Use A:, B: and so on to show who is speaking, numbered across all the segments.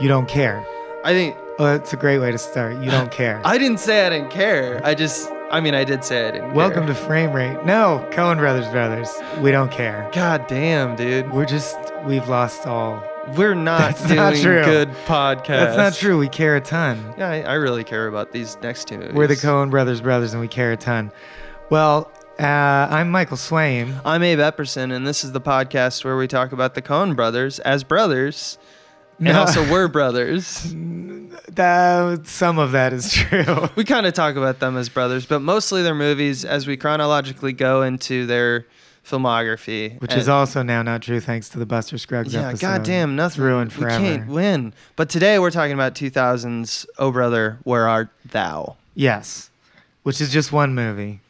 A: You don't care.
B: I think
A: Oh, that's a great way to start. You don't care.
B: I didn't say I didn't care. I just, I mean, I did say I didn't.
A: Welcome
B: care.
A: to Frame Rate. No, Coen Brothers Brothers. We don't care.
B: God damn, dude.
A: We're just we've lost all.
B: We're not
A: That's
B: doing
A: not true.
B: good podcasts.
A: That's not true. We care a ton.
B: Yeah, I, I really care about these next two movies.
A: We're the Coen Brothers Brothers, and we care a ton. Well, uh, I'm Michael Swaim.
B: I'm Abe Epperson, and this is the podcast where we talk about the Coen brothers as brothers, and also we're brothers.
A: That, some of that is true.
B: We kind of talk about them as brothers, but mostly their movies as we chronologically go into their filmography.
A: Which
B: And-
A: is also now not true thanks to the Buster Scruggs
B: yeah,
A: episode.
B: goddamn,
A: It's
B: nothing.
A: ruined
B: We can't win. But today we're talking about 2000's Oh Brother, Where Art Thou?
A: Yes. Which is just one movie.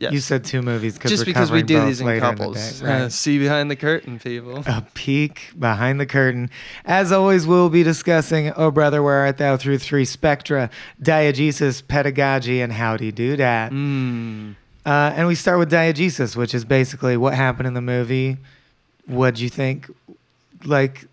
B: Yes.
A: You said two movies because
B: Just
A: we're
B: because we do these in couples.
A: the day. Right.
B: Uh, see behind the curtain, people.
A: a peek behind the curtain. As always, we'll be discussing Oh Brother, Where Art Thou through three spectra diegesis, pedagogy, and how do that.
B: Mm.
A: Uh, and we start with diegesis, which is basically what happened in the movie. What do you think? Like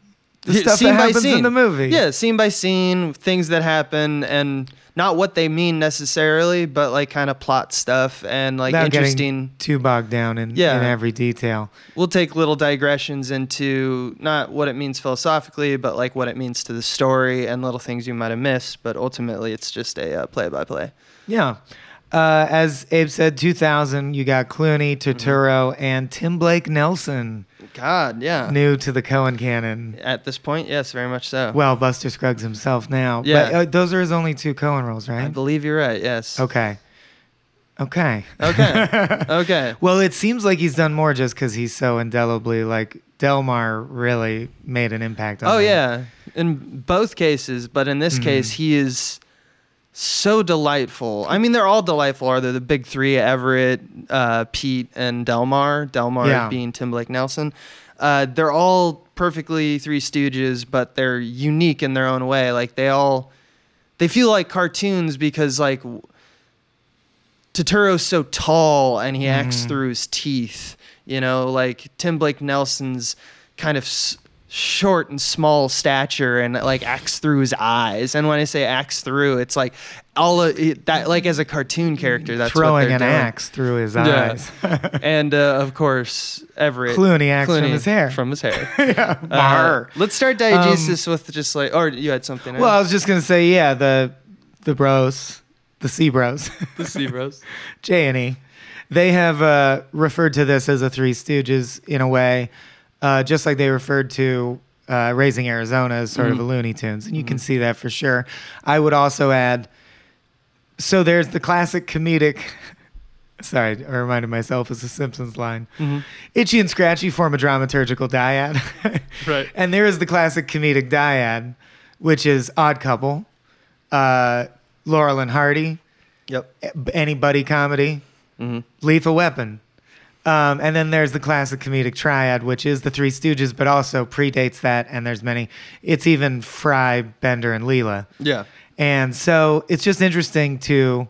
A: the stuff
B: scene
A: that
B: by
A: happens in the movie.
B: Yeah, scene by scene, things that happen, and not what they mean necessarily, but like kind of plot stuff and like
A: Without
B: interesting.
A: getting too bogged down in,
B: Yeah.
A: in every detail.
B: We'll take little digressions into not what it means philosophically, but like what it means to the story and little things you might have missed. But ultimately, it's just a uh, play-by-play.
A: Yeah. Uh, as Abe said, 2000, you got Clooney, Turturro, and Tim Blake Nelson,
B: God, yeah.
A: new to the Coen canon.
B: At this point, yes, very much so.
A: Well, Buster Scruggs himself now.
B: Yeah.
A: But uh, those are his only two Coen roles, right?
B: I believe you're right. Yes.
A: Okay. Okay.
B: Okay. Okay.
A: well, it seems like he's done more just because he's so indelibly like Delmar really made an impact on
B: Oh
A: him.
B: yeah, in both cases, but in this
A: Mhm.
B: case, he is so delightful. I mean, they're all delightful. Are they the big three? Everett, uh, Pete, and Delmar. Delmar
A: Yeah.
B: being Tim Blake Nelson. Uh, they're all perfectly Three Stooges, but they're unique in their own way. Like they all, they feel like cartoons because like Turturro's so tall and he acts
A: Mhm.
B: through his teeth. You know, like Tim Blake Nelson's kind of s- short and small stature and like acts through his eyes. And when I say acts through, it's like all of it, that like as a cartoon character. That's
A: Throwing an
B: doing.
A: axe through his
B: Yeah.
A: eyes.
B: And uh, of course, Everett
A: Clooney acts from his hair.
B: From his hair.
A: yeah.
B: Uh, let's start diegesis with just like, or you had something.
A: well, I was just gonna say, yeah, the the bros, the C bros,
B: the sea bros.
A: J and E, they have uh, referred to this as a Three Stooges in a way, uh, just like they referred to uh, Raising Arizona as sort of a. Looney Tunes, and you can see that for sure. I would also add, so there's the classic comedic. Sorry, I reminded myself it's a Simpsons line.
B: Mhm.
A: Itchy and Scratchy form a dramaturgical dyad.
B: Right.
A: And there is the classic comedic dyad, which is Odd Couple, uh, Laurel and Hardy,
B: Yep.
A: any buddy comedy,
B: hmm
A: Lethal Weapon. Um, and then there's the classic comedic triad, which is the Three Stooges, but also predates that. And there's many. It's even Fry, Bender, and Leela.
B: Yeah.
A: And so it's just interesting to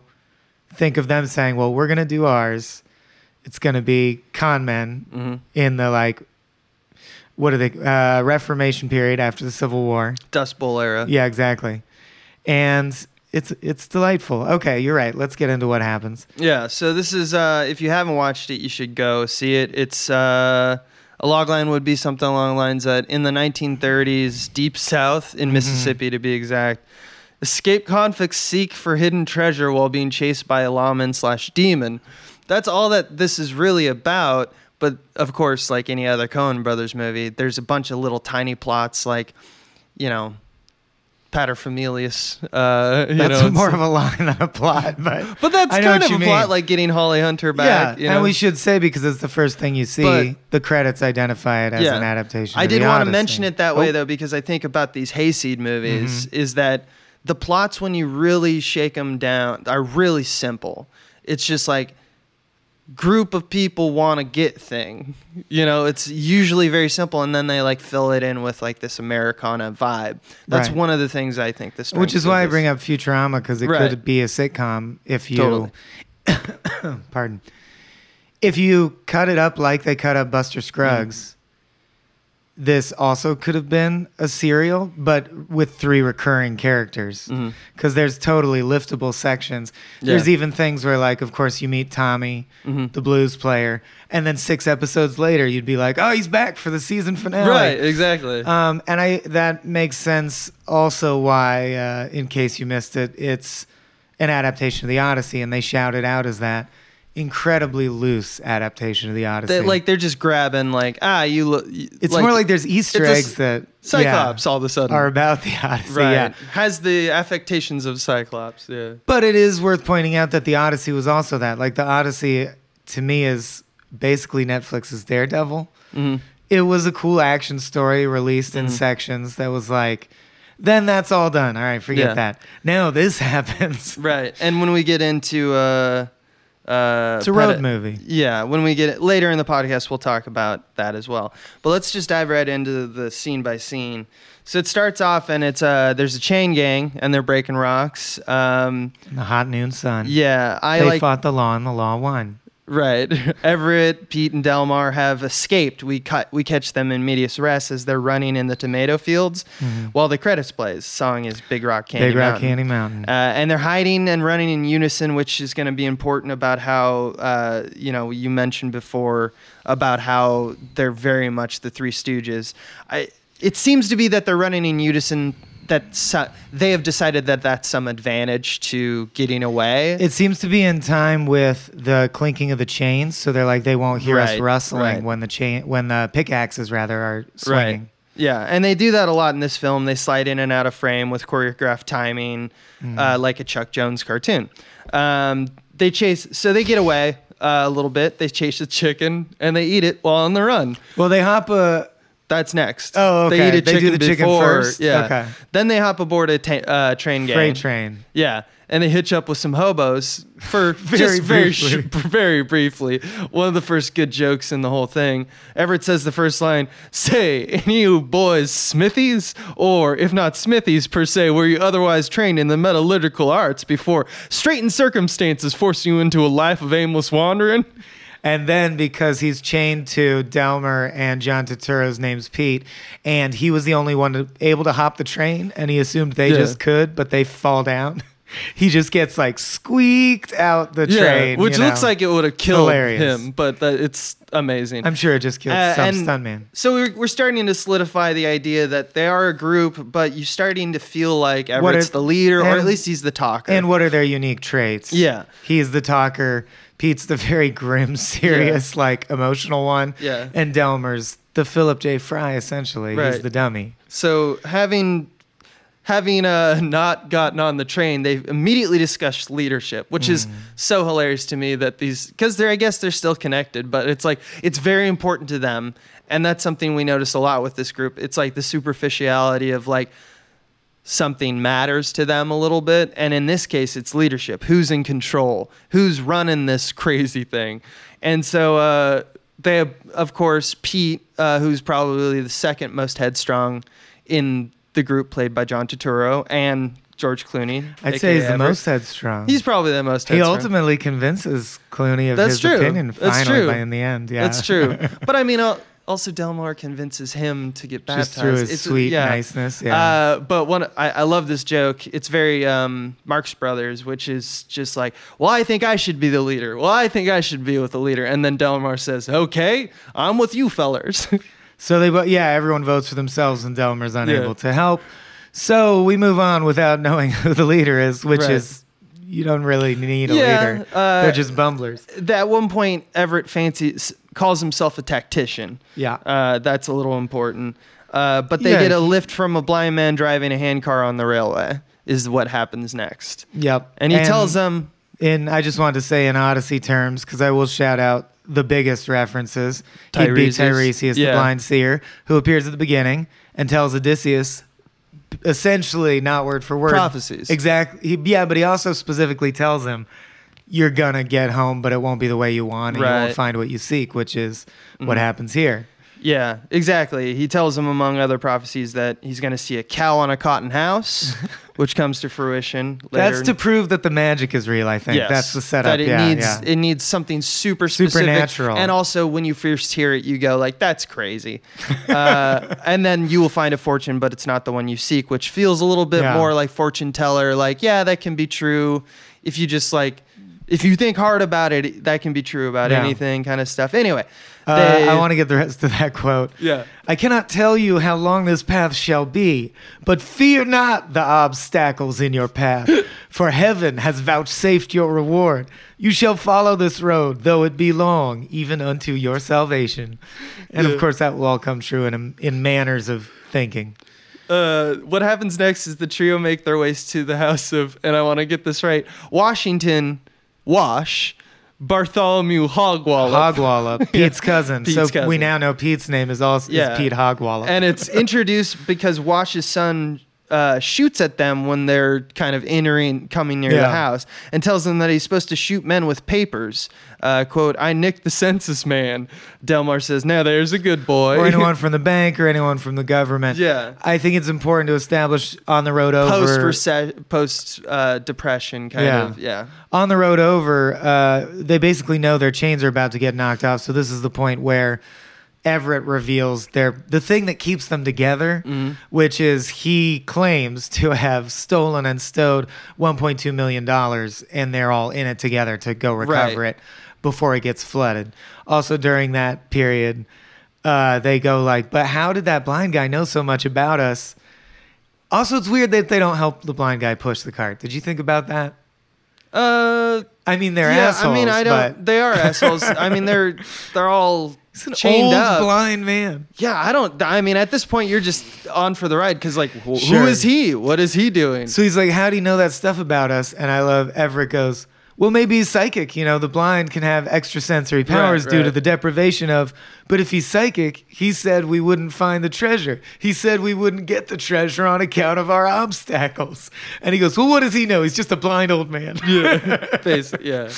A: think of them saying, well, we're going to do ours. It's going to be con men
B: hmm
A: in the like, what are they, uh, Reformation period after the Civil War.
B: Dust Bowl era.
A: Yeah, exactly. And it's it's delightful. Okay, you're right. Let's get into what happens.
B: Yeah, so this is uh if you haven't watched it, you should go see it. It's uh a logline would be something along the lines that in the 1930s, deep south in Mississippi to be exact, escape convicts seek for hidden treasure while being chased by a lawman slash demon. That's all that this is really about. But of course, like any other Coen Brothers movie, there's a bunch of little tiny plots like, you know, paterfamilias. Uh, you
A: That's
B: know,
A: more of a line than a plot, but
B: but that's kind of a
A: you
B: plot, like getting Holly Hunter back.
A: yeah,
B: you know?
A: and we should say because it's the first thing you see,
B: But-
A: the credits identify it as
B: Yeah.
A: an adaptation.
B: I did want to mention it that way
A: Oh,
B: though, because I think about these hayseed movies
A: Mhm.
B: is that the plots when you really shake them down are really simple. It's just like group of people want to get thing. You know, it's usually very simple, and then they like fill it in with like this Americana vibe. That's
A: Right.
B: one of the things I think this.
A: Which is why I bring up Futurama because it
B: Right.
A: could be a sitcom if you,
B: Totally.
A: pardon, if you cut it up like they cut up Buster mm. Scruggs. This also could have been a serial, but with three recurring characters. Because there's totally liftable sections. There's
B: Mm-hmm.
A: Even things where, like, of course, you meet Tommy,
B: Mhm.
A: the blues player, and then six episodes later, you'd be like, oh, he's back for the season finale.
B: Right, exactly.
A: Um, and I that makes sense also why, uh, in case you missed it, it's an adaptation of the Odyssey, and they shout it out as that incredibly loose adaptation of the Odyssey.
B: That, like they're just grabbing like ah you look.
A: it's more like there's Easter eggs that
B: Cyclops
A: yeah,
B: all of a sudden.
A: are about the Odyssey.
B: right.
A: Yeah.
B: Has the affectations of Cyclops. Yeah.
A: But it is worth pointing out that the Odyssey was also that. Like the Odyssey, to me, is basically Netflix's Daredevil.
B: hmm
A: It was a cool action story released in
B: Mhm.
A: sections that was like, then that's all done. All right, forget
B: Yeah.
A: that. Now this happens.
B: Right. And when we get into uh, uh,
A: It's a road
B: pedi-
A: movie.
B: Yeah, when we get it later in the podcast, we'll talk about that as well. But let's just dive right into the scene by scene. So it starts off, and it's uh, there's a chain gang, and they're breaking rocks. Um,
A: In the hot noon sun.
B: yeah, I
A: they
B: like
A: fought the law and the law won.
B: Right. Everett, Pete, and Delmar have escaped. We cut, we catch them in medias res as they're running in the tomato fields,
A: Mhm.
B: while the credits plays. Song is Big Rock Candy
A: Big Rock
B: Mountain.
A: Candy Mountain.
B: Uh, and they're hiding and running in unison, which is going to be important about how, uh, you know, you mentioned before about how they're very much the Three Stooges. I, it seems to be that they're running in unison. That they have decided that that's some advantage to getting away.
A: it seems to be in time with the clinking of the chains, so they're like they won't hear us rustling
B: right.
A: when the chain when the pickaxes rather are swinging.
B: Right. Yeah, and they do that a lot in this film. They slide in and out of frame with choreographed timing,
A: Mm.
B: uh, like a Chuck Jones cartoon. Um, they chase, so they get away uh, a little bit. They chase the chicken and they eat it while on the run.
A: Well, they hop a
B: That's next.
A: Oh,
B: They
A: okay.
B: eat a
A: They do
B: chicken
A: the chicken
B: before.
A: first?
B: Yeah.
A: Okay.
B: Then they hop aboard a ta- uh, train gang.
A: freight train.
B: Yeah, and they hitch up with some hobos for
A: Very
B: just very
A: briefly.
B: sh- very briefly. One of the first good jokes in the whole thing. Everett says the first line: "Say, any you boys smithies, or if not smithies per se, were you otherwise trained in the metallurgical arts before straitened circumstances forced you into a life of aimless wandering?"
A: And then because he's chained to Delmar and John Turturro's name's Pete, and he was the only one to, able to hop the train, and he assumed they
B: Yeah.
A: just could, but they fall down. He just gets like squeaked out the train,
B: which
A: you
B: looks
A: know.
B: like it would have killed
A: Hilarious.
B: him, but that, it's amazing.
A: I'm sure it just killed
B: Uh,
A: some
B: and
A: stuntman.
B: So we're, we're starting to solidify the idea that they are a group, but you're starting to feel like Everett's
A: are-
B: the leader, or at least he's the talker.
A: And what are their unique traits?
B: Yeah.
A: He's the talker. Pete's the very grim, serious, like emotional one.
B: Yeah.
A: And Delmar's the Philip J. Fry, essentially. He's the dummy.
B: So having having uh, not gotten on the train, they immediately discuss leadership, which is
A: Mm.
B: so hilarious to me that these because they're I guess they're still connected, but it's like it's very important to them, and that's something we notice a lot with this group. It's like the superficiality of like something matters to them a little bit, and in this case, it's leadership. Who's in control? Who's running this crazy thing? And so. Uh, they have, of course, Pete, uh, who's probably the second most headstrong in the group, played by John Turturro and George Clooney.
A: I'd say he's the most headstrong.
B: He's probably the most.
A: he ultimately convinces Clooney of
B: That's
A: his
B: true.
A: opinion
B: That's
A: finally
B: true.
A: by in the end. Yeah.
B: That's true. But I mean, also Delmar convinces him to get baptized.
A: Just through his
B: It's-
A: sweet
B: yeah.
A: niceness. Yeah.
B: Uh, but one, I, I love this joke. It's very um, Marx Brothers, which is just like, well, I think I should be the leader. Well, I think I should be with the leader. And then Delmar says, okay, I'm with you fellers.
A: So they, vo- yeah, everyone votes for themselves, and Delmar's unable
B: Yeah.
A: to help. So we move on without knowing who the leader is, which
B: Right.
A: is you don't really need a
B: Yeah,
A: leader.
B: uh,
A: They're just bumblers.
B: At one point, Everett fancies calls himself a tactician.
A: Yeah.
B: Uh, that's a little important. Uh, but they
A: Yeah.
B: get a lift from a blind man driving a handcar on the railway. Is what happens next.
A: Yep.
B: And he tells them,
A: In I just wanted to say in Odyssey terms because I will shout out the biggest references. He'd be
B: Tiresias.
A: Tiresias,
B: Yeah.
A: the blind seer, who appears at the beginning and tells Odysseus, essentially not word for word,
B: Prophecies.
A: Exactly. He, yeah, but he also specifically tells him, "You're gonna get home, but it won't be the way you want, and you
B: Right.
A: won't find what you seek," which is what
B: Mhm.
A: happens here.
B: Yeah, exactly. He tells him, among other prophecies, that he's going to see a cow on a cotton house, which comes to fruition later.
A: That's to prove that the magic is real. I think
B: Yes.
A: that's the setup.
B: That it
A: yeah,
B: needs
A: yeah.
B: it needs something super specific.
A: Supernatural.
B: And also, when you first hear it, you go like, "That's crazy," uh, and then you will find a fortune, but it's not the one you seek, which feels a little bit
A: Yeah.
B: more like fortune teller. Like, yeah, that can be true if you just like. If you think hard about it, that can be true about anything, kind of stuff. Anyway,
A: Uh, I want to get the rest of that quote.
B: Yeah.
A: I cannot tell you how long this path shall be, but fear not the obstacles in your path, for heaven has vouchsafed your reward. You shall follow this road, though it be long, even unto your salvation. And
B: Yeah.
A: of course, that will all come true in, in manners of thinking.
B: uh, what happens next is the trio make their ways to the house of, and I want to get this right, Washington Wash, Bartholomew Hogwallop.
A: Hogwallop, Pete's cousin.
B: Pete's
A: so we now know Pete's name is also
B: Yeah.
A: is Pete Hogwallop.
B: and it's introduced because Wash's son uh, shoots at them when they're kind of entering, coming near the house, and tells them that he's supposed to shoot men with papers. Uh, "quote I nicked the census man." Delmar says, "Now there's a good boy."
A: or anyone from the bank or anyone from the government.
B: Yeah.
A: I think it's important to establish on the road over.
B: post rece- post uh, depression kind
A: Yeah.
B: of yeah.
A: on the road over, uh, they basically know their chains are about to get knocked off. So this is the point where Everett reveals their the thing that keeps them together,
B: Mm-hmm.
A: which is he claims to have stolen and stowed 1.2 million dollars, and they're all in it together to go recover
B: Right.
A: it before it gets flooded. Also during that period, uh, they go like, "But how did that blind guy know so much about us?" Also, it's weird that they don't help the blind guy push the cart. Did you think about that?
B: Uh,
A: I mean, they're
B: yeah,
A: assholes.
B: I mean, I don't. They are assholes. I mean, they're they're all
A: he's an
B: chained
A: old
B: up.
A: blind man.
B: Yeah, I don't. I mean, at this point, you're just on for the ride because, like, wh-
A: Sure.
B: is he? What is he doing?
A: So he's like, "How do you know that stuff about us?" And I love Everett goes, "Well, maybe he's psychic. You know, the blind can have extrasensory powers due to the deprivation of. But if he's psychic, he said we wouldn't find the treasure. He said we wouldn't get the treasure on account of our obstacles." And he goes, "Well, what does he know? He's just a blind old man."
B: yeah, basically, yeah.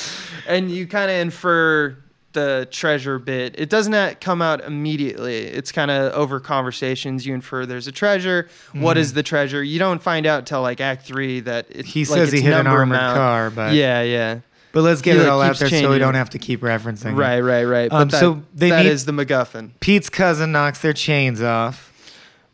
B: And you kind of infer the treasure bit. It doesn't come out immediately. It's kind of over conversations. You infer there's a treasure. What is the treasure? You don't find out till like Act Three that it,
A: He
B: like,
A: says he hit an
B: number
A: armored
B: amount.
A: car, but
B: yeah, yeah.
A: But let's get
B: He,
A: it all out there so we don't have to keep referencing. it.
B: Right, right, right. But
A: Um,
B: that,
A: so they
B: that
A: meet-
B: is the MacGuffin.
A: Pete's cousin knocks their chains off,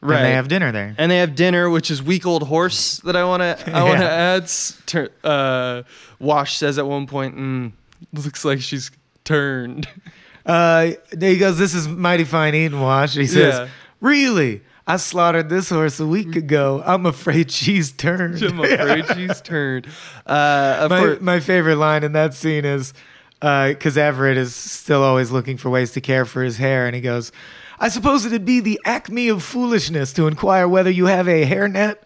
B: Right.
A: and they have dinner there.
B: and they have dinner, which is week old horse that I want to I want to add. Uh, Wash says at one point, mm, "Looks like she's turned."
A: Uh, he goes, "This is mighty fine eating, Wash." He says,
B: Yeah.
A: "Really? I slaughtered this horse a week ago. I'm afraid she's turned."
B: I'm afraid she's turned. Uh,
A: my
B: course-
A: my favorite line in that scene is because Everett is still always looking for ways to care for his hair, and he goes, "I suppose it'd be the acme of foolishness to inquire whether you have a hairnet."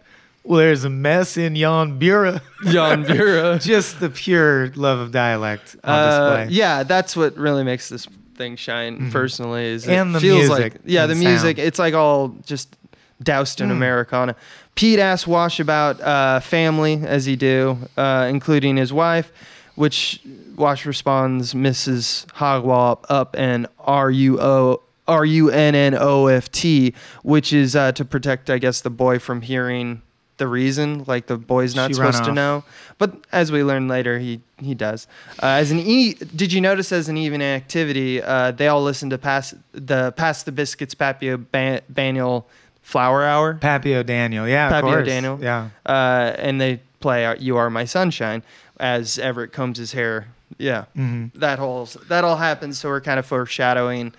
A: Well, there's a mess in yon bureau.
B: Jan Vera.
A: Just the pure love of dialect on
B: Uh,
A: display.
B: yeah, that's what really makes this thing shine. Personally, is it
A: And the
B: feels
A: music
B: like yeah, the music.
A: sound.
B: It's like all just doused in Americana. Pete asks Wash about uh, family, as he do, uh, including his wife, which Wash responds, Mrs. Hogwallop up and R U O. R U N N O F T, which is uh, to protect, I guess, the boy from hearing the reason. Like the boy's not
A: She
B: supposed to
A: off.
B: know, but as we learn later, he he does. Uh, as an e, did you notice as an even activity, uh, they all listen to pass the pass the biscuits Papio Ban- Baniel Flour Hour,
A: Pappy O'Daniel, yeah, of
B: Papio
A: course.
B: Daniel.
A: yeah.
B: uh, and they play uh, "You Are My Sunshine" as Everett combs his hair. Yeah,
A: Mhm.
B: that whole that all happens. So we're kind of foreshadowing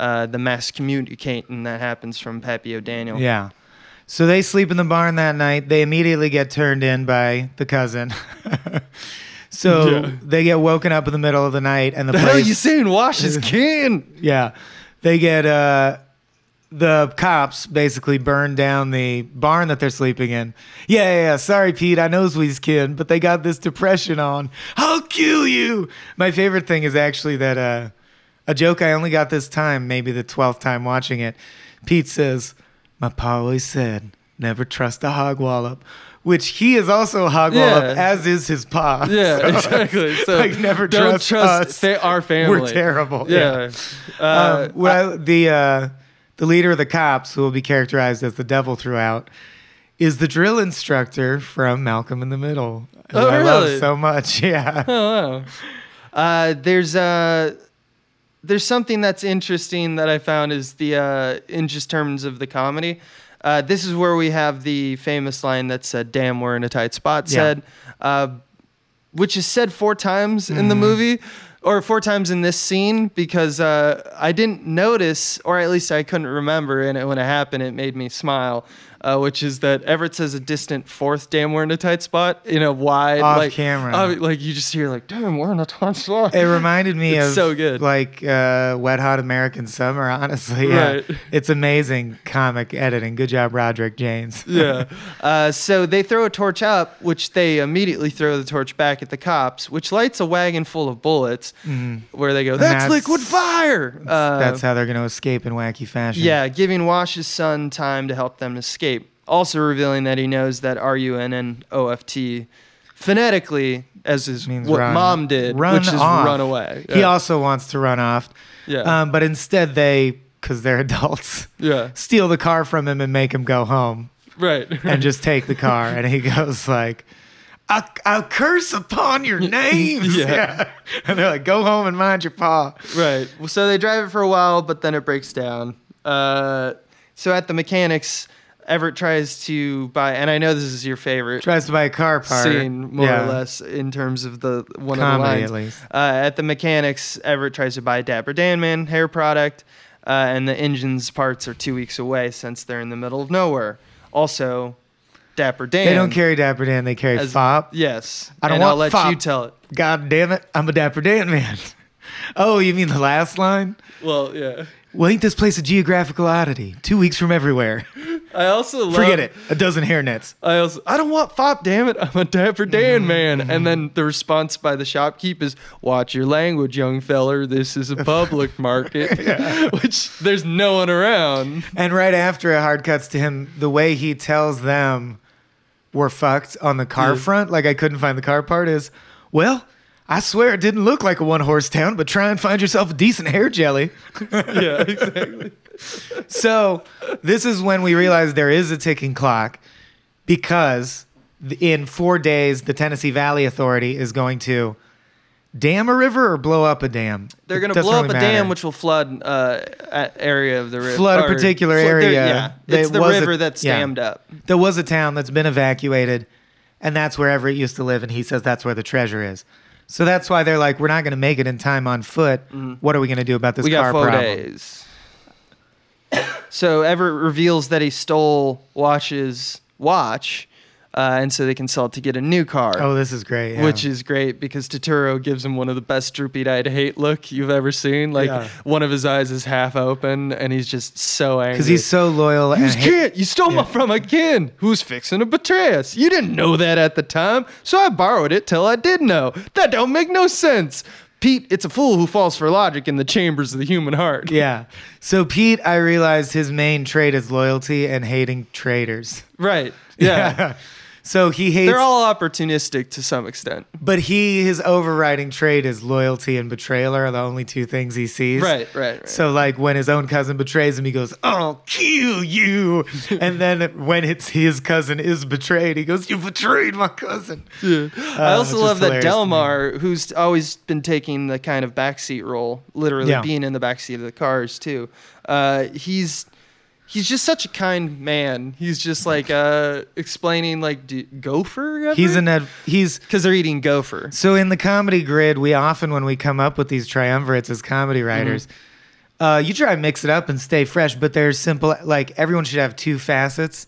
B: uh, the mass communicating that happens from Pappy O'Daniel.
A: Yeah. So they sleep in the barn that night. They immediately get turned in by the cousin. so
B: Yeah.
A: they get woken up in the middle of the night, and the
B: The hell
A: place.
B: you saying? Wash his kin.
A: yeah, they get uh, the cops basically burn down the barn that they're sleeping in. Yeah, yeah, yeah. Sorry, Pete. I knows we's kin, but they got this depression on. I'll kill you. My favorite thing is actually that uh, a joke I only got this time, maybe the twelfth time watching it. Pete says, "My pa always said, never trust a Hogwallop." Which he is also a Hogwallop,
B: Yeah.
A: as is his pa.
B: Yeah,
A: So
B: exactly. So
A: like never
B: don't
A: trust,
B: trust
A: us.
B: fa- our family.
A: We're terrible.
B: Yeah. Uh,
A: um, what I, the uh, the leader of the cops, who will be characterized as the devil throughout, is the drill instructor from Malcolm in the Middle. who
B: Oh,
A: I
B: really?
A: love so much. Yeah.
B: Oh, wow. Uh, there's uh, there's something that's interesting that I found is the uh, in just terms of the comedy. Uh, this is where we have the famous line that said, "Damn, we're in a tight spot."
A: Yeah.
B: Said, uh, which is said four times in the movie, or four times in this scene because uh, I didn't notice, or at least I couldn't remember, and it, when it happened, it made me smile. Uh, which is that Everett says a distant fourth, "Damn, we're in a tight spot" in a wide,
A: Off
B: like
A: camera.
B: uh, like you just hear like, "Damn, we're in a tight spot."
A: It reminded me
B: It's
A: of
B: so good.
A: like uh, Wet Hot American Summer. Honestly, yeah,
B: Right.
A: it's amazing comic editing. Good job, Roderick Jaynes.
B: yeah. Uh, so they throw a torch up, which they immediately throw the torch back at the cops, which lights a wagon full of bullets. Where they go, "That's,
A: that's-
B: liquid fire." Uh,
A: That's how they're going to escape in wacky fashion.
B: yeah, giving Wash's son time to help them escape. Also revealing that he knows that R U N N O F T phonetically, as is
A: Means
B: what
A: run.
B: mom did,
A: Run
B: which is
A: off.
B: run away.
A: He
B: Yeah.
A: also wants to run off.
B: Yeah.
A: Um, but instead, they, because they're adults,
B: yeah.
A: steal the car from him and make him go home
B: Right.
A: and just take the car. And he goes like, I, I curse upon your names.
B: Yeah.
A: And they're like, go home and mind your paw.
B: Right. Well, so they drive it for a while, but then it breaks down. Uh, so at the mechanics, Everett tries to buy, and I know this is your favorite
A: Tries to buy a car part.
B: scene, more
A: Yeah.
B: or less, in terms of the one
A: Comedy,
B: of the lines.
A: at least.
B: Uh, at the mechanics, Everett tries to buy Dapper Dan Man hair product, uh, and the engine's parts are two weeks away since they're in the middle of nowhere. Also, Dapper Dan.
A: They don't carry Dapper Dan, they carry
B: as-
A: Fop.
B: Yes.
A: I don't
B: and
A: want
B: I'll let
A: fop.
B: you tell it.
A: God damn it, I'm a Dapper Dan man. oh, you mean the last line?
B: Well, yeah.
A: Well, ain't this place a geographical oddity? Two weeks from everywhere.
B: I also love.
A: Forget it. A dozen hairnets.
B: I also I don't want fop, damn it. I'm a Dapper Dan
A: Mm-hmm.
B: man. And then the response by the shopkeep is, "Watch your language, young feller. This is a public market." Which there's no one around.
A: And right after it hard cuts to him, the way he tells them we're fucked on the car
B: Yeah.
A: front, like I couldn't find the car part, is, well, I swear it didn't look like a one horse town, but try and find yourself a decent hair jelly.
B: yeah, exactly.
A: So this is when we realize there is a ticking clock because in four days, the Tennessee Valley Authority is going to dam a river or blow up a dam.
B: They're gonna
A: doesn't
B: blow up
A: really
B: a
A: matter.
B: dam, which will flood uh, an area of the river.
A: Flood a particular
B: flood-
A: area
B: Yeah, it's the
A: was a-
B: river that's
A: yeah.
B: dammed up.
A: there was a town that's been evacuated, and that's where Everett used to live, and he says that's where the treasure is. So that's why they're like, we're not going to make it in time on foot. What are we going to do about this
B: we
A: car
B: got four
A: problem?
B: days. So Everett reveals that he stole Wash's watch, uh, and so they can sell it to get a new car.
A: Oh, this is great. yeah.
B: Which is great because Turturro gives him one of the best droopy-eyed hate look you've ever seen. Like
A: Yeah.
B: one of his eyes is half open, and he's just so angry.
A: because he's so loyal
B: You kid, you stole
A: Yeah.
B: my from a kid who's fixing to betray us. You didn't know that at the time, so I borrowed it till I did know. That don't make no sense. Pete, it's a fool who falls for logic in the chambers of the human heart.
A: Yeah. So Pete, I realized his main trait is loyalty and hating traitors.
B: Right. Yeah.
A: so he hates,
B: They're all opportunistic to some extent.
A: but he his overriding trait is loyalty and betrayal are the only two things he sees.
B: Right, right, right.
A: So like when his own cousin betrays him, he goes, "I'll kill you," and then when it's his cousin is betrayed, he goes, "You betrayed my cousin."
B: I
A: Uh,
B: also love that. Delmar, who's always been taking the kind of backseat role, literally
A: Yeah.
B: being in the backseat of the cars too. Uh, he's he's just such a kind man. He's just like uh, explaining like do, gopher.
A: He's an ad- he's
B: because they're eating gopher.
A: So in the comedy grid, we often, when we come up with these triumvirates as comedy writers, uh, you try and mix it up and stay fresh. But there's simple, like everyone should have two facets.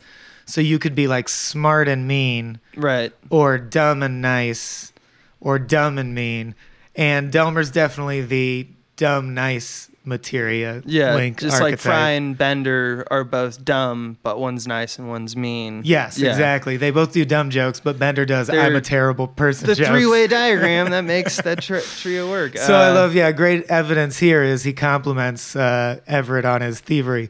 A: So you could be like smart and mean,
B: Right.
A: or dumb and nice, or dumb and mean. And Delmar's definitely the dumb nice materia.
B: Yeah.
A: link
B: just like. Fry and Bender are both dumb, but one's nice and one's mean.
A: Yes,
B: Yeah.
A: exactly. They both do dumb jokes, but Bender does
B: They're-
A: I'm a terrible person.
B: The
A: jokes.
B: three-way diagram that makes that tri- trio work.
A: So I
B: Uh,
A: love, yeah, great evidence here is he compliments uh, Everett on his thievery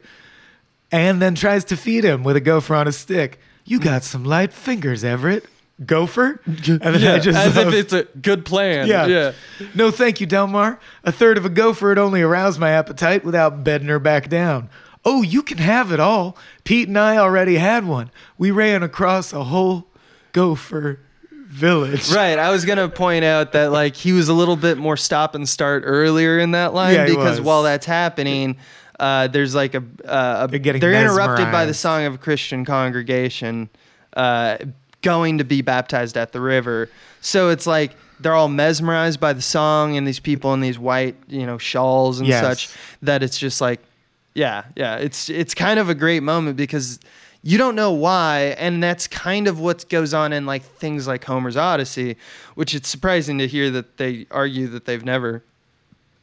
A: and then tries to feed him with a gopher on a stick. You got some light fingers, Everett. Gopher? And then
B: Yeah,
A: I just
B: as
A: love-
B: if it's a good plan.
A: yeah.
B: Yeah.
A: No, thank you, Delmar. A third of a gopher would only arouse my appetite without bedding her back down. "Oh, you can have it all. Pete and I already had one. We ran across a whole gopher village."
B: Right. I was gonna point out that like he was a little bit more stop and start earlier in that line
A: Yeah,
B: because
A: was.
B: while that's happening, uh, there's like a, uh, a
A: They're getting
B: interrupted by the song of a Christian congregation uh, going to be baptized at the river. So it's like they're all mesmerized by the song and these people in these white you know shawls and
A: Yes.
B: such that it's just like yeah yeah it's it's kind of a great moment because you don't know why and that's kind of what goes on in like things like homer's odyssey which it's surprising to hear that they argue that they've never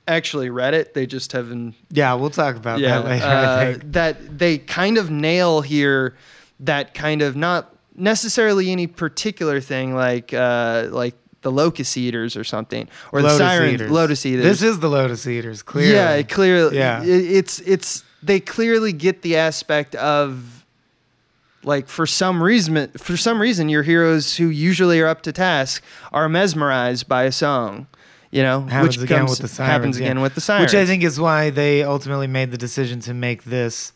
B: actually read it they just haven't
A: Yeah, we'll talk about
B: yeah
A: that later.
B: uh, that they kind of nail here that kind of not necessarily any particular thing like uh like the locust eaters or something or the siren
A: Eaters.
B: lotus eaters
A: This is the Lotus Eaters, clearly.
B: yeah, it clearly.
A: Yeah.
B: Yeah, it's it's they clearly get the aspect of like for some reason for some reason your heroes who usually are up to task are mesmerized by a song, you know,
A: happens
B: which
A: again
B: comes
A: with the sirens.
B: happens
A: yeah.
B: again with the sirens.
A: Which I think is why they ultimately made the decision to make this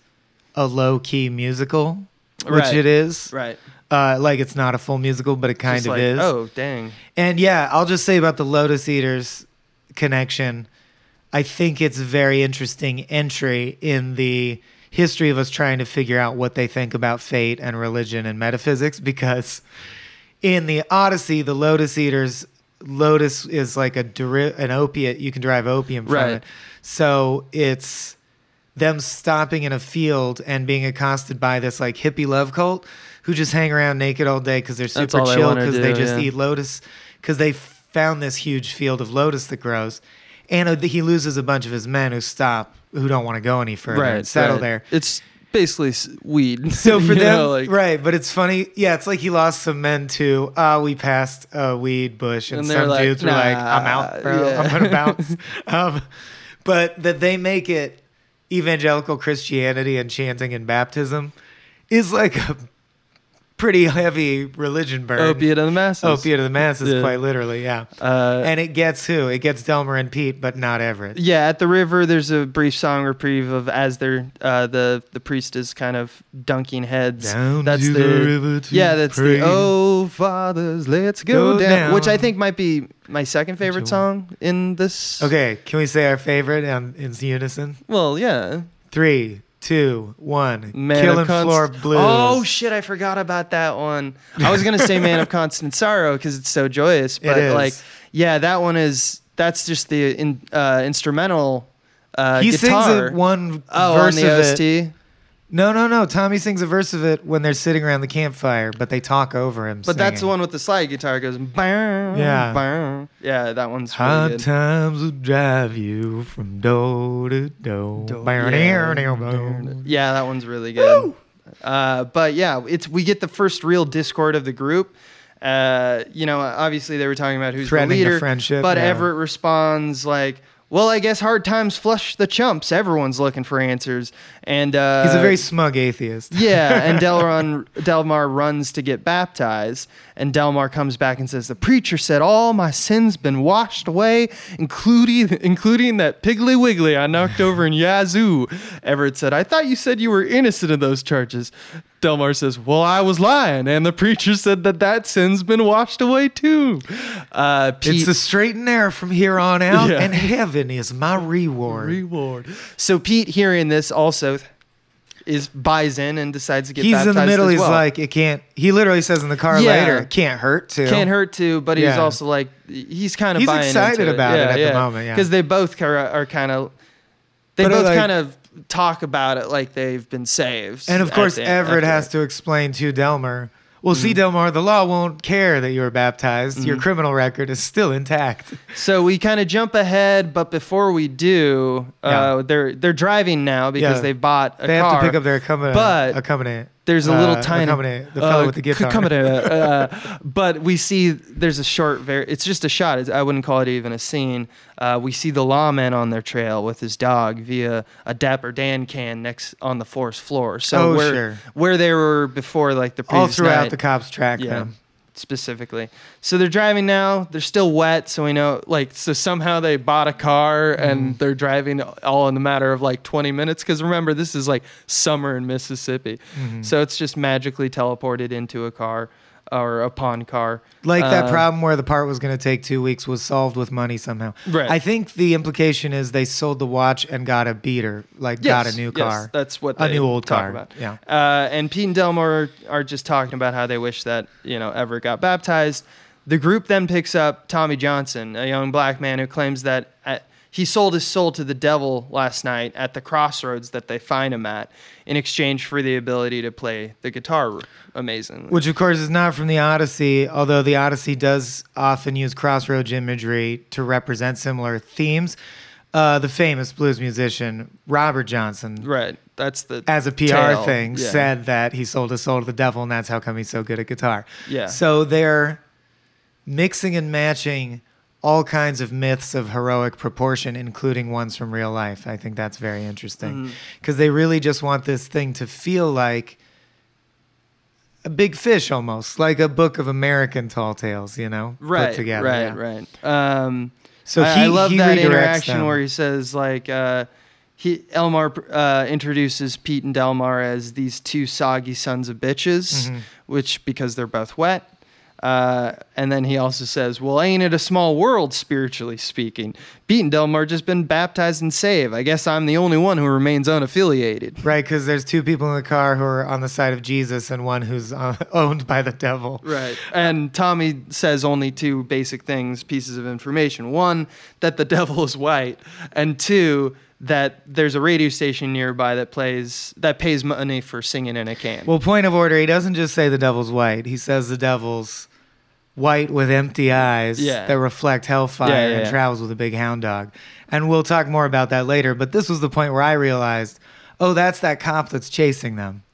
A: a low key musical, which
B: Right.
A: it is.
B: right,
A: Uh, like it's not a full musical, but it kind
B: Just
A: of
B: like,
A: is.
B: Oh dang,
A: And yeah, I'll just say about the Lotus Eaters connection. I think it's a very interesting entry in the history of us trying to figure out what they think about fate and religion and metaphysics because in the Odyssey, the Lotus Eaters, Lotus is like a deri- an opiate. You can derive opium from
B: Right.
A: it. So it's them stopping in a field and being accosted by this like hippie love cult who just hang around naked all day because they're super chill because they
B: do,
A: just
B: yeah.
A: eat lotus because they found this huge field of lotus that grows. And uh, he loses a bunch of his men who stop, who don't want to go any further
B: right,
A: and settle
B: right.
A: there.
B: It's basically weed.
A: So for them,
B: know, like-
A: right? But it's funny. Yeah, it's like he lost some men too. Uh, we passed a weed bush, and,
B: And
A: some
B: like,
A: dudes were like, "I'm out, bro.
B: yeah."
A: I'm gonna bounce." um, but that they make it evangelical Christianity and chanting and baptism is like a pretty heavy religion burn.
B: opiate of the masses.
A: Opiate of the masses,
B: Yeah.
A: quite literally. Yeah.
B: Uh,
A: and it gets who? It gets Delmar and Pete, but not Everett.
B: Yeah, at the river, there's a brief song reprieve of as they're uh, the the priest is kind of dunking heads.
A: Down
B: that's
A: to
B: the,
A: the river to
B: yeah, that's
A: pray.
B: the oh fathers, let's go,
A: Go
B: down, which I think might be my second favorite song in this.
A: Okay, can we say our favorite um, in unison?
B: Well, yeah,
A: Three, two, one.
B: Man
A: Killing
B: of Const-
A: Floor Blues.
B: Oh shit, I forgot about that one. I was gonna say Man of Constant Sorrow because it's so joyous, but like, yeah, that one is that's just the in, uh, instrumental. Uh,
A: he
B: guitar.
A: sings it one
B: Oh,
A: verse
B: on the
A: of
B: OST.
A: it. No, no, no. Tommy sings a verse of it when they're sitting around the campfire, but they talk over him.
B: But that's the
A: singing.
B: one with the slide guitar. It goes, "Bang,
A: Yeah.
B: bang." yeah, that one's really
A: Hard
B: good.
A: times will drive you from door to door.
B: Do- yeah. that one's really good. Uh, but yeah, it's we get the first real discord of the group. Uh, you know, obviously they were talking about who's
A: Threatening
B: the
A: the
B: leader,
A: friendship,
B: but
A: yeah.
B: Everett responds like, "Well, I guess hard times flush the chumps. Everyone's looking for answers." And uh,
A: He's a very smug atheist.
B: yeah, and Delron, Delmar runs to get baptized, and Delmar comes back and says, "The preacher said all my sins been washed away, including including that Piggly Wiggly I knocked over in Yazoo." Everett said, "I thought you said you were innocent of those charges." Delmar says, "Well, I was lying, and the preacher said that that sin's been washed away too." Uh, Pete,
A: It's the straight and narrow from here on out,
B: Yeah.
A: and heaven is my reward.
B: reward. So Pete, hearing this, also is buys in and decides to get
A: He's in the middle. He's
B: well.
A: like, it can't. He literally says in the car
B: Yeah.
A: later, it can't hurt to.
B: can't hurt to, but he's
A: Yeah.
B: also like he's kind of
A: He's
B: buying
A: excited
B: into
A: about it at the moment, yeah.
B: because they both of are kind of they
A: But,
B: both
A: like-
B: kind of talk about it like they've been saved.
A: And of course, Everett has to explain to Delmar. Well, see,
B: Mm-hmm.
A: Delmar, the law won't care that you were baptized. Your criminal record is still intact.
B: So we kind of jump ahead, but before we do, uh, they're they're driving now because
A: Yeah.
B: they bought a
A: they
B: car.
A: have to pick up their accompany.
B: but
A: accompany.
B: There's a little
A: uh,
B: tiny
A: the fellow
B: uh,
A: with the guitar.
B: accompany, uh, but we see there's a short. Very, it's just a shot. It's, I wouldn't call it even a scene. Uh, we see the lawman on their trail with his dog via a Dapper Dan can next on the forest floor. So
A: Oh,
B: where
A: sure.
B: where they were before, like the
A: All throughout
B: night.
A: the cops track
B: Yeah.
A: them.
B: Specifically. So they're driving now. They're still wet, so we know like so somehow they bought a car mm-hmm. and they're driving all in the matter of like 20 minutes cuz remember this is like summer in Mississippi. Mm-hmm. So it's just magically teleported into a car or a pawn car.
A: Like that
B: Uh,
A: problem where the part was going to take two weeks was solved with money somehow.
B: Right.
A: I think the implication is they sold the watch and got a beater, like got a
B: Yes,
A: new
B: yes,
A: car.
B: that's what
A: A
B: they
A: new old car,
B: About.
A: yeah.
B: Uh, and Pete and Delmar are just talking about how they wish that you know Everett got baptized. The group then picks up Tommy Johnson, a young black man who claims that at, he sold his soul to the devil last night at the crossroads that they find him at, in exchange for the ability to play the guitar amazingly.
A: Which, of course, is not from the Odyssey, although the Odyssey does often use crossroads imagery to represent similar themes. Uh, the famous blues musician Robert Johnson,
B: right. That's the
A: as a PR
B: tale.
A: thing,
B: Yeah.
A: said that he sold his soul to the devil, and that's how come he's so good at guitar.
B: Yeah.
A: So they're mixing and matching all kinds of myths of heroic proportion, including ones from real life. I think that's very interesting
B: Mm-hmm.
A: because they really just want this thing to feel like a big fish almost, like a book of American tall tales, you know,
B: right,
A: put together.
B: right,
A: yeah.
B: right. Um,
A: So
B: I,
A: he,
B: I love
A: he
B: that interaction
A: them.
B: where he says like uh, he Elmar uh, introduces Pete and Delmar as these two soggy sons of bitches,
A: Mm-hmm.
B: which because they're both wet. Uh, and then he also says, "Well, ain't it a small world, spiritually speaking? Pete and Delmar just been baptized and saved. I guess I'm the only one who remains unaffiliated."
A: Right, because there's two people in the car who are on the side of Jesus and one who's uh, owned by the devil.
B: Right. And Tommy says only two basic things, pieces of information. One, that the devil is white, and two, that there's a radio station nearby that plays that pays money for singing in a can.
A: Well, point of order, he doesn't just say the devil's white. He says the devil's white with empty eyes
B: Yeah.
A: that reflect hellfire
B: Yeah, yeah,
A: and travels with a big hound dog. And we'll talk more about that later. But this was the point where I realized, oh, that's that cop that's chasing them.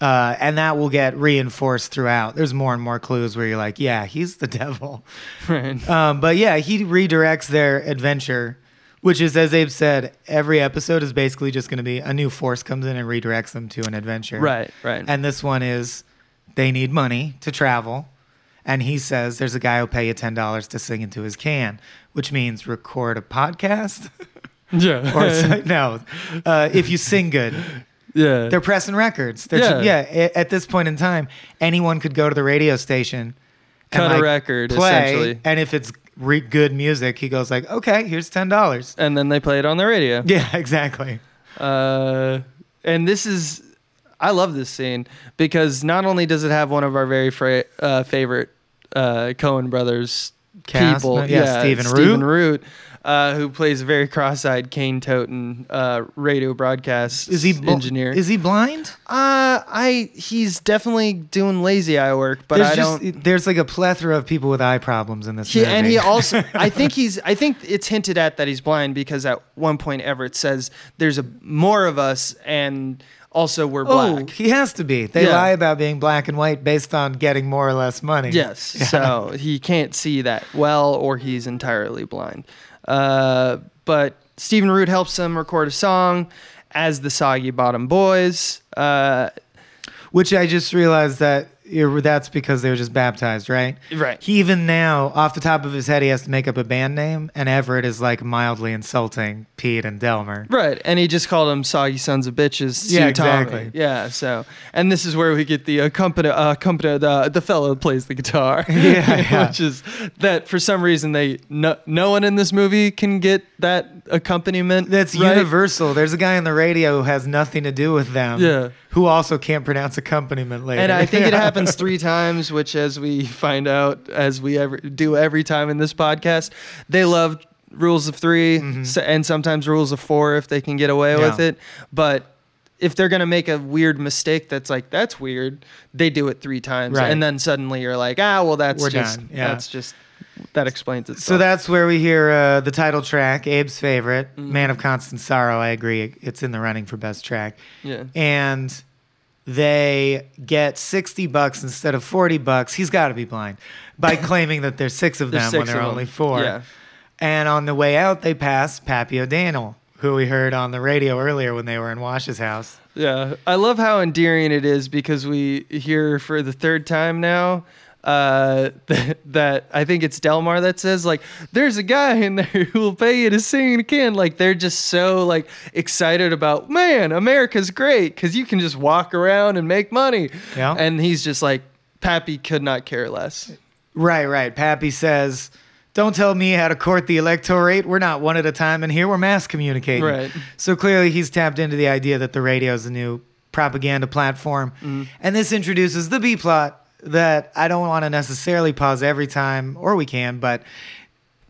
A: Uh, and that will get reinforced throughout. There's more and more clues where you're like, yeah, he's the devil.
B: right.
A: Um, but yeah, he redirects their adventure, which is, as Abe said, every episode is basically just going to be a new force comes in and redirects them to an adventure.
B: Right, right.
A: And this one is they need money to travel. And he says there's a guy who'll pay you $10 to sing into his can, which means record a podcast.
B: yeah.
A: or no, uh, if you sing good.
B: yeah.
A: They're pressing records. They're,
B: Yeah.
A: yeah. At this point in time, anyone could go to the radio station, and,
B: Cut a record,
A: play,
B: essentially.
A: and if it's re- good music, he goes like, "Okay, here's ten dollars."
B: and then they play it on the radio.
A: Yeah, exactly.
B: Uh, and this is, I love this scene because not only does it have one of our very fra- uh, favorite uh, Coen brothers
A: Cast
B: people,
A: mem- yeah, Stephen
B: Stephen
A: Root.
B: Root, uh, who plays a very cross-eyed Kane Toten uh, radio broadcast
A: Is he bl-
B: engineer.
A: Is he blind?
B: uh, I he's definitely doing lazy eye work, but
A: there's
B: I
A: just
B: don't.
A: there's like a plethora of people with eye problems in this
B: He,
A: movie.
B: and he also, I think he's, I think it's hinted at that he's blind because at one point Everett says there's a more of us and also we're
A: oh,
B: black.
A: he has to be. They
B: Yeah.
A: lie about being black and white based on getting more or less money.
B: Yes, so he can't see that well, or he's entirely blind. Uh, but Stephen Root helps him record a song as the Soggy Bottom Boys. Uh,
A: Which I just realized that that's because they were just baptized, right?
B: Right.
A: He even now, off the top of his head, he has to make up a band name, and Everett is like mildly insulting Pete and Delmar.
B: right, and he just called them Soggy Sons of Bitches.
A: Yeah,
B: Tommy.
A: exactly.
B: Yeah, so and this is where we get the accompany, uh, accompany the the fellow that plays the guitar.
A: Yeah, yeah.
B: which is that for some reason they no, no one in this movie can get that accompaniment.
A: That's
B: right?
A: universal. There's a guy on the radio who has nothing to do with them.
B: Yeah.
A: Who also can't pronounce accompaniment later.
B: And I think it happens three times, which, as we find out, as we ever do every time in this podcast, they love rules of 3 s- and sometimes rules of four if they can get away with
A: Mm-hmm.
B: It. But if they're gonna make a weird mistake that's like that's weird, they do it three times,
A: Right.
B: and then suddenly you're like, ah, well, that's
A: We're
B: just
A: done. Yeah.
B: that's just that explains itself.
A: So that's where we hear uh, the title track, Abe's favorite,
B: Mm-hmm.
A: "Man of Constant Sorrow." I agree, it's in the running for best track.
B: yeah.
A: And they get sixty bucks instead of forty bucks. He's got to be blind by claiming that there's six of them
B: There's
A: when
B: six
A: there are only four.
B: Yeah.
A: And on the way out, they pass Pappy O'Daniel, who we heard on the radio earlier when they were in Wash's house.
B: Yeah, I love how endearing it is because we hear for the third time now uh, that, that I think it's Delmar that says like, "There's a guy in there who will pay you to sing again." Like they're just so like excited about, man, America's great because you can just walk around and make money.
A: Yeah.
B: And he's just like, Pappy could not care less.
A: Right, right. Pappy says, Don't tell me how to court the electorate. We're not one at a time and here. We're mass communicating.
B: Right.
A: So clearly he's tapped into the idea that the radio is the new propaganda platform.
B: Mm-hmm.
A: And this introduces the B plot that I don't want to necessarily pause every time, or we can, but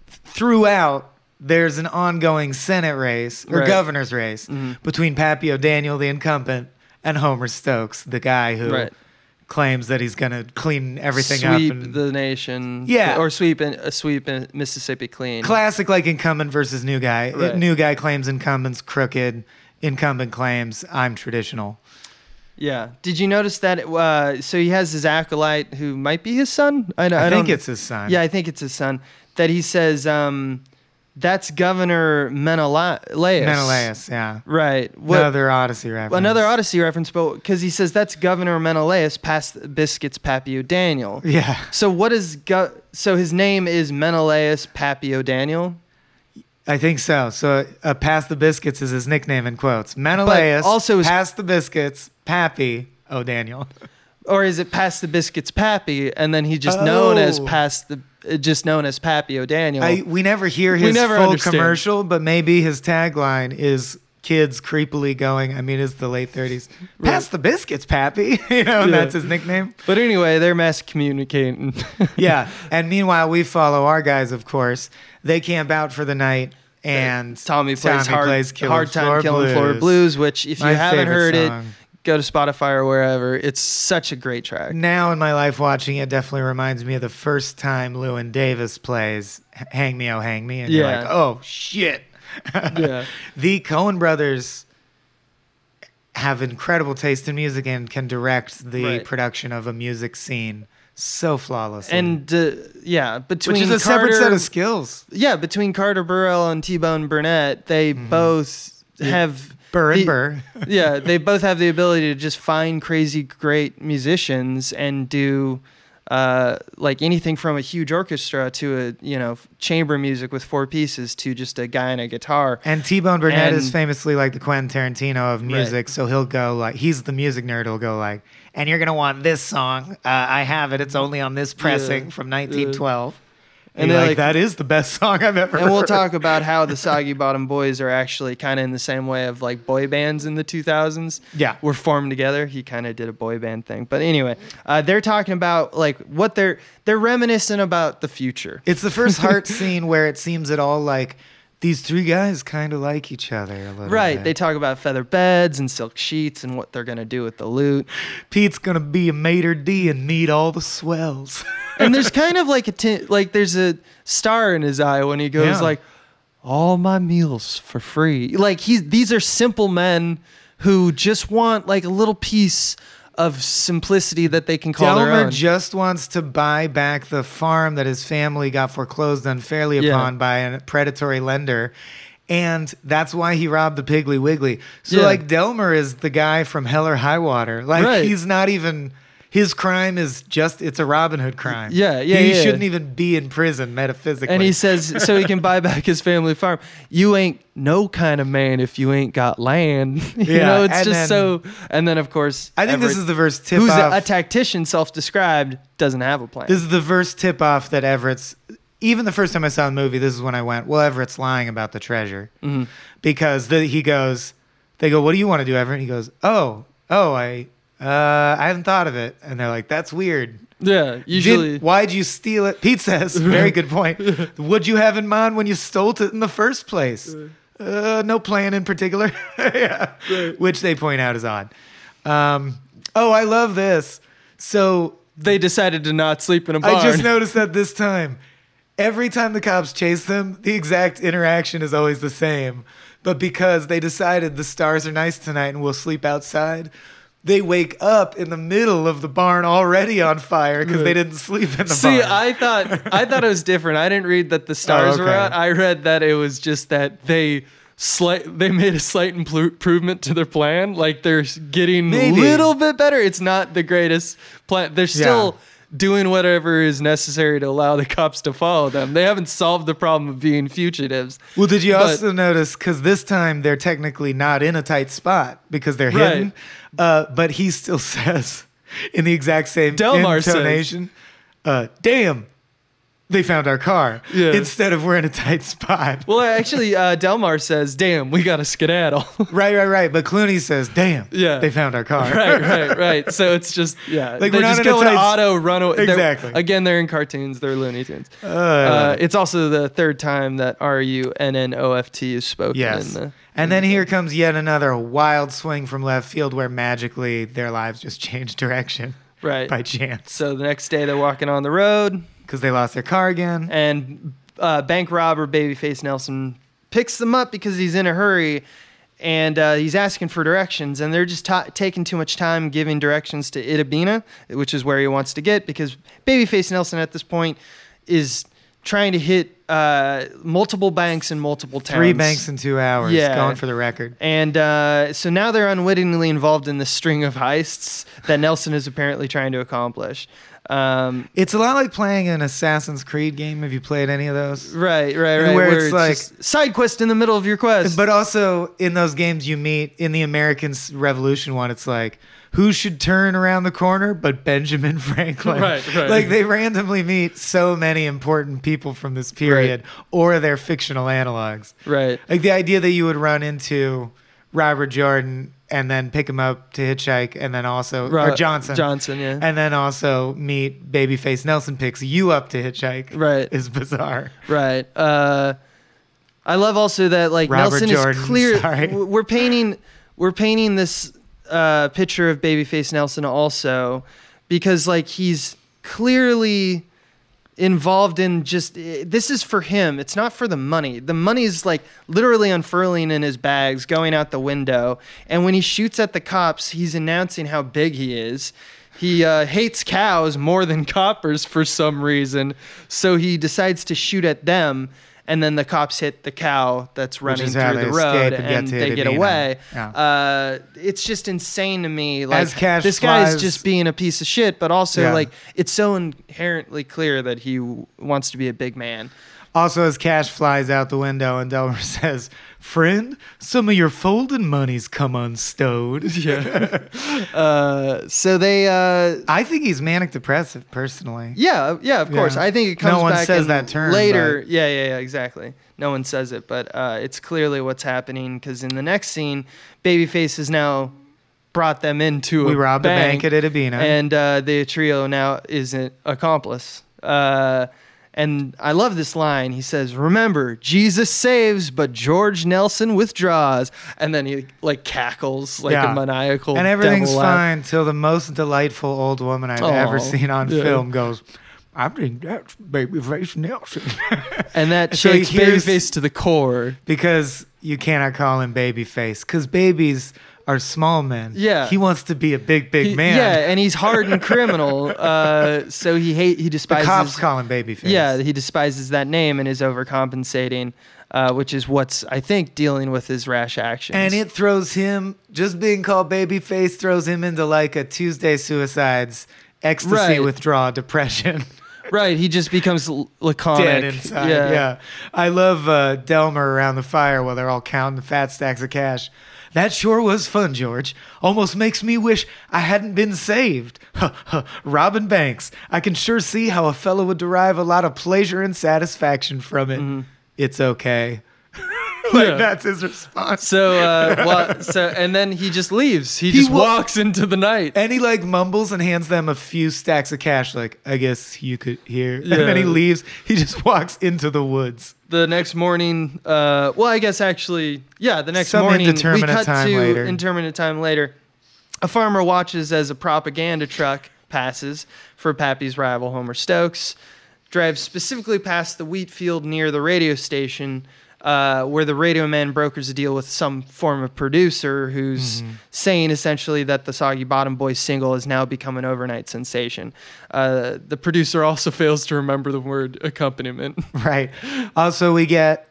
A: throughout, there's an ongoing Senate race or
B: Right. Mm-hmm.
A: governor's race between Pappy O'Daniel, the incumbent, and Homer Stokes, the guy who
B: Right.
A: claims that he's going to clean everything
B: sweep
A: up. sweep
B: the nation.
A: Yeah.
B: Or sweep in, uh, sweep in Mississippi clean.
A: classic like incumbent versus new guy.
B: Right.
A: New guy claims incumbent's crooked. Incumbent claims I'm traditional.
B: Yeah. Did you notice that? Uh, so he has his acolyte who might be his son. I, don't-
A: I,
B: I
A: think it's his son.
B: Yeah, I think it's his son. That he says, um, "That's Governor Menelaus."
A: Menelaus. Yeah.
B: Right. What,
A: Another Odyssey reference.
B: another Odyssey reference, but because he says that's Governor Menelaus past the Biscuits Pappy O'Daniel.
A: Yeah.
B: So what is go- so his name is Menelaus Pappy O'Daniel,
A: I think so. So uh, Pass the Biscuits is his nickname in quotes. Menelaus.
B: also his-
A: Pass the Biscuits. Pappy O'Daniel.
B: or is it past the Biscuits Pappy, and then he just known as
A: Oh.
B: past the uh, just known as Pappy O'Daniel?
A: I, we never hear his
B: never
A: full
B: understand.
A: commercial, but maybe his tagline is kids creepily going. I mean, it's the late 30s. Pass the biscuits, Pappy. you know, and
B: Yeah.
A: that's his nickname.
B: but anyway, they're mass communicating.
A: yeah. And meanwhile, we follow our guys, of course. They camp out for the night, and
B: Tommy plays hard,
A: plays
B: hard time killing floor blues, which if
A: My
B: you haven't
A: favorite
B: heard
A: song.
B: it, go to Spotify or wherever. It's such a great track.
A: Now in my life, watching it definitely reminds me of the first time Llewyn Davis plays "Hang Me, Oh Hang Me," and you're like, "Oh shit!"
B: Yeah.
A: the Coen brothers have incredible taste in music and can direct the
B: Right.
A: production of a music scene so flawlessly.
B: And uh, yeah, between
A: which is a
B: Carter,
A: separate set of skills.
B: yeah, between Carter Burwell and T Bone Burnett, they both have
A: Mm-hmm. Burr and
B: the-
A: Burr.
B: yeah, they both have the ability to just find crazy great musicians and do uh, like anything from a huge orchestra to a you know chamber music with four pieces to just a guy and a guitar.
A: And T Bone Burnett is famously like the Quentin Tarantino of music, so he'll go like he's the music nerd. He'll go like, and you're gonna want this song. Uh, I have it. It's only on this pressing
B: Yeah.
A: from 1912.
B: And
A: And
B: they're
A: like,
B: like-
A: that is the best song I've ever.
B: And we'll talk about how the Soggy Bottom Boys are actually kind of in the same way of like boy bands in the 2000s.
A: Yeah.
B: Were formed together. He kind of did a boy band thing. But anyway, uh, they're talking about like what they're they're reminiscent about the future.
A: It's the first heart scene where it seems at all like these three guys kind of like each other a little
B: Right.
A: bit.
B: They talk about feather beds and silk sheets and what they're going to do with the loot.
A: Pete's gonna be a mater d and meet all the swells.
B: And there's kind of like a t- like there's a star in his eye when he goes
A: Yeah.
B: like all my meals for free. Like he's these are simple men who just want like a little piece of simplicity that they can call their
A: Delmar
B: own.
A: just wants to buy back the farm that his family got foreclosed unfairly
B: Yeah.
A: upon by a predatory lender. And that's why he robbed the Piggly Wiggly. So,
B: Yeah.
A: like, Delmar is the guy from Hell or High Water. Like,
B: Right.
A: he's not even. His crime is just, it's a Robin Hood crime.
B: Yeah, yeah,
A: He
B: yeah.
A: shouldn't even be in prison metaphysically.
B: and he says so he can buy back his family farm. You ain't no kind of man if you ain't got land. you
A: Yeah,
B: know, it's
A: and
B: just
A: then-
B: so. And then of course,
A: I think this is the verse tip
B: who's
A: off.
B: a, a tactician, self-described, doesn't have a plan.
A: This is the first tip off that Everett's. Even the first time I saw the movie, this is when I went, well, Everett's lying about the treasure.
B: Mm-hmm.
A: Because the, he goes, they go, what do you want to do, Everett? He goes, oh, oh, I, uh, I haven't thought of it. And they're like, that's weird.
B: yeah,
A: Did-
B: usually.
A: why'd you steal it? Pete says, very good point. What'd you have in mind when you stole it in the first place? Uh, no plan in particular. yeah. Which they point out is odd. Um, oh, I love this. So
B: they decided to not sleep in a barn.
A: I just noticed that this time, every time the cops chase them, the exact interaction is always the same. But because they decided the stars are nice tonight and we'll sleep outside, they wake up in the middle of the barn already on fire because they didn't sleep in the
B: See,
A: barn.
B: I thought I thought it was different. I didn't read that the stars were
A: okay.
B: out. I read that it was just that they slight they made a slight improvement to their plan. Like they're getting a little bit better. It's not the greatest plan. They're still doing whatever is necessary to allow the cops to follow them. They haven't solved the problem of being fugitives.
A: Well, did you
B: But-
A: also notice? Because this time they're technically not in a tight spot because they're
B: Right.
A: hidden. Uh, but he still says in the exact same
B: Delmar says-
A: intonation, uh, "Damn, they found our car."
B: Yeah.
A: Instead of we're in a tight spot.
B: Well, actually, uh, Delmar says, "Damn, we got to skedaddle."
A: right, right, right. But Clooney says, "Damn,
B: Yeah.
A: they found our car."
B: right, right, right. So it's just yeah,
A: Like,
B: they
A: we're not
B: just
A: in a
B: go in
A: tight-
B: auto run away. They're-
A: Exactly.
B: Again, they're in cartoons. They're Looney Tunes.
A: Uh,
B: Uh, it's also the third time that R U N N O F T is spoken.
A: Yes.
B: In the,
A: and then here comes yet another wild swing from left field where magically their lives just change direction
B: right.
A: by chance
B: So the next day they're walking on the road,
A: because they lost their car again.
B: and uh, bank robber Babyface Nelson picks them up because he's in a hurry. And uh, he's asking for directions, and they're just ta taking too much time giving directions to Itta Bena, which is where he wants to get because Babyface Nelson at this point is trying to hit uh, multiple banks in multiple towns.
A: Three banks in two hours.
B: Yeah.
A: Going for the record.
B: And uh, so now they're unwittingly involved in this string of heists that Nelson is apparently trying to accomplish. Um,
A: It's a lot like playing an Assassin's Creed game. Have you played any of those?
B: right, right, right.
A: where it's like-
B: side quest in the middle of your quest.
A: But also in those games you meet in the American Revolution one, it's like who should turn around the corner but Benjamin Franklin?
B: Right, right.
A: Like they randomly meet so many important people from this period or their fictional analogs.
B: right,
A: Like the idea that you would run into Robert Jordan and then pick him up to hitchhike and then also
B: Ro-
A: or Johnson.
B: Johnson, yeah.
A: And then also meet Babyface Nelson picks you up to hitchhike.
B: Right.
A: Is bizarre.
B: Right. Uh, I love also that like
A: Robert
B: Nelson
A: Jordan,
B: is clear.
A: sorry.
B: We're painting we're painting this uh, picture of Babyface Nelson also because like he's clearly involved in just eh, this is for him. It's not for the money. The money is like literally unfurling in his bags, going out the window. And when he shoots at the cops, he's announcing how big he is. He uh, hates cows more than coppers for some reason, so he decides to shoot at them. And then the cops hit the cow that's running through the road,
A: and
B: and they get away.
A: Yeah.
B: Uh, it's just insane to me. Like
A: Cash
B: this guy's
A: flies-
B: just being a piece of shit, but also
A: Yeah.
B: like it's so inherently clear that he w- wants to be a big man.
A: Also, as Cash flies out the window and Delmar says, Friend, some of your folding money's come unstowed.
B: Yeah. uh, so they, uh,
A: I think he's manic depressive, personally.
B: yeah, yeah, of course.
A: Yeah.
B: I think it comes.
A: No
B: one
A: says that term,
B: later.
A: but-
B: Yeah, yeah, yeah, exactly. No one says it, but uh, it's clearly what's happening because in the next scene, Babyface has now brought them into
A: We robbed a bank at Itta Bena.
B: and uh, the trio now is an accomplice. Uh, and I love this line. He says, "Remember, Jesus saves, but George Nelson withdraws." And then he like cackles like
A: Yeah.
B: a maniacal.
A: and everything's fine till the most delightful old woman I've
B: Aw,
A: ever seen on
B: yeah.
A: film goes, I think that's Babyface Nelson.
B: And that
A: So
B: shakes
A: hears-
B: Babyface to the core.
A: because you cannot call him Babyface because babies are small men.
B: Yeah.
A: He wants to be a big, big
B: He-
A: man.
B: Yeah, and he's hard and criminal. Uh, so he hate he
A: the
B: despises.
A: cops call him Babyface.
B: Yeah, he despises that name and is overcompensating, uh, which is what's I think dealing with his rash actions.
A: And it throws him, just being called babyface, throws him into like a Tuesday suicides, ecstasy
B: Right.
A: withdrawal, depression,
B: right, he just becomes laconic.
A: dead inside. Yeah. I love uh, Delmar around the fire while they're all counting the fat stacks of cash. That sure was fun, George. Almost makes me wish I hadn't been saved. Robin Banks. I can sure see how a fellow would derive a lot of pleasure and satisfaction from it. It's okay. like
B: Yeah.
A: that's his response.
B: So, uh, well, so and then he just leaves. He,
A: He
B: just
A: wa-
B: walks into the night.
A: And he like mumbles and hands them a few stacks of cash, like, I guess you could hear.
B: Yeah.
A: And then he leaves. He just walks into the woods.
B: The next morning, uh, well, I guess actually, yeah, the next
A: Some
B: morning we cut
A: time
B: to
A: later.
B: indeterminate time later. A farmer watches as a propaganda truck passes for Pappy's rival Homer Stokes, drives specifically past the wheat field near the radio station. Uh, where the radio man brokers a deal with some form of producer who's
A: Mm-hmm.
B: saying essentially that the Soggy Bottom Boys single has now become an overnight sensation. Uh, the producer also fails to remember the word accompaniment.
A: Right. Also, we get.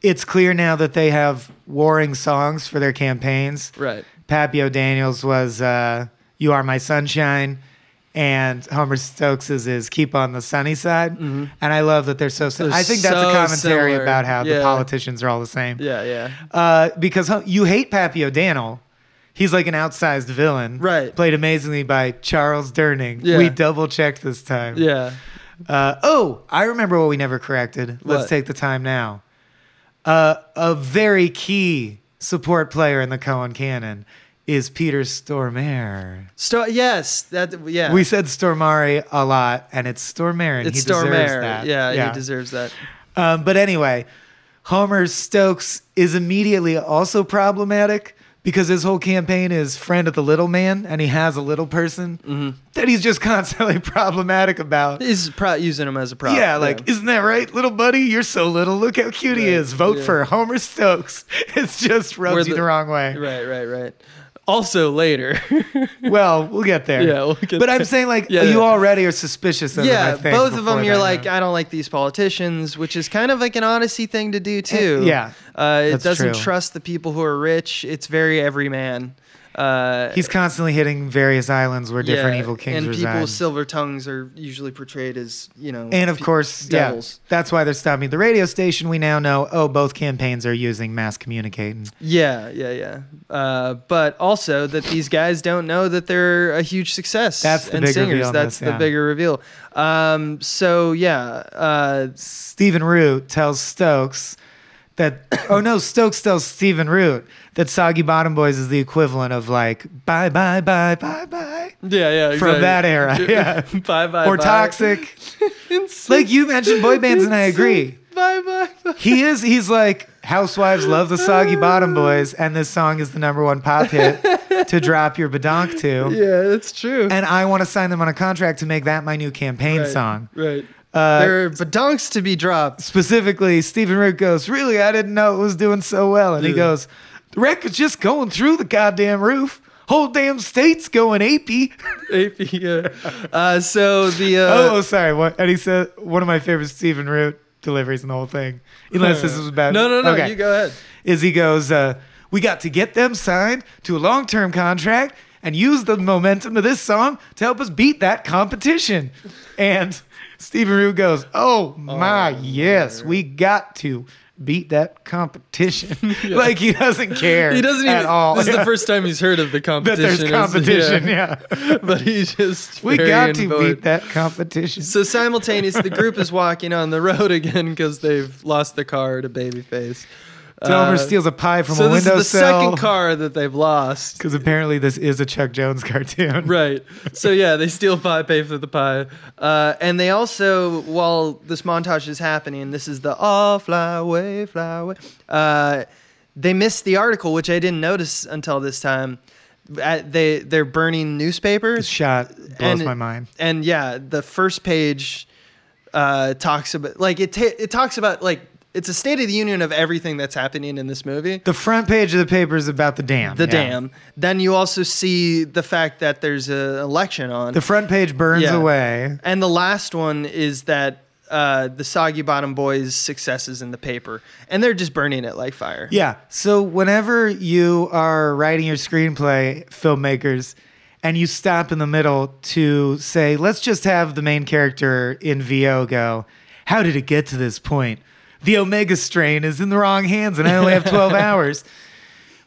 A: It's clear now that they have warring songs for their campaigns.
B: right.
A: Pappy O'Daniels was uh, "You Are My Sunshine," and Homer Stokes is, keep on the sunny side. And I love that they're so.
B: Mm-hmm. They're
A: I think that's
B: so
A: a commentary
B: similar.
A: about how the politicians are all the same.
B: Yeah, yeah.
A: Uh, because you hate Pappy O'Daniel. He's like an outsized villain.
B: Right.
A: Played amazingly by Charles Durning.
B: Yeah.
A: We double checked this time.
B: Yeah.
A: Uh, oh, I remember what we never corrected. Let's
B: What?
A: take the time now. Uh, a very key support player in the Coen canon is Peter Stormare.
B: Sto- yes, that yeah.
A: We said Stormare a lot, and it's Stormare, and
B: it's
A: he deserves that.
B: Yeah, he deserves that.
A: Um, but anyway, Homer Stokes is immediately also problematic because his whole campaign is friend of the little man, and he has a little person
B: Mm-hmm.
A: that he's just constantly problematic about.
B: He's pro- using him as a prop.
A: Yeah, like, isn't that right, little buddy? You're so little. Look how cute he is. Vote
B: yeah.
A: for Homer Stokes. It's just rubs
B: Where
A: you
B: the-
A: the wrong way.
B: right, right, right. Also later.
A: Well, we'll get there.
B: Yeah, we'll get
A: but I'm saying, like,
B: Yeah,
A: you
B: yeah.
A: already are suspicious of them,
B: yeah, both of them. You're
A: that,
B: like,
A: yeah.
B: I don't like these politicians, which is kind of like an honesty thing to do too.
A: yeah,
B: uh, it
A: that's
B: doesn't
A: true.
B: trust the people who are rich. It's very everyman. Uh,
A: He's constantly hitting various islands where different
B: yeah,
A: evil kings
B: and
A: reside.
B: people's silver tongues are usually portrayed as you know.
A: And of
B: pe-
A: course,
B: devils.
A: yeah, that's why they're stopping the radio station. We now know, oh, both campaigns are using mass communicating.
B: Yeah, yeah, yeah. Uh, but also that these guys don't know that they're a huge success.
A: That's the
B: and
A: big
B: singers.
A: reveal
B: That's
A: this,
B: the
A: yeah.
B: bigger reveal. Um, so yeah, uh,
A: Stephen Root tells Stokes that, oh no, Stokes tells Stephen Root that Soggy Bottom Boys is the equivalent of like, bye, bye, bye, bye, bye.
B: yeah, yeah.
A: From that era, yeah.
B: bye, bye.
A: or
B: bye.
A: Toxic. Like you mentioned boy bands, and I agree.
B: Bye, bye. bye.
A: He is, he's like, housewives love the Soggy Bottom Boys, and this song is the number one pop hit to drop your badonk to.
B: Yeah, that's true.
A: And I want to sign them on a contract to make that my new campaign
B: right,
A: song.
B: Right.
A: Uh,
B: there are badonks to be dropped.
A: specifically, Stephen Root goes, Really? I didn't know it was doing so well. And he goes, The record's just going through the goddamn roof. Whole damn state's going AP.
B: AP. Yeah. Uh, so the uh,
A: oh, sorry. What? And he said, One of my favorite Stephen Root deliveries in the whole thing. Unless this is about.
B: no, no, no.
A: Okay.
B: You go ahead.
A: Is he goes, uh, We got to get them signed to a long term contract and use the momentum of this song to help us beat that competition. And Stephen Root goes, oh, oh my, yes, we got to beat that competition. like he doesn't care.
B: He doesn't
A: at
B: even.
A: all.
B: This is the first time he's heard of the competition.
A: that
B: there's
A: competition. Yeah.
B: but he just
A: we got to beat that competition.
B: So simultaneously, the group is walking on the road again because they've lost the car to Babyface.
A: Delmar
B: Uh,
A: steals a pie from
B: so
A: a
B: this is the second car that they've lost.
A: Because apparently this is a Chuck Jones cartoon.
B: Right. So yeah, they steal pie, pay for the pie, uh, and they also, while this montage is happening, this is the "Oh fly away, fly away." Uh, they missed the article, which I didn't notice until this time. Uh, they they're burning
A: This
B: newspapers,
A: shot blows
B: And-
A: my mind.
B: and yeah, the first page uh, talks about like it. Ta- it talks about like it's a state of the union of everything that's happening in this movie.
A: The front page of the paper is about the dam.
B: The
A: yeah.
B: dam. Then you also see the fact that there's an election on.
A: The front page burns
B: Yeah.
A: away.
B: And the last one is that uh, the Soggy Bottom Boys' successes in the paper, and they're just burning it like fire.
A: Yeah. So whenever you are writing your screenplay, filmmakers, and you stop in the middle to say, let's just have the main character in VO go, how did it get to this point? The Omega strain is in the wrong hands and I only have 12 hours.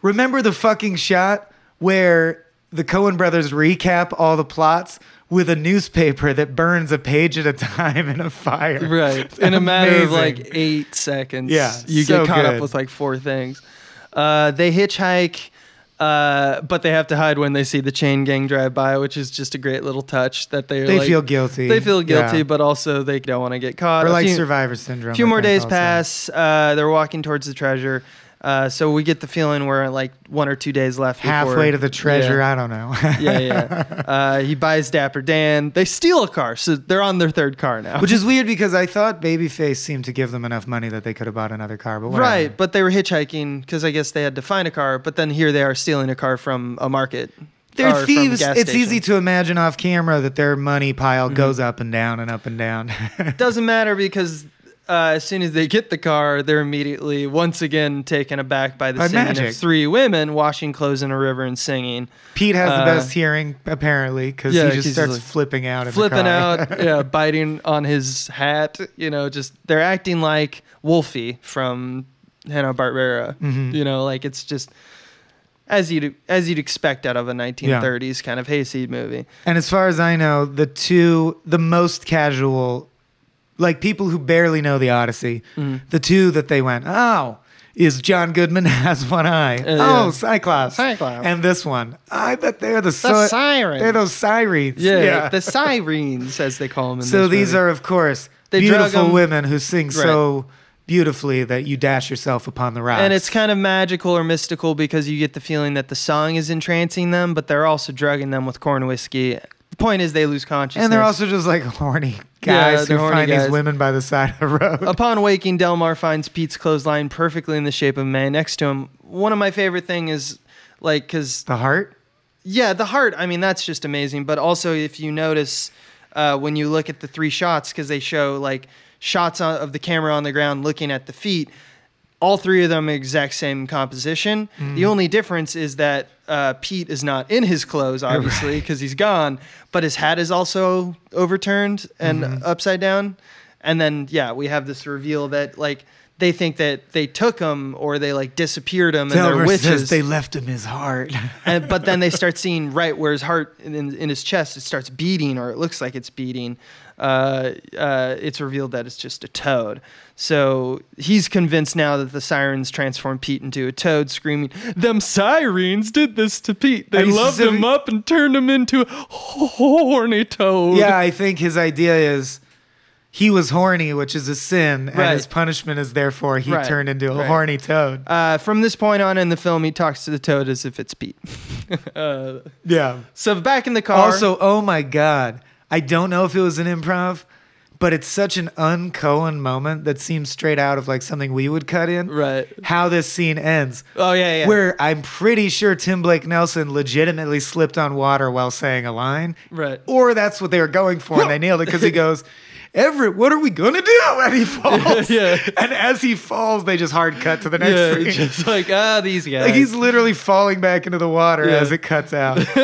A: Remember the fucking shot where the Coen brothers recap all the plots with a newspaper that burns a page at a time in a fire?
B: Right.
A: It's
B: In a matter of like eight seconds,
A: Yeah,
B: you
A: so
B: get caught
A: good.
B: up with like four things. Uh, they hitchhike, uh, but they have to hide when they see the chain gang drive by, which is just a great little touch that they're
A: They
B: like,
A: feel guilty.
B: They feel guilty,
A: Yeah.
B: but also they don't want to get caught.
A: or
B: A
A: like
B: few-
A: Survivor Syndrome.
B: A few more days
A: also.
B: pass. Uh, they're walking towards the treasure. Uh, so we get the feeling we're like one or two days left.
A: Halfway to the treasure.
B: Yeah.
A: I don't know.
B: yeah, yeah. Uh, he buys Dapper Dan. They steal a car, so they're on their third car now.
A: Which is weird because I thought Babyface seemed to give them enough money that they could have bought another car, but whatever.
B: right, but they were hitchhiking because I guess they had to find a car. But then here they are stealing a car from a market.
A: They're thieves. It's
B: station.
A: easy to imagine off camera that their money pile
B: Mm-hmm.
A: goes up and down and up and down.
B: Doesn't matter because uh, as soon as they get the car, they're immediately once again taken aback by the
A: By
B: scene of three women washing clothes in a river and singing,
A: Pete has the
B: Uh,
A: best hearing apparently because
B: yeah,
A: he just starts
B: like
A: flipping out. In
B: flipping
A: the
B: out, yeah, biting on his hat. You know, just they're acting like Wolfie from Hanna Barbera.
A: Mhm.
B: You know, like it's just as you'd as you'd expect out of a 1930s kind of hayseed movie.
A: And as far as I know, the two, the most casual, like people who barely know the Odyssey,
B: Mhm.
A: the two that they went, oh, is John Goodman has one eye.
B: Uh,
A: oh,
B: yeah.
A: Cyclops.
B: Cyclops.
A: And this one, I bet they're the, si-
B: sirens.
A: They're those sirens.
B: Yeah, the sirens, as they call them. In
A: so these are, of course,
B: They
A: beautiful women who sing
B: Right.
A: so beautifully that you dash yourself upon the rocks.
B: And it's kind of magical or mystical because you get the feeling that the song is entrancing them, but they're also drugging them with corn whiskey. The point is, they lose consciousness.
A: and they're also just like horny
B: Yeah,
A: guys
B: they're
A: who find
B: guys.
A: these women by the side of the road.
B: Upon waking, Delmar finds Pete's clothesline perfectly in the shape of a man next to him. One of my favorite thing is like because
A: the heart?
B: yeah, the heart. I mean, that's just amazing. But also, if you notice uh, when you look at the three shots, because they show like shots of the camera on the ground looking at the feet, all three of them exact same composition.
A: Mm.
B: The only difference is that uh, Pete is not in his clothes, obviously, because he's gone. But his hat is also overturned and
A: Mm-hmm.
B: upside down. And then yeah, we have this reveal that like. They think that they took him or they like disappeared him and they're witches.
A: says they left him his heart.
B: and, but then they start seeing right where his heart in, in his chest it starts beating or it looks like it's beating uh, uh, it's revealed that it's just a toad so he's convinced now that the sirens transformed pete into a toad screaming them sirens did this to pete they loved him up and turned him into a horny toad
A: yeah, I think his idea is he was horny, which is a sin, and
B: Right.
A: his punishment is therefore he
B: Right.
A: turned into a
B: Right.
A: horny toad.
B: uh, from this point on in the film he talks to the toad as if it's pete uh,
A: Yeah.
B: so back in the car
A: Also, oh my god, I don't know if it was an improv, but it's such an un-Coen moment that seems straight out of like something we would cut in.
B: right
A: How this scene ends.
B: oh yeah yeah
A: Where I'm pretty sure Tim Blake Nelson legitimately slipped on water while saying a line.
B: right
A: Or that's what they were going for and they nailed it because he goes, Everett, what are we gonna do? And he falls.
B: Yeah.
A: And as he falls, they just hard cut to the next
B: yeah,
A: scene.
B: it's just like ah, these guys.
A: like he's literally falling back into the water
B: Yeah.
A: as it cuts out.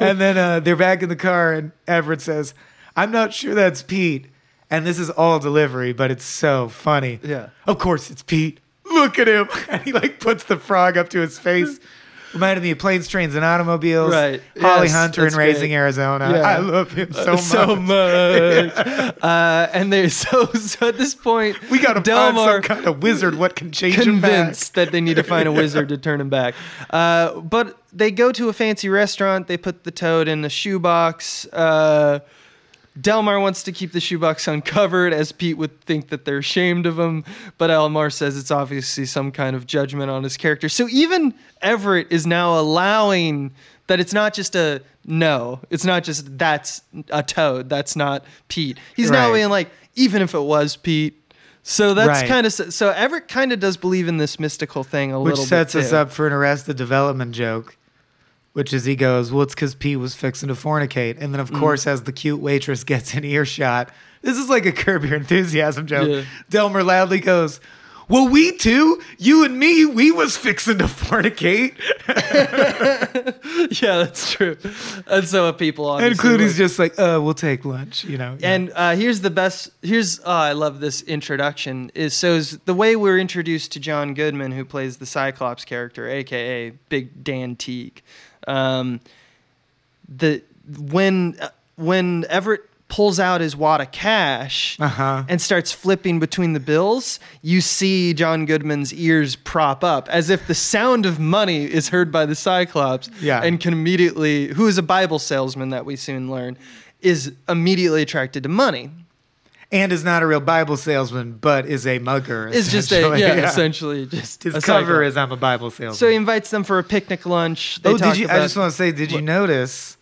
A: and then uh, they're back in the car, and Everett says, I'm not sure that's Pete. And this is all delivery, but it's so funny.
B: Yeah.
A: Of course it's Pete. Look at him. And he like puts the frog up to his face. Reminded me of planes, trains, and automobiles.
B: Right.
A: Holly
B: Yes,
A: Hunter in Raising. Arizona.
B: Yeah.
A: I love him so much.
B: so much. uh, and they so so at this point,
A: We got to find some kind of wizard what can change him back.
B: convinced that they need to find a wizard to turn him back. Uh, but they go to a fancy restaurant. They put the toad in a shoebox. Uh, Delmar wants to keep the shoebox uncovered, as Pete would think that they're ashamed of him. But Elmar says it's obviously some kind of judgment on his character. So even Everett is now allowing that it's not just a no. It's not just that's a toad. That's not Pete. He's now being like, even if it was Pete. So that's
A: Right.
B: kind of so Everett kind of does believe in this mystical thing a
A: Which
B: little bit.
A: Which
B: sets us
A: up for an Arrested Development joke, which is he goes, "Well, it's because Pete was fixing to fornicate," and then
B: Mm.
A: of course, as the cute waitress gets in earshot, this is like a Curb Your Enthusiasm joke.
B: Yeah.
A: Delmar loudly goes, "Well, we two, you and me, we was fixing to fornicate,"
B: yeah, that's true. And so people
A: and
B: obviously
A: Clooney's just like, "Uh, we'll take lunch," you know.
B: And uh, here's the best. Here's oh, I love this introduction. Is so is the way we're introduced to John Goodman, who plays the Cyclops character, aka Big Dan Teague. Um, the when when Everett pulls out his wad of cash
A: Uh-huh.
B: and starts flipping between the bills, you see John Goodman's ears prop up as if the sound of money is heard by the Cyclops
A: Yeah.
B: and can immediately, who is a Bible salesman that we soon learn, is immediately attracted to money.
A: And is not a real Bible salesman, but is a mugger.
B: It's just a,
A: essentially.
B: yeah, essentially just
A: His
B: a
A: cover is "I'm a Bible salesman."
B: So he invites them for a picnic lunch. They
A: oh,
B: talk
A: did you? I just want to say, did you
B: What?
A: notice?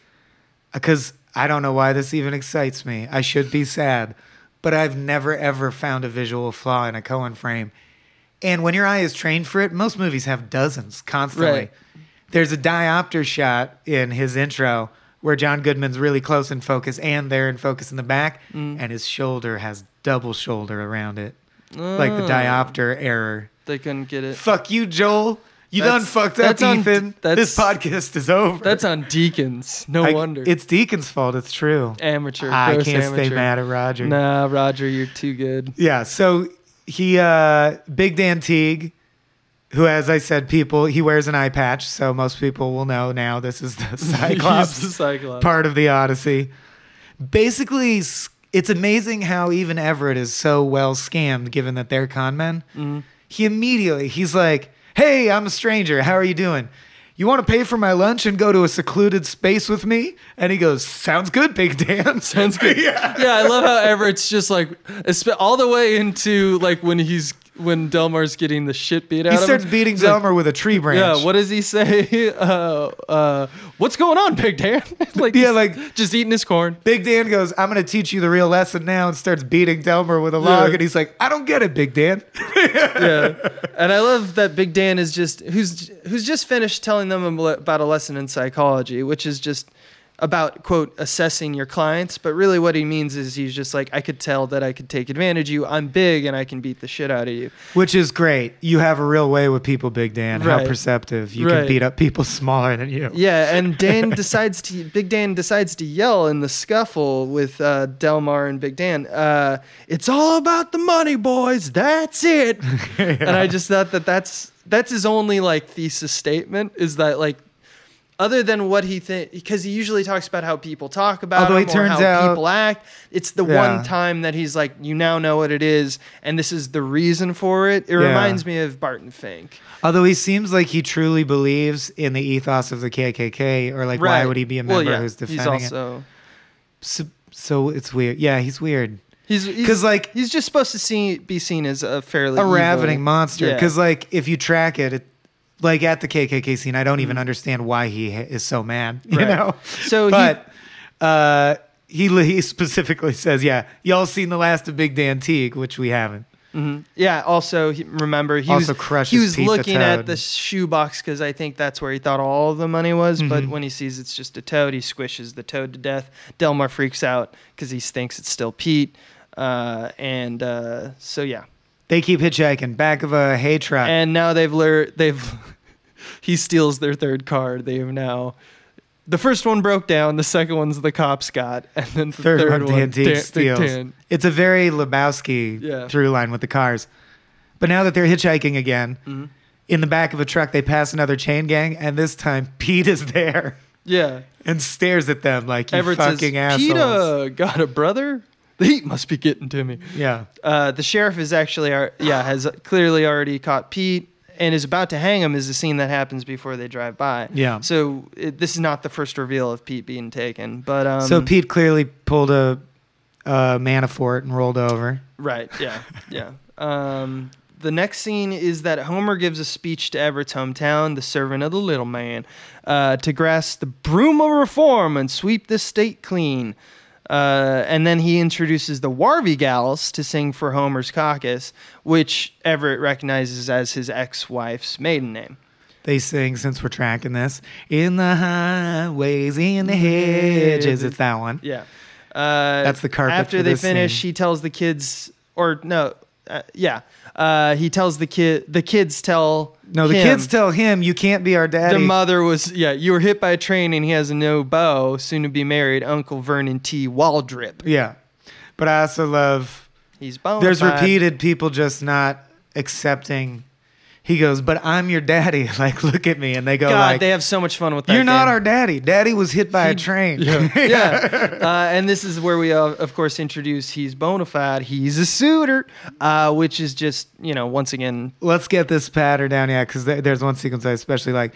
A: Uh, because I don't know why this even excites me. I should be sad, but I've never ever found a visual flaw in a Coen frame. And when your eye is trained for it, most movies have dozens constantly.
B: Right.
A: There's a diopter shot in his intro where John Goodman's really close in focus and they're in focus in the back,
B: Mm.
A: and his shoulder has double shoulder around it. like the
B: Oh.
A: diopter error.
B: They couldn't get it.
A: Fuck you, Joel. You done
B: That's-
A: fucked up,
B: on-
A: Ethan. this podcast is over.
B: That's on Deakins. No
A: I-
B: wonder.
A: It's Deakins' fault. It's true.
B: amateur.
A: I can't
B: amateur.
A: stay mad at Roger.
B: Nah, Roger, you're too good.
A: Yeah. So he, uh, Big Dan Teague, who, as I said, people, he wears an eye patch. So most people will know now this is the Cyclops
B: the Cyclops.
A: part of the Odyssey. Basically, it's amazing how even Everett is so well scammed given that they're con men.
B: Mhm.
A: He immediately, he's like, Hey, I'm a stranger. How are you doing? You want to pay for my lunch and go to a secluded space with me? And he goes, Sounds good, Big Dan.
B: Sounds good.
A: yeah.
B: yeah, I love how Everett's just like all the way into like when he's when Delmar's getting the shit beat out
A: He
B: of
A: starts
B: him.
A: beating
B: He's like,
A: Delmar with a tree branch.
B: Yeah, what does he say? Uh, uh, what's going on, Big Dan? like,
A: Yeah, like-
B: just eating his corn.
A: Big Dan goes, I'm going to teach you the real lesson now, and starts beating Delmar with a log.
B: Yeah.
A: And he's like, I don't get it, Big Dan.
B: yeah, and I love that Big Dan is just who's who's just finished telling them about a lesson in psychology, which is just about quote assessing your clients. But really, what he means is he's just like, I could tell that I could take advantage of you. I'm big and I can beat the shit out of you.
A: Which is great. You have a real way with people, Big Dan.
B: right.
A: How perceptive. You
B: Right.
A: can beat up people smaller than you.
B: Yeah, and Dan decides to Big Dan decides to yell in the scuffle with uh, Delmar and Big Dan. Uh, it's all about the money, boys. That's it. And I just thought that that's that's his only like thesis statement is that like other than what he think because he usually talks about how people talk about
A: Although
B: him or
A: turns
B: how
A: out-
B: people act. It's the
A: Yeah.
B: one time that he's like, you now know what it is, and this is the reason for it. It
A: Yeah.
B: reminds me of Barton Fink.
A: Although he seems like he truly believes in the ethos of the KKK, or like, why would he be a
B: Well,
A: member
B: yeah,
A: who's
B: he's
A: defending it?
B: also
A: So, so it's weird. Yeah, he's weird.
B: He's
A: 'Cause,
B: because
A: like-
B: he's just supposed to see be seen as a fairly
A: a
B: evil-
A: ravening monster. Because like if you track it, it, like at the KKK scene, I don't even
B: Mhm.
A: understand why he is so mad. You
B: Right.
A: know.
B: So he-
A: but uh, he he specifically says, "Yeah, y'all seen the last of Big Dan Teague, which we haven't."
B: Mhm. Yeah. Also, he, remember he
A: Also
B: was he was looking at the shoebox because I think that's where he thought all the money was. But
A: Mhm.
B: when he sees it's just a toad, he squishes the toad to death. Delmar freaks out because he thinks it's still Pete. Uh, and uh, so yeah.
A: They keep hitchhiking back of a hay truck.
B: And now they've learned they've he steals their third car. They have now. The first one broke down. The second one's the cops got, and then the
A: Third,
B: third,
A: one,
B: one,
A: Dan
B: Dan-
A: steals.
B: Dan.
A: It's a very Lebowski
B: Yeah.
A: through line with the cars. But now that they're hitchhiking again,
B: Mhm.
A: in the back of a truck, they pass another chain gang, and this time Pete is there
B: Yeah.
A: and stares at them like you
B: Everett
A: fucking
B: says,
A: assholes.
B: PETA got a brother? The heat must be getting to me.
A: Yeah.
B: Uh, the sheriff is actually, ar- yeah, has clearly already caught Pete and is about to hang him. Is the scene that happens before they drive by.
A: Yeah.
B: So it, this is not the first reveal of Pete being taken, but um,
A: so Pete clearly pulled a, a Manafort and rolled over.
B: Right. Yeah. Yeah. Um, the next scene is that Homer gives a speech to Everett's hometown, the servant of the little man, uh, to grasp the broom of reform and sweep the state clean. Uh, and then he introduces the Wharvey Gals to sing for Homer's caucus, which Everett recognizes as his ex-wife's maiden name.
A: They sing, since we're tracking this, in the highways, in the hedges. It's that one.
B: Yeah. Uh,
A: That's the carpet
B: After they finish,
A: scene.
B: he tells the kids, or no, uh, yeah, uh, he tells the kid. The kids tell.
A: No, the
B: him-
A: kids tell him, you can't be our daddy.
B: The mother was yeah. You were hit by a train, and he has a no beau, soon to be married, Uncle Vernon T. Waldrip.
A: yeah. But I also love
B: He's bona
A: there's repeated people just not accepting. He goes, but I'm your daddy. Like, look at me. And they go,
B: God,
A: like,
B: they have so much fun with that.
A: you're not
B: game.
A: our daddy. Daddy was hit by a train.
B: Yeah, yeah. Uh, and this is where we, uh, of course, introduce he's bona fide. He's a suitor, uh, which is just you know once again
A: Let's get this pattern down, yeah, because there's one sequence I especially like.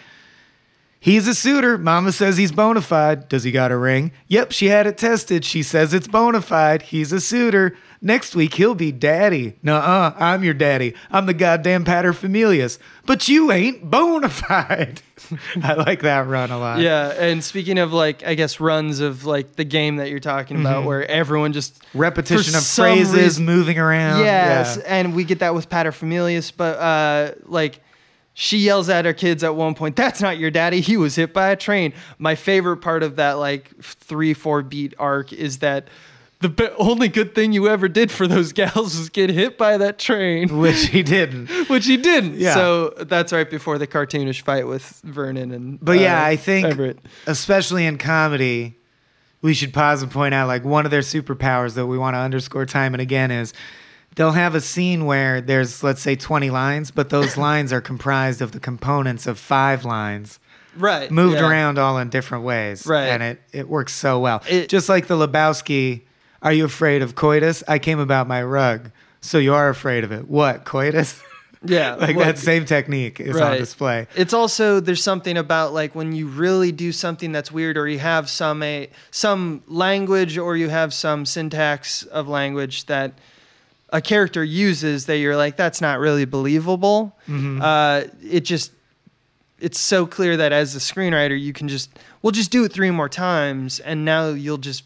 A: He's a suitor. Mama says he's bona fide. Does he got a ring? Yep, she had it tested. She says it's bona fide. He's a suitor. Next week he'll be daddy. Nuh-uh, I'm your daddy. I'm the goddamn paterfamilias. But you ain't bona fide. I like that run a lot.
B: Yeah, and speaking of like, I guess runs of like the game that you're talking about,
A: Mhm.
B: where everyone just
A: Repetition of phrases
B: reason-
A: moving around.
B: yes,
A: Yeah.
B: and we get that with paterfamilias, but uh, like she yells at her kids at one point, "That's not your daddy. He was hit by a train." My favorite part of that like three four beat arc is that the be- only good thing you ever did for those gals was get hit by that train,
A: which he didn't.
B: which he didn't.
A: Yeah.
B: So that's right before the cartoonish fight with Vernon and.
A: But yeah,
B: uh,
A: I think
B: Everett.
A: especially in comedy, we should pause and point out like one of their superpowers that we want to underscore time and again is they'll have a scene where there's let's say 20 lines, but those lines are comprised of the components of five lines
B: right
A: moved
B: yeah.
A: around all in different ways.
B: Right.
A: And it, it works so well.
B: It-
A: Just like the Lebowski, Are you afraid of coitus? I came about my rug. So you are afraid of it. What, coitus?
B: Yeah,
A: like that same technique is on display.
B: It's also there's something about like when you really do something that's weird, or you have some a some language, or you have some syntax of language that a character uses that you're like that's not really believable.
A: Mhm.
B: Uh, it just it's so clear that as a screenwriter you can just we'll just do it three more times, and now you'll just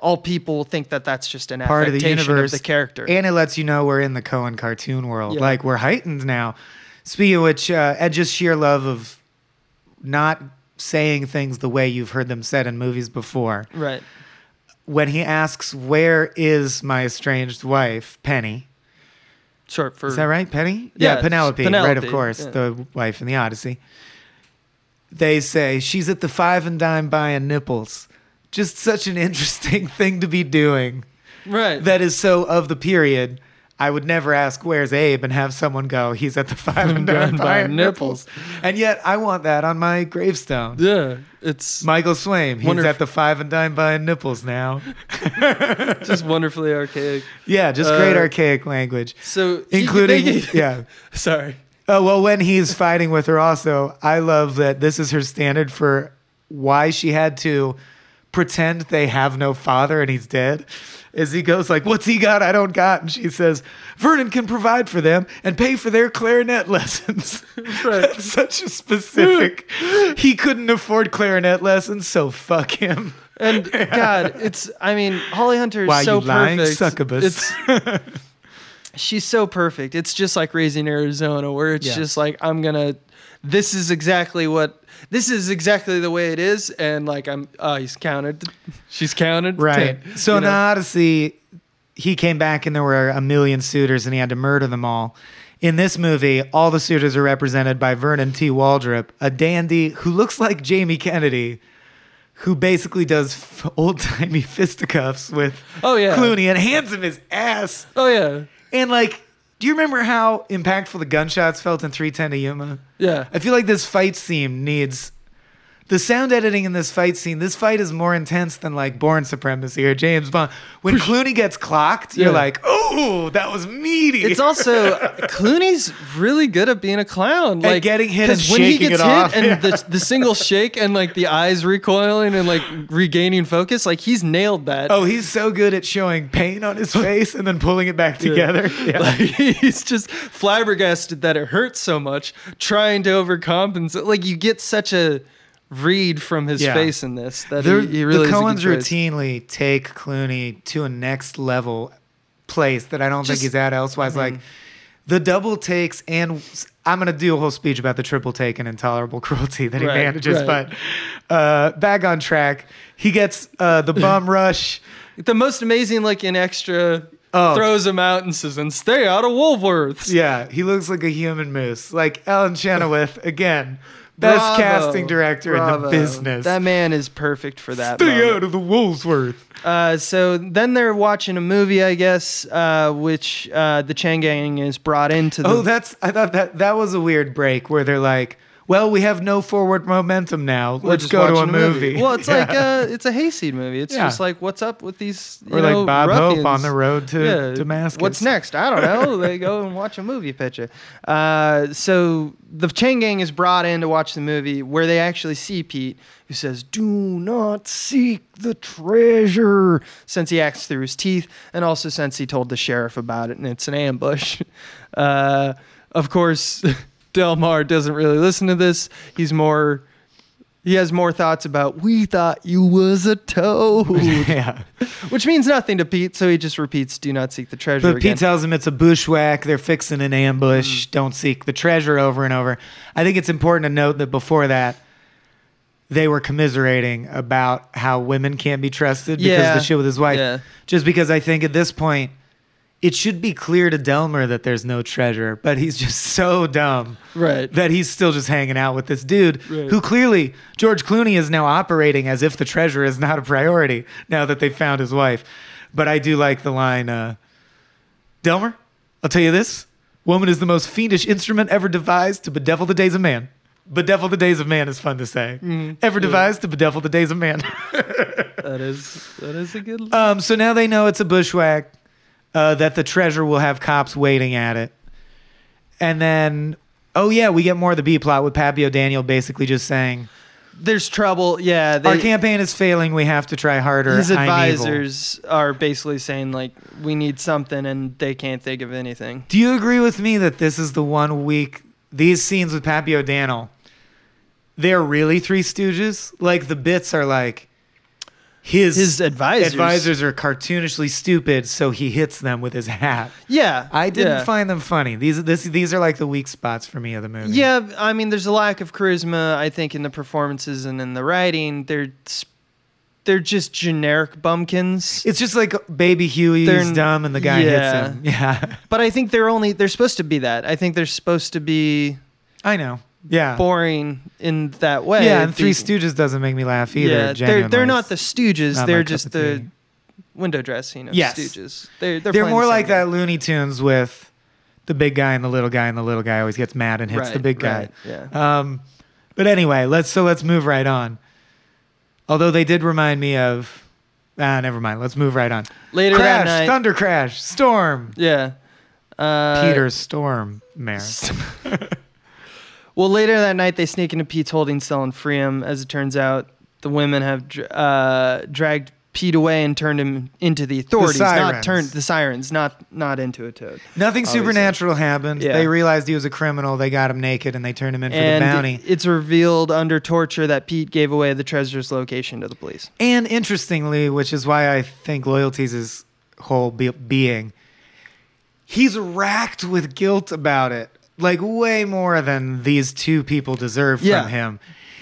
B: all people will think that that's just an
A: Part of the universe.
B: of the character.
A: And it lets you know we're in the Coen cartoon world.
B: Yeah.
A: Like we're heightened now. Speaking of which, uh, and just sheer love of not saying things the way you've heard them said in movies before.
B: right.
A: When he asks, Where is my estranged wife, Penny?
B: Short for
A: Is that right, Penny?
B: Yeah,
A: Yeah,
B: it's
A: Penelope, right, of course,
B: yeah.
A: the wife in the Odyssey. They say she's at the five and dime buying nipples. Just such an interesting thing to be doing.
B: right.
A: That is so of the period. I would never ask where's Abe and have someone go, he's at the five and dime buying nipples. And yet I want that on my gravestone.
B: yeah, it's
A: Michael Swaim, he's at the five and dime buying nipples now.
B: just wonderfully archaic.
A: yeah, just great
B: Uh,
A: archaic language.
B: So he-
A: Including,
B: they-
A: yeah.
B: Sorry.
A: Oh well, when he's fighting with her, also, I love that this is her standard for why she had to pretend they have no father and he's dead. Is he goes like, "What's he got? I don't got," and she says, "Vernon can provide for them and pay for their clarinet lessons."
B: Right.
A: That's such a specific. he couldn't afford clarinet lessons, so fuck him.
B: And God, it's I mean, Holly Hunter is
A: Why
B: so
A: you lying
B: perfect.
A: succubus?
B: It's she's so perfect. It's just like raising Arizona, where it's
A: Yeah.
B: just like I'm gonna. This is exactly what. This is exactly the way it is, and like I'm. Oh, he's counted. She's counted.
A: Right.
B: Ten,
A: So in
B: know?
A: the Odyssey, he came back and there were a million suitors and he had to murder them all. In this movie, all the suitors are represented by Vernon T. Waldrip, a dandy who looks like Jamie Kennedy, who basically does old timey fisticuffs with
B: Oh, yeah.
A: Clooney and hands him his ass.
B: Oh yeah.
A: And like, do you remember how impactful the gunshots felt in 310 to Yuma?
B: Yeah.
A: I feel like this fight scene needs the sound editing in this fight scene. This fight is more intense than like Bourne Supremacy or James Bond. When Clooney gets clocked, you're
B: Yeah.
A: like, "Oh, that was meaty."
B: It's also Clooney's really good at being a clown, like
A: getting hit and
B: when he gets
A: it
B: hit
A: off,
B: and
A: yeah.
B: the the single shake and like the eyes recoiling and like regaining focus, like he's nailed that.
A: oh, he's so good at showing pain on his face and then pulling it back together. Yeah.
B: Like, he's just flabbergasted that it hurts so much, trying to overcompensate. Like you get such a read from his
A: Yeah.
B: face in this that he, he really
A: the Coens routinely take Clooney to a next level place that I don't
B: Just-
A: think he's at elsewise. like the double takes, and I'm gonna do a whole speech about the triple take and intolerable cruelty that he
B: Right,
A: manages.
B: right.
A: But uh, back on track, he gets uh, the bum rush.
B: The most amazing like looking extra
A: Oh.
B: throws him out and says, "And stay out of Woolworths."
A: Yeah, he looks like a human moose, like Ellen Chenoweth again. Best
B: Bravo.
A: casting director in the business.
B: That man is perfect for that.
A: Stay
B: moment.
A: out of the Woolsworth.
B: Uh, so then they're watching a movie, I guess, uh, which uh, the Chang Gang is brought into. The,
A: Oh, that's I thought that that was a weird break where they're like, "Well, we have no forward momentum now.
B: we're
A: Let's go to a
B: watching
A: movie."
B: Well, it's
A: Yeah.
B: like uh, it's a hayseed movie. It's
A: Yeah.
B: just like what's up with these, you
A: or
B: know,
A: like Bob
B: ruffians?
A: Hope on the road to
B: Yeah,
A: Damascus.
B: What's next? I don't know. they go and watch a movie picture. Uh, so the Chang Gang is brought in to watch the movie where they actually see Pete, who says, "Do not seek the treasure," since he acts through his teeth, and also since he told the sheriff about it, and it's an ambush. Uh, of course, Delmar doesn't really listen to this. He's more. He has more thoughts about we thought you was a toad,
A: yeah.
B: which means nothing to Pete. So he just repeats, "Do not seek the treasure."
A: But
B: again.
A: Pete tells him it's a bushwhack. They're fixing an ambush.
B: Mm.
A: Don't seek the treasure over and over. I think it's important to note that before that, they were commiserating about how women can't be trusted because
B: Yeah.
A: of the shit with his wife.
B: Yeah.
A: Just because I think at this point, it should be clear to Delmar that there's no treasure, but he's just so dumb
B: Right.
A: that he's still just hanging out with this dude
B: Right.
A: who clearly George Clooney is now operating as if the treasure is not a priority now that they found his wife. But I do like the line, uh, Delmar, I'll tell you this: woman is the most fiendish instrument ever devised to bedevil the days of man. Bedevil the days of man is fun to say. Ever devised to bedevil the days of man.
B: That is that is a good.
A: Um, so now they know it's a bushwhack, uh, that the treasure will have cops waiting at it. And then, oh yeah, we get more of the B plot with Pappy O'Daniel basically just saying,
B: There's trouble. Yeah. They,
A: our campaign is failing. We have to try harder.
B: his advisors are basically saying like we need something and they can't think of anything.
A: Do you agree with me that this is the one week, these scenes with Pappy O'Daniel, they're really Three Stooges? Like the bits are like, his,
B: His advisors.
A: advisors are cartoonishly stupid, so he hits them with his hat.
B: Yeah.
A: I didn't
B: yeah.
A: find them funny. These this these are like the weak spots for me of the movie.
B: Yeah, I mean, there's a lack of charisma. I think in the performances and in the writing, they're they're just generic bumpkins.
A: It's just like Baby Huey
B: They're-
A: is dumb and the guy
B: yeah.
A: hits him. Yeah.
B: But I think they're only they're supposed to be that. I think they're supposed to be
A: I know. Yeah.
B: boring in that way.
A: yeah, and Three Stooges doesn't make me laugh either.
B: Yeah, they're they're not the Stooges.
A: Not
B: they're just the window dressing of
A: Yes.
B: Stooges. They're they're,
A: They're more
B: the
A: like
B: same
A: that Looney Tunes with the big guy and the little guy, and the little guy always gets mad and
B: game.
A: hits the big guy.
B: right, Yeah.
A: Um, but anyway, let's so let's move right on. Although they did remind me of, ah, never mind. Let's move right on.
B: Later
A: crash,
B: that night.
A: thunder crash, storm.
B: yeah. Uh,
A: Peter Storm, Mare.
B: Well, later that night, they sneak into Pete's holding cell and free him. As it turns out, the women have uh, dragged Pete away and turned him into the authorities, not
A: sirens.
B: turned the sirens, not not into a toad.
A: Nothing
B: Obviously.
A: supernatural happened.
B: Yeah.
A: They realized he was a criminal. They got him naked and they turned him in for
B: and
A: the bounty.
B: it's revealed under torture that Pete gave away the treasure's location to the police.
A: And interestingly, which is why I think loyalties his whole be- being, he's racked with guilt about it, like way more than these two people deserve
B: Yeah.
A: from him.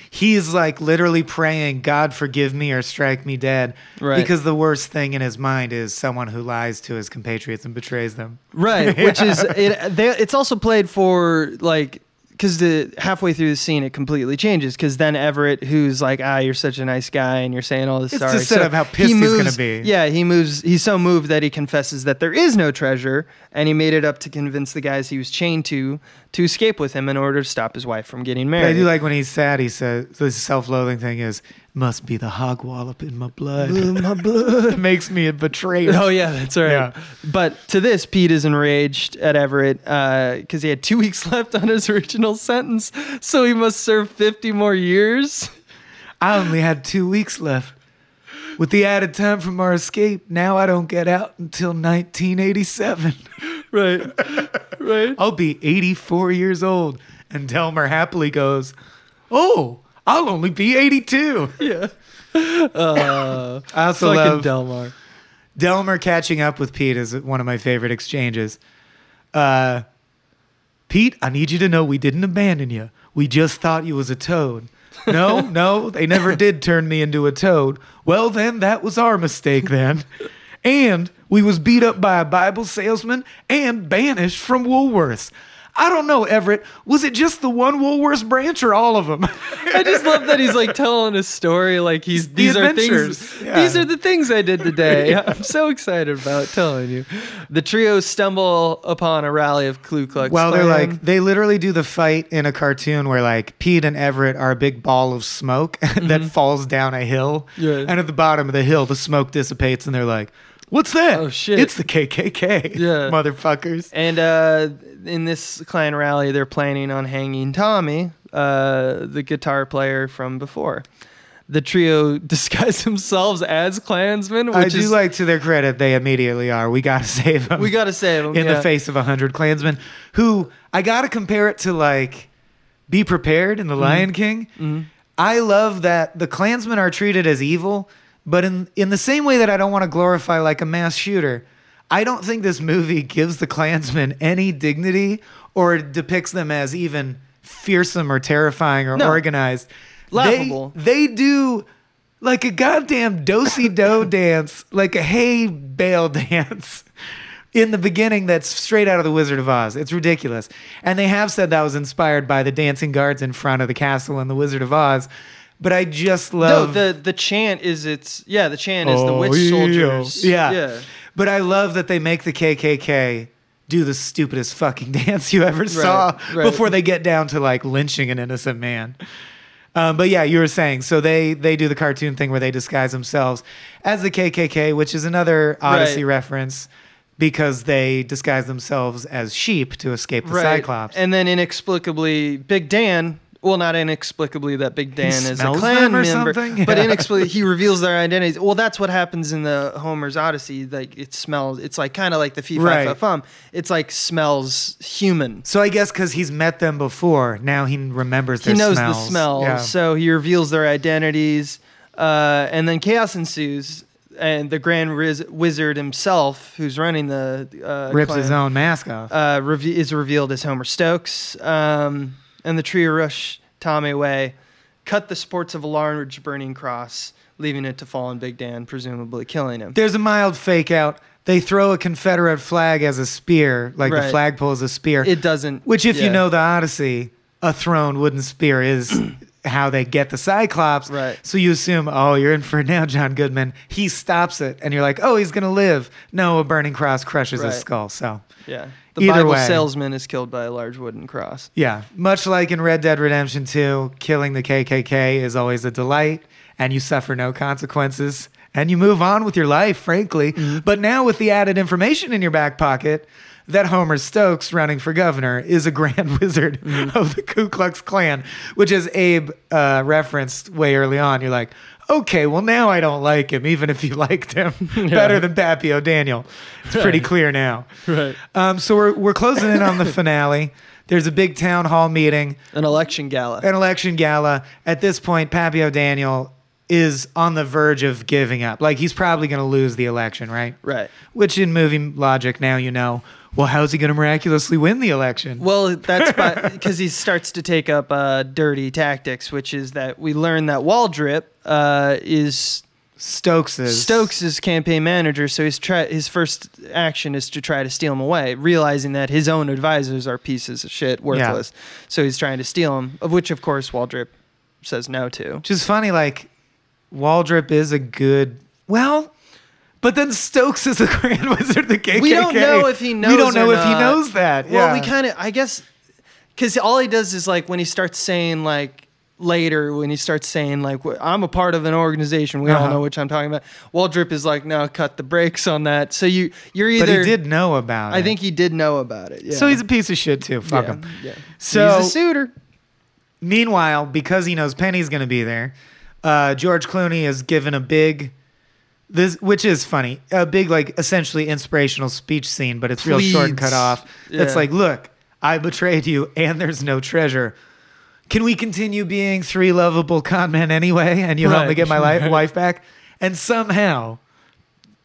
A: He's like literally praying, God forgive me or strike me dead.
B: Right.
A: Because the worst thing in his mind is someone who lies to his compatriots and betrays them.
B: Right, which is it. They, it's also played for like because the halfway through the scene it completely changes because then Everett, who's like, ah, you're such a nice guy and you're saying all this.
A: It's
B: sorry.
A: set up how pissed
B: he
A: he's gonna be.
B: Yeah, he moves. He's so moved that he confesses that there is no treasure, and he made it up to convince the guys he was chained to to escape with him in order to stop his wife from getting
A: But I do like when he's sad, he says, the self loathing thing is, must be the Hogwallop in my blood.
B: my blood.
A: makes me a betrayer.
B: Oh yeah, that's right.
A: Yeah.
B: But to this, Pete is enraged at Everett uh, because he had two weeks left on his original sentence, so he must serve fifty more years.
A: I only had two weeks left. With the added time from our escape, now I don't get out until 1987.
B: Right, right.
A: I'll be 84 years old. And Delmar happily goes, Oh, I'll only be 82.
B: Yeah. Uh,
A: I also
B: fucking
A: love
B: Delmar.
A: Delmar catching up with Pete is one of my favorite exchanges. Uh, Pete, I need you to know we didn't abandon you. We just thought you was a toad. No, no, they never did turn me into a toad. Well, then that was our mistake then. And we was beat up by a Bible salesman and banished from Woolworths. I don't know, Everett. Was it just the one Woolworths branch or all of them?
B: I just love that he's like telling a story like he's
A: The
B: these are things
A: Yeah.
B: these are the things I did today. I'm so excited about telling you. The trio stumble upon a rally of Ku Klux
A: Well, they're like they literally do the fight in a cartoon where like Pete and Everett are a big ball of smoke that mm-hmm. falls down a hill,
B: Yeah.
A: and at the bottom of the hill the smoke dissipates, and they're like, "What's that?
B: Oh, shit.
A: It's the KKK,
B: Yeah.
A: motherfuckers."
B: And uh, in this Klan rally, they're planning on hanging Tommy, uh, the guitar player from before. The trio disguise themselves as Klansmen, which
A: I do
B: is
A: like to their credit, they immediately are. We gotta save them.
B: we got to save them
A: in
B: yeah.
A: the face of a hundred Klansmen, who I gotta compare it to like, be prepared in the Lion King.
B: Mhm.
A: I love that the Klansmen are treated as evil, but in in the same way that I don't want to glorify like a mass shooter, I don't think this movie gives the Klansmen any dignity or depicts them as even fearsome or terrifying or
B: No.
A: organized.
B: Laughable.
A: They, they do like a goddamn dosey do dance, like a hay bale dance in the beginning that's straight out of the Wizard of Oz. It's ridiculous. And they have said that was inspired by the dancing guards in front of the castle in the Wizard of Oz. But I just
B: no,
A: love
B: the the chant is it's yeah, the chant is the
A: Oh,
B: witch
A: yeah.
B: soldiers.
A: Yeah.
B: Yeah.
A: But I love that they make the KKK do the stupidest fucking dance you ever saw
B: right.
A: before they get down to like lynching an innocent man. Um, but yeah, you were saying so they they do the cartoon thing where they disguise themselves as the KKK, which is another Odyssey
B: Right.
A: reference because they disguise themselves as sheep to escape the
B: Right.
A: Cyclops.
B: And then inexplicably Big Dan well, not inexplicably that Big Dan is a clan member,
A: something?
B: but inexplicably he reveals their identities. Well, that's what happens in the Homer's Odyssey. Like it smells. It's like kind of like the fee fi
A: Right.
B: fum. It's like smells human.
A: so I guess because he's met them before, now he remembers
B: he knows
A: smells.
B: the smell,
A: Yeah.
B: so he reveals their identities, uh, and then chaos ensues. And the Grand Riz- Wizard himself, who's running the uh,
A: rips
B: clan,
A: his own mask off.
B: uh, reve- is revealed as Homer Stokes. Um, and the trio rush Tommy away, cut the sports of a large burning cross, leaving it to fall on Big Dan, presumably killing him.
A: There's a mild fake out. They throw a Confederate flag as a spear, like the
B: Right.
A: flagpole is a spear.
B: It doesn't.
A: which, if you
B: yeah.
A: know the Odyssey, a thrown wooden spear is how they get the Cyclops.
B: Right.
A: So you assume, oh, you're in for it now, John Goodman. He stops it, and you're like, oh, he's gonna live. No, a burning cross crushes his skull. So
B: yeah, the
A: Either
B: Bible
A: way.
B: salesman is killed by a large wooden cross.
A: yeah, much like in Red Dead Redemption 2, killing the KKK is always a delight, and you suffer no consequences. And you move on with your life, frankly.
B: Mm-hmm.
A: But now, with the added information in your back pocket, that Homer Stokes running for governor is a grand wizard
B: Mm-hmm.
A: of the Ku Klux Klan, which, as Abe uh, referenced way early on, you're like, okay, well, now I don't like him, even if you liked him better than Pappy O'Daniel. It's pretty clear now.
B: Right.
A: Um, so we're, we're closing in on the finale. There's a big town hall meeting
B: An election gala.
A: an election gala. At this point, Pappy O'Daniel is on the verge of giving up. Like he's probably going to lose the election, right?
B: right.
A: Which in movie logic now you know. Well, how's he going to miraculously win the election?
B: Well, that's because he starts to take up uh, dirty tactics, which is that we learn that Waldrip uh, is
A: Stokes is
B: Stokes' campaign manager, so his try his first action is to try to steal him away, realizing that his own advisors are pieces of shit, worthless. Yeah. So he's trying to steal him, of which, of course, Waldrip says no to.
A: Which is funny. Like Waldrip is a good. Well. But then Stokes is the Grand Wizard of the KKK.
B: We don't know if he knows.
A: We don't know if he knows that.
B: Well,
A: yeah.
B: we kind of, I guess, because all he does is like when he starts saying like later when he starts saying like I'm a part of an organization. We all
A: Uh-huh.
B: know which I'm talking about. Waldrip is like, no, cut the brakes on that. So you you're either.
A: But he did know about it.
B: I think he did know about it. Yeah.
A: So he's a piece of shit too. Fuck
B: yeah,
A: him.
B: Yeah.
A: So-
B: he's a suitor.
A: Meanwhile, because he knows Penny's going to be there, uh, George Clooney is given a big, this which is funny, a big like essentially inspirational speech scene, but it's real short and cut
B: Pleads.
A: off. It's
B: Yeah.
A: like, look, I betrayed you, and there's no treasure. Can we continue being three lovable con men anyway, and you help me get my li- wife back? And somehow,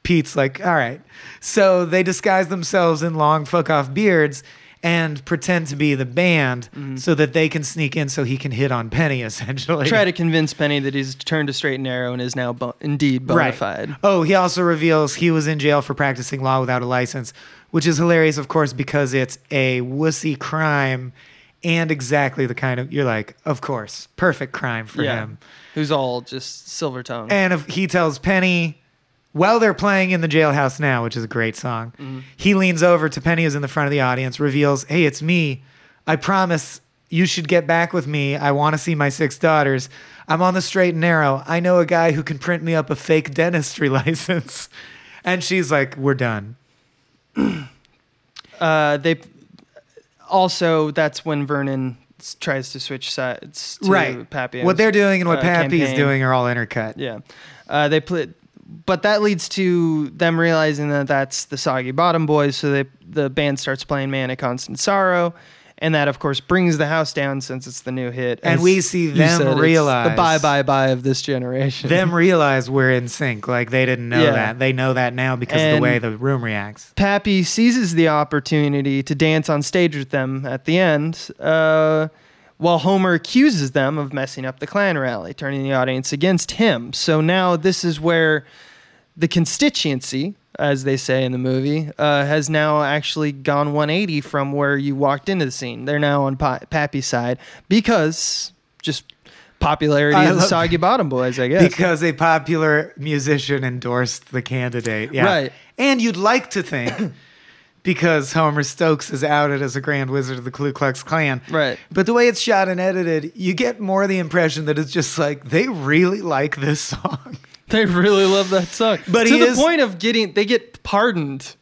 A: Pete's like, all right. So they disguise themselves in long fuck off beards and pretend to be the band mm-hmm. so that they can sneak in so he can hit on Penny essentially.
B: Try to convince Penny that he's turned a straight and narrow and is now bo- indeed bona
A: right.
B: fide.
A: Oh, he also reveals he was in jail for practicing law without a license, which is hilarious, of course, because it's a wussy crime and exactly the kind of you're like, of course, perfect crime for
B: yeah.
A: him.
B: Who's all just silver tongue.
A: And if he tells Penny while they're playing in the jailhouse now, which is a great song,
B: Mm-hmm.
A: he leans over to Penny, who's in the front of the audience, reveals, Hey, it's me. I promise you should get back with me. I want to see my six daughters. I'm on the straight and narrow. I know a guy who can print me up a fake dentistry license. And she's like, We're done.
B: uh, they also that's when Vernon tries to switch sides to
A: right.
B: Pappy.
A: what they're doing and what
B: uh,
A: Pappy's
B: campaign.
A: doing are all intercut.
B: Yeah, uh, they play, but that leads to them realizing that that's the Soggy Bottom Boys. So they the band starts playing "Man of Constant Sorrow," and that of course brings the house down since it's the new hit.
A: And
B: As
A: we see them
B: said,
A: realize-
B: the bye bye bye of this generation.
A: Them realize we're in sync. Like they didn't know
B: Yeah.
A: that. They know that now because of the way the room reacts.
B: Pappy seizes the opportunity to dance on stage with them at the end, uh, while Homer accuses them of messing up the Klan rally, turning the audience against him. So now this is where the constituency, as they say in the movie, uh, has now actually gone 180 from where you walked into the scene. They're now on pa- Pappy's side because just popularity
A: I
B: of the Soggy Bottom Boys, I guess.
A: Because a popular musician endorsed the candidate. Yeah.
B: Right.
A: And you'd like to think because Homer Stokes is outed as a grand wizard of the Ku Klux Klan.
B: Right.
A: But the way it's shot and edited, you get more the impression that it's just like they really like this song.
B: They really love that song.
A: But
B: to
A: he
B: the
A: is-
B: point of getting, they get pardoned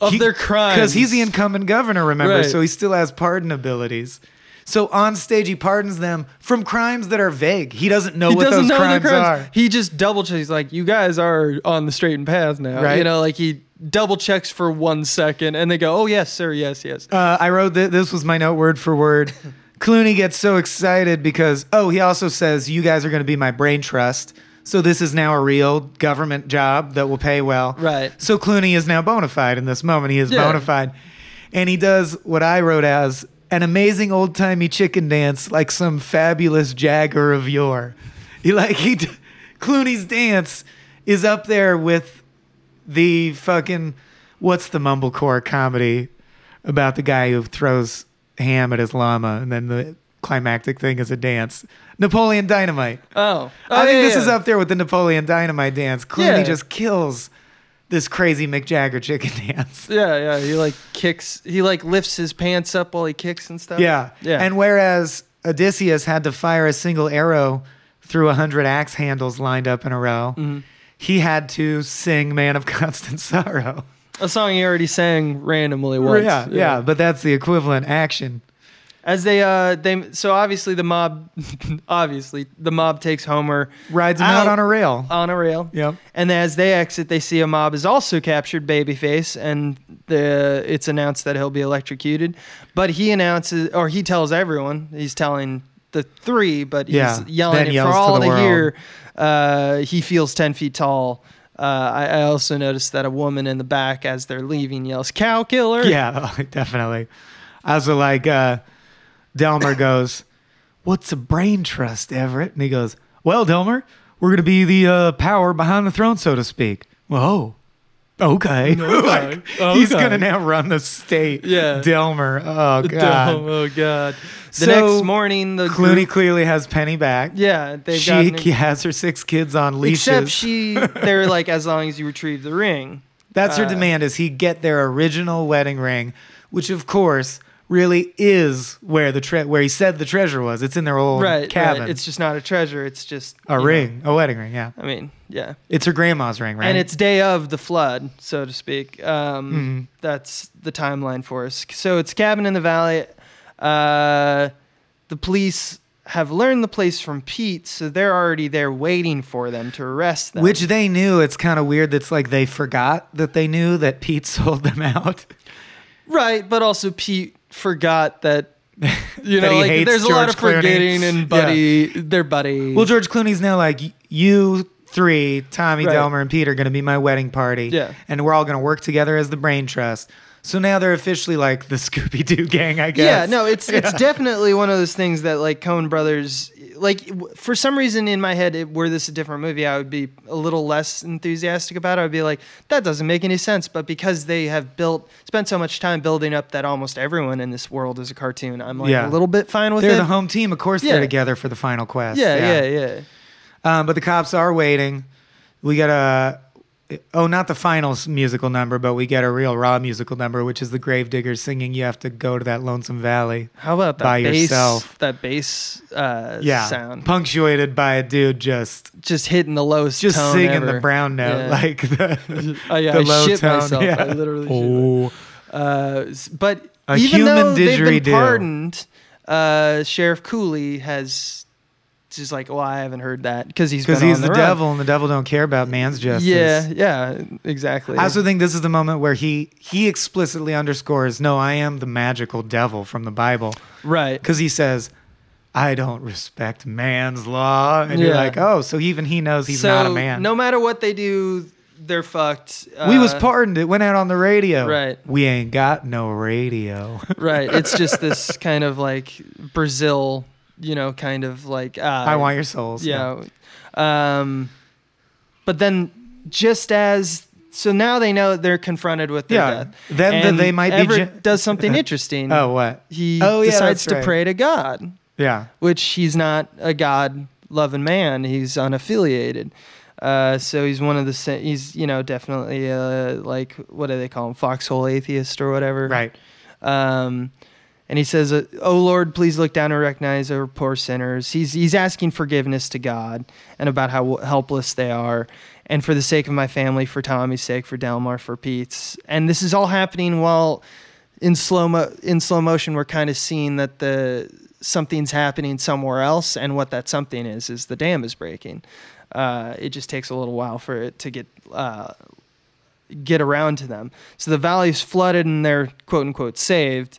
B: of their crimes.
A: Because he's the incumbent governor, remember?
B: Right.
A: So he still has pardon abilities. So on stage, he pardons them from crimes that are vague. He doesn't know
B: he
A: what
B: doesn't
A: those
B: know
A: crimes,
B: crimes.
A: are.
B: He just double checks. He's like, "You guys are on the straight and path now."
A: Right.
B: You know, like he double checks for one second, and they go, "Oh yes, sir. Yes, yes."
A: Uh, I wrote that this was my note word for word. Clooney gets so excited because, oh, he also says, You guys are going to be my brain trust. So this is now a real government job that will pay well.
B: Right.
A: So Clooney is now bona fide in this moment. He is
B: Yeah.
A: bona fide. And he does what I wrote as an amazing old timey chicken dance like some fabulous Jagger of yore. He like he Clooney's dance is up there with the fucking what's the mumblecore comedy about the guy who throws ham at his llama and then the climactic thing is a dance. Napoleon Dynamite.
B: Oh,
A: I
B: Oh,
A: think
B: yeah,
A: this
B: yeah.
A: is up there with the Napoleon Dynamite dance. Clooney
B: Yeah.
A: just kills this crazy Mick Jagger chicken dance.
B: Yeah, yeah. He like kicks. He like lifts his pants up while he kicks and stuff.
A: Yeah.
B: yeah.
A: And whereas Odysseus had to fire a single arrow through a hundred axe handles lined up in a row,
B: Mm-hmm.
A: He had to sing Man of Constant Sorrow.
B: a song he already sang randomly once.
A: yeah, yeah, but that's the equivalent action.
B: As they uh they so obviously the mob obviously the mob takes Homer
A: Rides him out, on a rail.
B: on a rail.
A: Yep.
B: And as they exit, they see a mob has also captured Babyface, and the it's announced that he'll be electrocuted. But he announces, or he tells everyone, he's telling the three, but he's
A: Yeah,
B: yelling it for all
A: the
B: to
A: world.
B: hear. Uh, he feels ten feet tall. Uh, I, I also noticed that a woman in the back, as they're leaving, yells "Cow killer!"
A: Yeah, definitely. I also like uh, Delmar goes, "What's a brain trust, Everett?" And he goes, "Well, Delmar, we're gonna be the uh, power behind the throne, so to speak." Whoa. Okay. Like, He's gonna now run the state.
B: Yeah.
A: Delmar. Oh god.
B: oh god! The
A: So,
B: next morning, the
A: Clooney
B: group-
A: clearly has Penny back.
B: yeah, they've
A: she
B: gotten-
A: has her six kids on leashes.
B: except she, they're like as long as you retrieve the ring.
A: That's her
B: Uh,
A: demand is he get their original wedding ring, which of course really is where the tre- where he said the treasure was. It's in their old
B: right,
A: cabin.
B: right. It's just not a treasure. It's just
A: a
B: you know,
A: ring, a wedding ring. Yeah,
B: I mean, yeah.
A: it's her grandma's ring, right?
B: And it's day of the flood, so to speak. Um,
A: Mhm.
B: That's the timeline for us. So it's cabin in the valley. Uh, the police have learned the place from Pete, so they're already there waiting for them to arrest them.
A: which they knew. It's kind of weird. That's like they forgot that they knew that Pete sold them out.
B: right, but also Pete forgot that. You know, like there's a lot
A: George
B: of forgetting
A: Clooney.
B: and buddy, they're buddy.
A: Well, George Clooney's now like you three, Tommy,
B: Right.
A: Delmar, and Pete are going to be my wedding party.
B: Yeah.
A: and we're all going to work together as the brain trust. So now they're officially like the Scooby Doo gang, I guess.
B: Yeah, no, it's it's
A: Yeah.
B: definitely one of those things that like Coen Brothers like w- for some reason in my head it, were this a different movie I would be a little less enthusiastic about it. I'd be like that doesn't make any sense, but because they have built spent so much time building up that almost everyone in this world is a cartoon, I'm like
A: Yeah.
B: a little bit fine with it.
A: They're the home team. Of course,
B: Yeah.
A: they're together for the final quest.
B: yeah, yeah, yeah,
A: Um, but the cops are waiting. We get a oh, not the final musical number, but we get a real raw musical number, which is the Gravediggers singing "You Have to Go to That Lonesome Valley."
B: How about that
A: By
B: bass,
A: yourself.
B: that bass uh,
A: Yeah,
B: sound,
A: punctuated by a dude just
B: just hitting the lowest
A: just singing
B: ever.
A: the brown note,
B: Yeah.
A: like the,
B: Oh yeah,
A: the
B: I
A: low
B: shit
A: tone.
B: myself.
A: Yeah.
B: I literally
A: Oh.
B: Uh, but
A: A
B: even
A: human
B: though they've been pardoned, uh, Sheriff Cooley has just like, well, I haven't heard that because he's
A: because he's the,
B: run.
A: devil, and the devil don't care about man's justice.
B: Yeah, yeah, exactly.
A: I also think this is the moment where he he explicitly underscores, "No, I am the magical devil from the Bible,"
B: right.
A: because he says, "I don't respect man's law," and you're like, "Oh, so even he knows he's
B: so
A: not a man."
B: no matter what they do, they're fucked.
A: we was
B: Uh,
A: pardoned. It went out on the radio.
B: Right.
A: We ain't got no radio.
B: right. It's just this kind of like Brazil, you know, kind of like uh,
A: I want your souls.
B: Yeah. Um, but then just as so now they know they're confronted with their
A: Yeah.
B: death.
A: Then the-
B: And
A: they might be
B: Everett
A: gen-
B: does something interesting.
A: Oh, what?
B: He
A: Oh, yeah,
B: decides to
A: right.
B: pray to God,
A: Yeah.
B: which he's not a God loving man. He's unaffiliated. Uh, so he's one of the he's you know definitely uh, like what do they call him foxhole atheist or whatever
A: Right.
B: um, and he says, "Oh Lord, please look down and recognize our poor sinners." He's he's asking forgiveness to God and about how helpless they are, and for the sake of my family, for Tommy's sake, for Delmar, for Pete's, and this is all happening while in slow mo- in slow motion. We're kind of seeing that the something's happening somewhere else, and what that something is is the dam is breaking. Uh, it just takes a little while for it to get uh, get around to them. So the valley's flooded and they're quote unquote saved.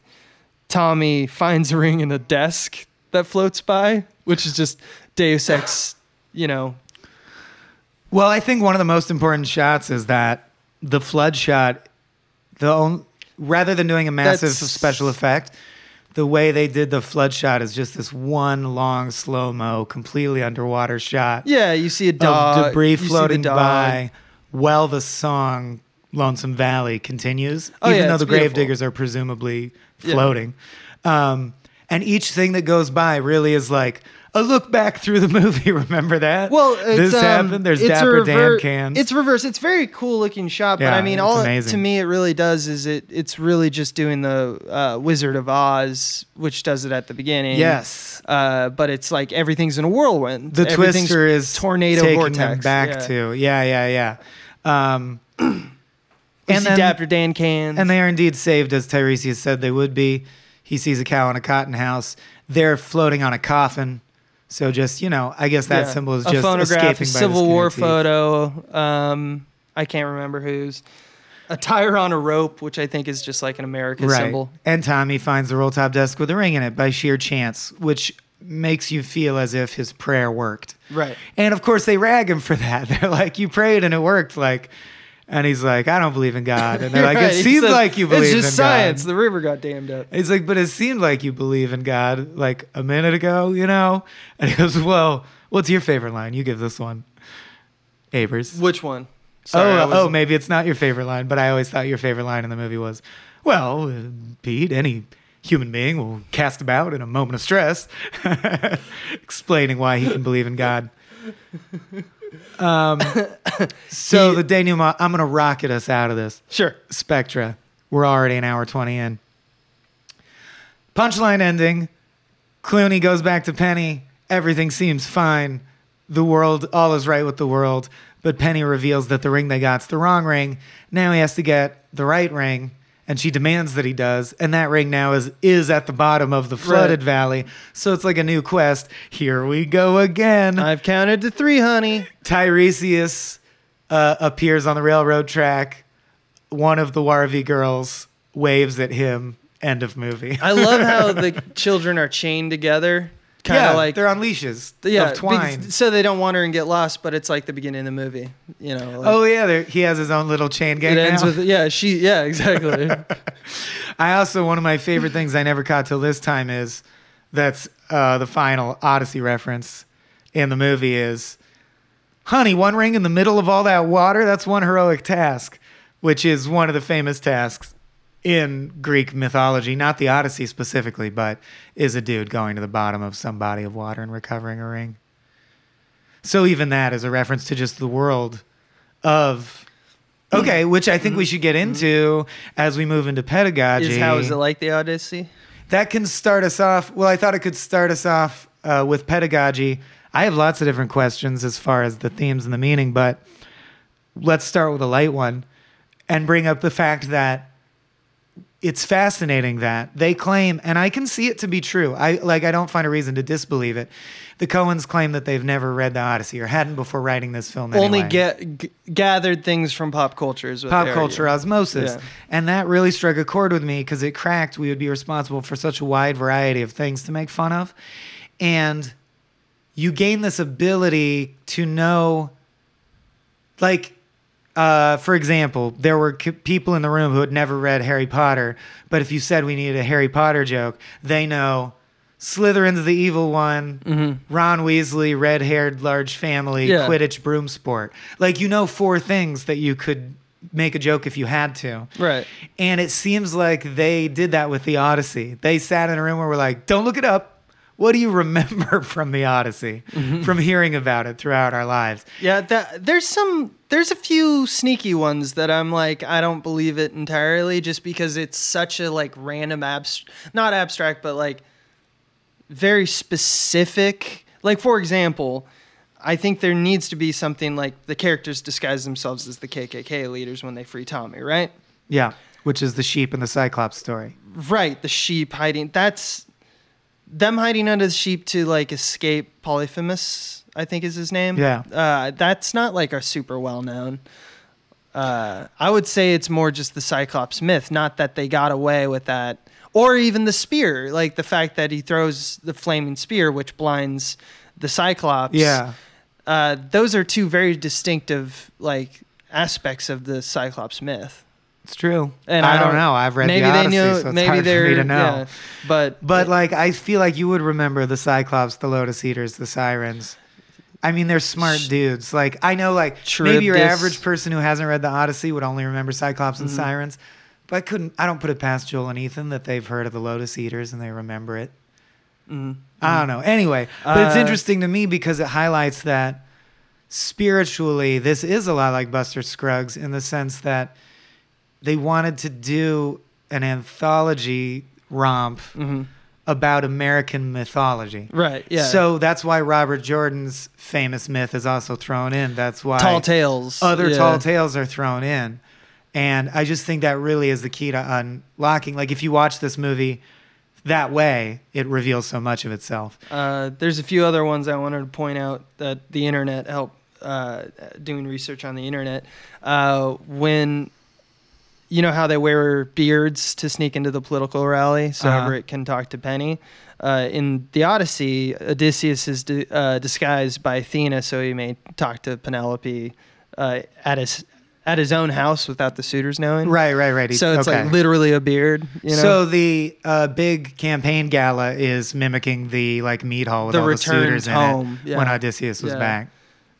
B: Tommy finds a ring in a desk that floats by, which is just Deus Ex, you know.
A: Well, I think one of the most important shots is that the flood shot, the on, rather than doing a massive
B: That's-
A: special effect, the way they did the flood shot is just this one long slow mo, completely underwater shot
B: Yeah, you see a dog.
A: of debris
B: you see the
A: floating by while the song Lonesome Valley continues,
B: Oh,
A: even
B: yeah,
A: though the grave
B: beautiful.
A: diggers are presumably
B: Yeah.
A: floating. Um, and each thing that goes by really is like a look back through the movie. Remember that?
B: Well, it's,
A: this
B: um,
A: happened. There's
B: it's
A: Dapper
B: rever-
A: Dan cans.
B: It's reverse. It's very cool looking shot, but
A: Yeah,
B: I mean, all it- to me it really does is it. It's really just doing the uh, Wizard of Oz, which does it at the beginning.
A: yes.
B: Uh, but it's like everything's in a whirlwind.
A: The twister is
B: tornado
A: taking
B: vortex.
A: them back
B: yeah.
A: to yeah, yeah, yeah. Um,
B: We
A: and
B: see
A: then-
B: Dapper Dan cans.
A: And they are indeed saved, as Tiresias said they would be. He sees a cow in a cotton house. They're floating on a coffin. So just, you know, I guess that
B: Yeah.
A: symbol is
B: a
A: just
B: phonograph,
A: escaping
B: a
A: by
B: Civil War photo. Um, I can't remember whose. A tire on a rope, which I think is just like an American
A: Right.
B: symbol.
A: And Tommy finds the roll top desk with a ring in it by sheer chance, which makes you feel as if his prayer worked.
B: Right.
A: And of course, they rag him for that. They're like, "You prayed and it worked." Like, and he's like, "I don't believe in God." And they're like,
B: Right.
A: "It seems like you believe in God.
B: It's just science.
A: God."
B: The river got dammed up.
A: He's like, "But it seemed like you believe in God like a minute ago, you know." And he goes, "Well, what's your favorite line? You give this one." Abers.
B: Which one? Sorry,
A: oh,
B: was-
A: oh, maybe it's not your favorite line, but I always thought your favorite line in the movie was, "Well, uh, Pete, any human being will cast about in a moment of stress," explaining why he can believe in God. Um, so
B: He-
A: the denouement, I'm gonna rocket us out of this.
B: Sure.
A: Spectra. We're already an hour 20 in. Punchline ending. Clooney goes back to Penny. Everything seems fine. The world, all is right with the world. But Penny reveals that the ring they got's the wrong ring. Now he has to get the right ring. And she demands that he does. And that ring now is, is at the bottom of the flooded
B: Right.
A: valley. So it's like a new quest. Here we go again.
B: I've counted to three, honey.
A: Tiresias uh, appears on the railroad track. One of the Wharvey girls waves at him. End of movie.
B: I love how the children are chained together, kind of
A: yeah,
B: like
A: they're on leashes
B: yeah,
A: of twine.
B: because- so they don't wander and get lost. But it's like the beginning of the movie, you know. Like,
A: oh yeah, he has his own little chain gang
B: it ends
A: now.
B: with yeah, she yeah, exactly.
A: I also one of my favorite things I never caught till this time is that's uh, the final Odyssey reference in the movie is, honey, one ring in the middle of all that water. That's one heroic task, which is one of the famous tasks in Greek mythology, not the Odyssey specifically, but is a dude going to the bottom of some body of water and recovering a ring. So even that is a reference to just the world of. Okay, mm-hmm. which I think we mm-hmm. should get into mm-hmm. as we move into pedagogy.
B: is how is it like the Odyssey?
A: That can start us off. Well, I thought it could start us off uh, with pedagogy. I have lots of different questions as far as the themes and the meaning, but let's start with a light one and bring up the fact that it's fascinating that they claim, and I can see it to be true. I like. I don't find a reason to disbelieve it. The Coens claim that they've never read the Odyssey or hadn't before writing this film.
B: Only
A: anyway
B: get g- gathered things from pop culture is what
A: pop culture osmosis.
B: Yeah.
A: And that really struck a chord with me because it cracked we would be responsible for such a wide variety of things to make fun of. And you gain this ability to know, like, uh, for example, there were c- people in the room who had never read Harry Potter, but if you said we needed a Harry Potter joke, they know Slytherin's the evil one, Ron Weasley, red haired, large family,
B: Yeah.
A: Quidditch broom sport. Like, you know, four things that you could make a joke if you had to.
B: Right.
A: And it seems like they did that with the Odyssey. They sat in a room where we're like, don't look it up. What do you remember from the Odyssey, mm-hmm. from hearing about it throughout our lives?
B: Yeah, that, there's some there's a few sneaky ones that I'm like I don't believe it entirely just because it's such a like random abstract not abstract but like very specific. Like for example, I think there needs to be something like the characters disguise themselves as the KKK leaders when they free Tommy, right?
A: Yeah, which is the sheep and the Cyclops story.
B: Right, the sheep hiding. That's them hiding under the sheep to like escape Polyphemus. I think is his name.
A: Yeah.
B: uh, that's not like a super well known. Uh, I would say it's more just the Cyclops myth, not that they got away with that, or even the spear, like the fact that he throws the flaming spear, which blinds the Cyclops.
A: Yeah.
B: uh, those are two very distinctive like aspects of the Cyclops myth.
A: It's true.
B: And
A: I,
B: I
A: don't
B: don't-
A: know. I've read
B: maybe
A: the Odyssey,
B: they knew.
A: so it's
B: maybe they're
A: to know.
B: yeah, but
A: But like, I feel like you would remember the Cyclops, the Lotus Eaters, the Sirens. I mean, they're smart dudes. Like, I know, like maybe your average person who hasn't read the Odyssey would only remember Cyclops
B: Mm-hmm.
A: and Sirens. But I couldn't. I don't put it past Joel and Ethan that they've heard of the Lotus Eaters and they remember it. I don't know. Anyway, but it's
B: Uh,
A: interesting to me because it highlights that spiritually, this is a lot like Buster Scruggs in the sense that they wanted to do an anthology romp about American mythology.
B: right, yeah.
A: So that's why Robert Johnson's famous myth is also thrown in. That's why
B: tall tales.
A: other
B: yeah.
A: tall tales are thrown in. And I just think that really is the key to unlocking. Like if you watch this movie that way, it reveals so much of itself.
B: Uh, there's a few other ones I wanted to point out that the internet helped uh, doing research on the internet. Uh, when you know how they wear beards to sneak into the political rally so
A: Uh-huh.
B: Everett can talk to Penny. Uh, in the Odyssey, Odysseus is di- uh, disguised by Athena so he may talk to Penelope uh, at his at his own house without the suitors knowing.
A: Right, right, right.
B: So it's
A: Okay.
B: like literally a beard. You know?
A: So the uh, big campaign gala is mimicking the like mead hall with
B: The
A: all the suitors in
B: home,
A: it
B: yeah.
A: when Odysseus was
B: Yeah.
A: back.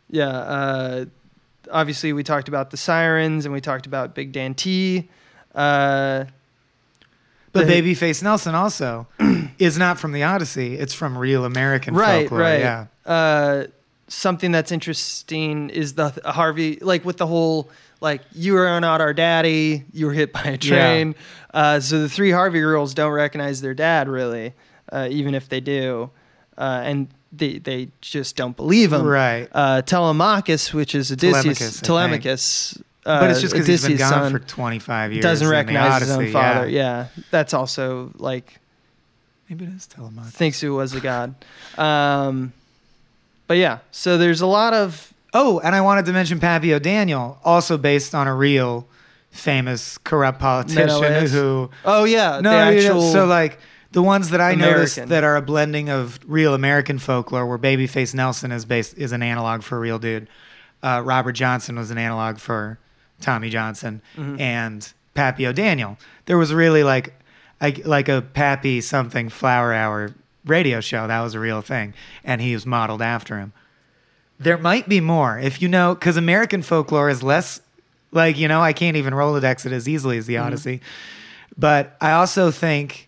B: Yeah. Obviously, we talked about the sirens and we talked about Big Dan T. Uh,
A: But Babyface Nelson also is not from the Odyssey; it's from real American
B: right,
A: folklore.
B: right.
A: Yeah,
B: Uh, something that's interesting is the Wharvey, like with the whole, like you are not our daddy, you were hit by a train. Uh, so the three Wharvey girls don't recognize their dad really, uh, even if they do, uh, and they they just don't believe him.
A: right.
B: Uh, Telemachus, which is Odysseus,
A: Telemachus,
B: Telemachus. Uh,
A: but it's just because he's been gone for 25 years.
B: doesn't recognize his own father.
A: Yeah.
B: Yeah. that's also like
A: maybe it is Telemachus.
B: thinks he was a god. Um, but yeah, so there's a lot of
A: Oh, and I wanted to mention Pappy O'Daniel, also based on a real famous corrupt politician who.
B: oh yeah,
A: No,
B: the actual
A: so like the ones that I noticed that are a blending of real American folklore, where Babyface Nelson is based is an analog for a real dude. Uh, Robert Johnson was an analog for Tommy Johnson,
B: Mm-hmm.
A: and Pappy O'Daniel. There was really like, like like a Pappy something Flour Hour radio show that was a real thing, and he was modeled after him. There might be more if you know, because American folklore is less like you know I can't even Rolodex it as easily as the Odyssey, but I also think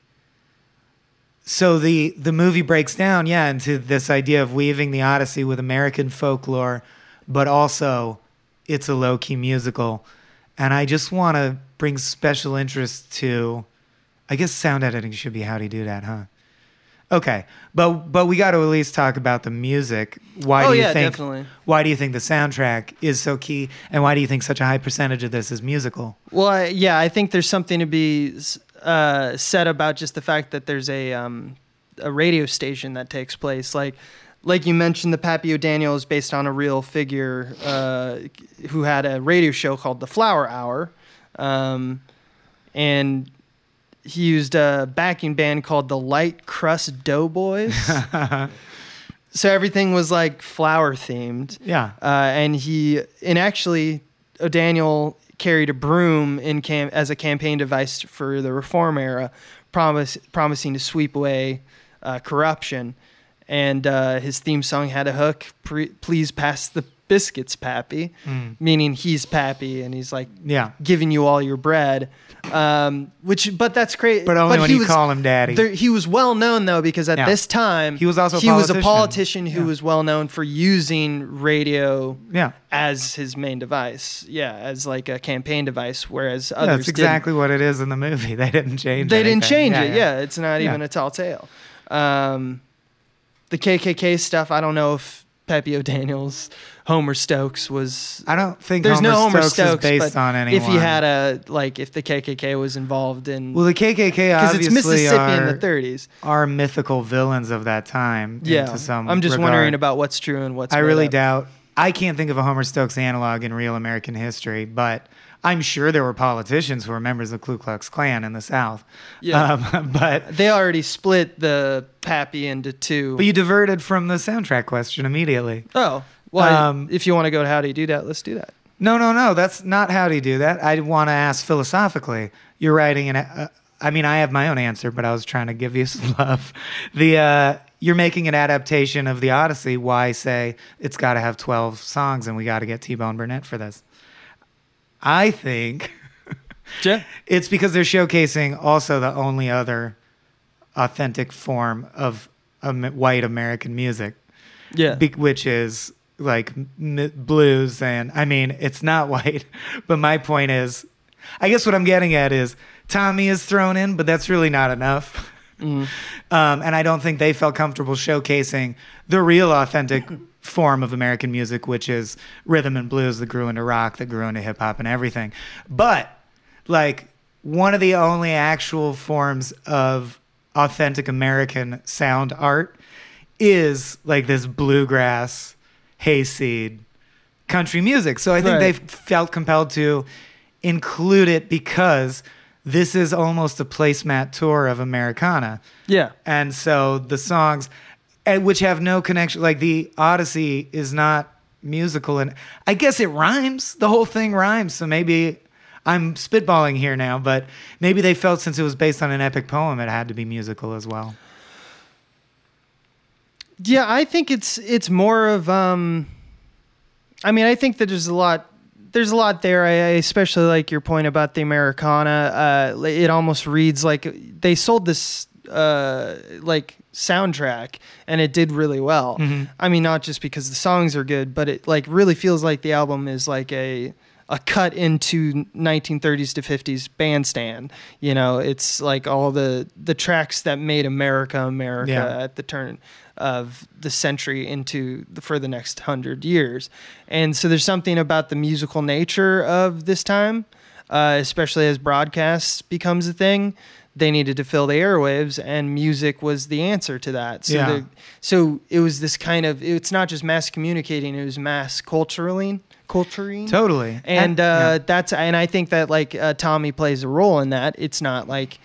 A: so the the movie breaks down yeah into this idea of weaving the Odyssey with American folklore, but also it's a low key musical, and I just want to bring special interest to, I guess sound editing should be how do you do that, huh? Okay, but but we got to at least talk about the music. Why
B: Oh,
A: do you
B: yeah,
A: think?
B: definitely.
A: Why do you think the soundtrack is so key, and why do you think such a high percentage of this is musical?
B: Well, I, yeah, I think there's something to be uh, said about just the fact that there's a um, a radio station that takes place. Like, like you mentioned, the Pappy O'Daniel is based on a real figure uh, who had a radio show called the Flour Hour, um, and he used a backing band called the Light Crust Doughboys. so everything was like flour themed.
A: Yeah.
B: Uh, and he and actually O'Daniel carried a broom in cam- as a campaign device for the reform era, promise promising to sweep away uh, corruption. And uh, his theme song had a hook, Pre- "Please pass the biscuits, Pappy,"
A: Mm.
B: meaning he's Pappy, and he's like
A: Yeah.
B: giving you all your bread. Um, which, but that's great.
A: But only when
B: he
A: you
B: was-
A: call him daddy.
B: there- he was well known though because at
A: Yeah.
B: this time
A: He was also a
B: he was a
A: politician.
B: who
A: Yeah.
B: was well known for using radio
A: Yeah.
B: as his main device. Yeah, as like a campaign device, whereas others
A: that's exactly what it is in the movie. They didn't
B: didn't.
A: change.
B: They didn't
A: anything.
B: change it. Yeah, it's not even a tall tale. Um, the KKK stuff. I don't know if Pappy O'Daniels, Homer Stokes was.
A: I don't think
B: There's
A: Homer
B: no Homer
A: Stokes,
B: Stokes,
A: is based on anyone.
B: if he had a like, if the KKK was involved in,
A: well, the KKK
B: because it's
A: obviously
B: Mississippi
A: are,
B: in the 30s.
A: are mythical villains of that time.
B: Yeah, I'm just
A: regard.
B: wondering about what's true and what's.
A: I really
B: up.
A: doubt. I can't think of a Homer Stokes analog in real American history, but I'm sure there were politicians who were members of the Ku Klux Klan in the South.
B: Yeah.
A: Um, but
B: They already split the Pappy into two.
A: but you diverted from the soundtrack question immediately.
B: oh, well,
A: Um,
B: if you want to go to how do you do that, let's do that.
A: No, no, no. That's not how do you do that. I want to ask philosophically. You're writing an. Uh, I mean, I have my own answer, but I was trying to give you some love. The uh, you're making an adaptation of the Odyssey. Why say it's got to have 12 songs and we got to get T-Bone Burnett for this? I think
B: Yeah.
A: it's because they're showcasing also the only other authentic form of um, white American music
B: Yeah.
A: be- which is like m- blues and i mean it's not white but my point is i guess what i'm getting at is tommy is thrown in but that's really not enough
B: Mm.
A: um, and i don't think they felt comfortable showcasing the real authentic form of american music which is rhythm and blues that grew into rock that grew into hip-hop and everything but like one of the only actual forms of authentic american sound art is like this bluegrass hayseed country music. So I think
B: Right.
A: they felt compelled to include it because this is almost a placemat tour of Americana.
B: Yeah.
A: And so the songs, and which have no connection, like the Odyssey is not musical. And I guess it rhymes. The whole thing rhymes. So maybe I'm spitballing here now, but maybe they felt since it was based on an epic poem, it had to be musical as well.
B: Yeah, I think it's it's more of um I mean, I think that there's a lot there's a lot there. I, I especially like your point about the Americana. Uh, it almost reads like they sold this uh, like soundtrack, and it did really well.
A: Mhm.
B: I mean, not just because the songs are good, but it like really feels like the album is like a a cut into 1930s to 50s bandstand. You know, it's like all the the tracks that made America America
A: Yeah.
B: at the turn of the century into the, for the next hundred years. And so there's something about the musical nature of this time, uh, especially as broadcast becomes a thing. They needed to fill the airwaves, and music was the answer to that. So,
A: Yeah.
B: the, so it was this kind of. It's not just mass communicating; it was mass culturaling, culturing
A: Totally.
B: and
A: I-
B: uh,
A: yeah.
B: that's and I think that like uh, Tommy plays a role in that. It's not like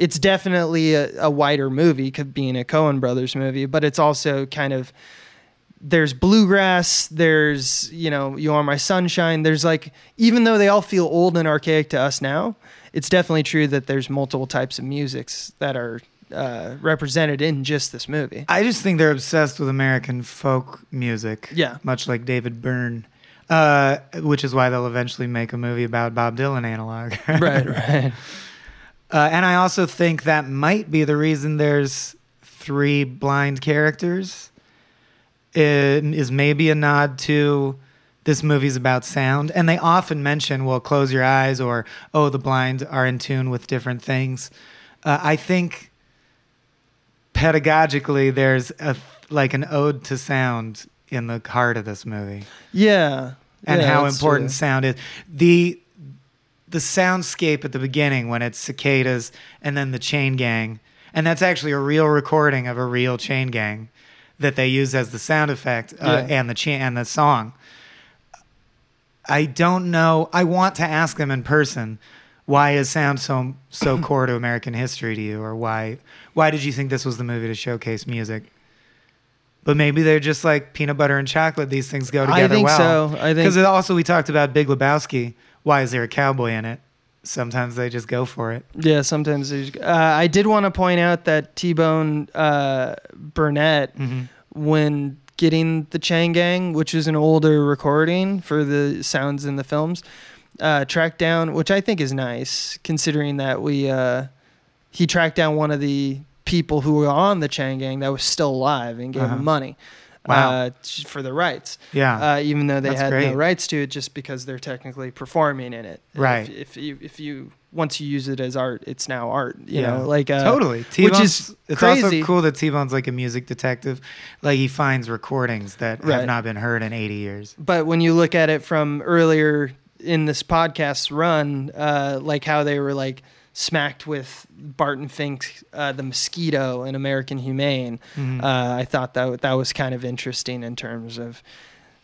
B: it's definitely a, a wider movie, could being a Coen Brothers movie, but it's also kind of there's bluegrass, there's you know You Are My Sunshine. There's like even though they all feel old and archaic to us now, it's definitely true that there's multiple types of musics that are uh, represented in just this movie.
A: I just think they're obsessed with American folk music.
B: Yeah.
A: Much like David Byrne, uh, which is why they'll eventually make a movie about Bob Dylan analog.
B: right, right.
A: Uh, and I also think that might be the reason there's three blind characters. It is maybe a nod to this movie's about sound. And they often mention, well, close your eyes, or, oh, the blind are in tune with different things. Uh, I think pedagogically, there's a, like an ode to sound in the heart of this movie
B: Yeah.
A: and
B: Yeah,
A: how important
B: true.
A: sound is. The the soundscape at the beginning when it's cicadas and then the chain gang, and that's actually a real recording of a real chain gang that they use as the sound effect uh,
B: Yeah.
A: and the cha- and the song. I don't know. I want to ask them in person. Why is sound so so core to American history to you, or why why did you think this was the movie to showcase music? But maybe they're just like peanut butter and chocolate. These things go together I
B: think
A: well.
B: so. I think
A: Because also we talked about Big Lebowski. Why is there a cowboy in it? Sometimes they just go for it.
B: Yeah, sometimes there's. Uh, I did want to point out that T Bone uh, Burnett,
A: hmm
B: when getting the chain gang, which is an older recording for the sounds in the films, uh, tracked down, which I think is nice, considering that we uh, he tracked down one of the people who were on the chain gang that was still alive and gave
A: Uh-huh.
B: him money.
A: Wow.
B: Uh, for the rights,
A: Yeah.
B: uh, even though they
A: That's
B: had
A: great.
B: no rights to it, just because they're technically performing in it.
A: Right.
B: If, if you if you once you use it as art, it's now art. You
A: Yeah.
B: know, like uh,
A: totally.
B: which
A: T-Bone's,
B: is
A: it's
B: crazy.
A: also cool that T-Bone's like a music detective. Like he finds recordings that
B: Right.
A: have not been heard in 80 years.
B: But when you look at it from earlier in this podcast's run, uh, like how they were like smacked with Barton Fink's uh, "The Mosquito" and American Humane,
A: Mhm.
B: uh, I thought that that was kind of interesting in terms of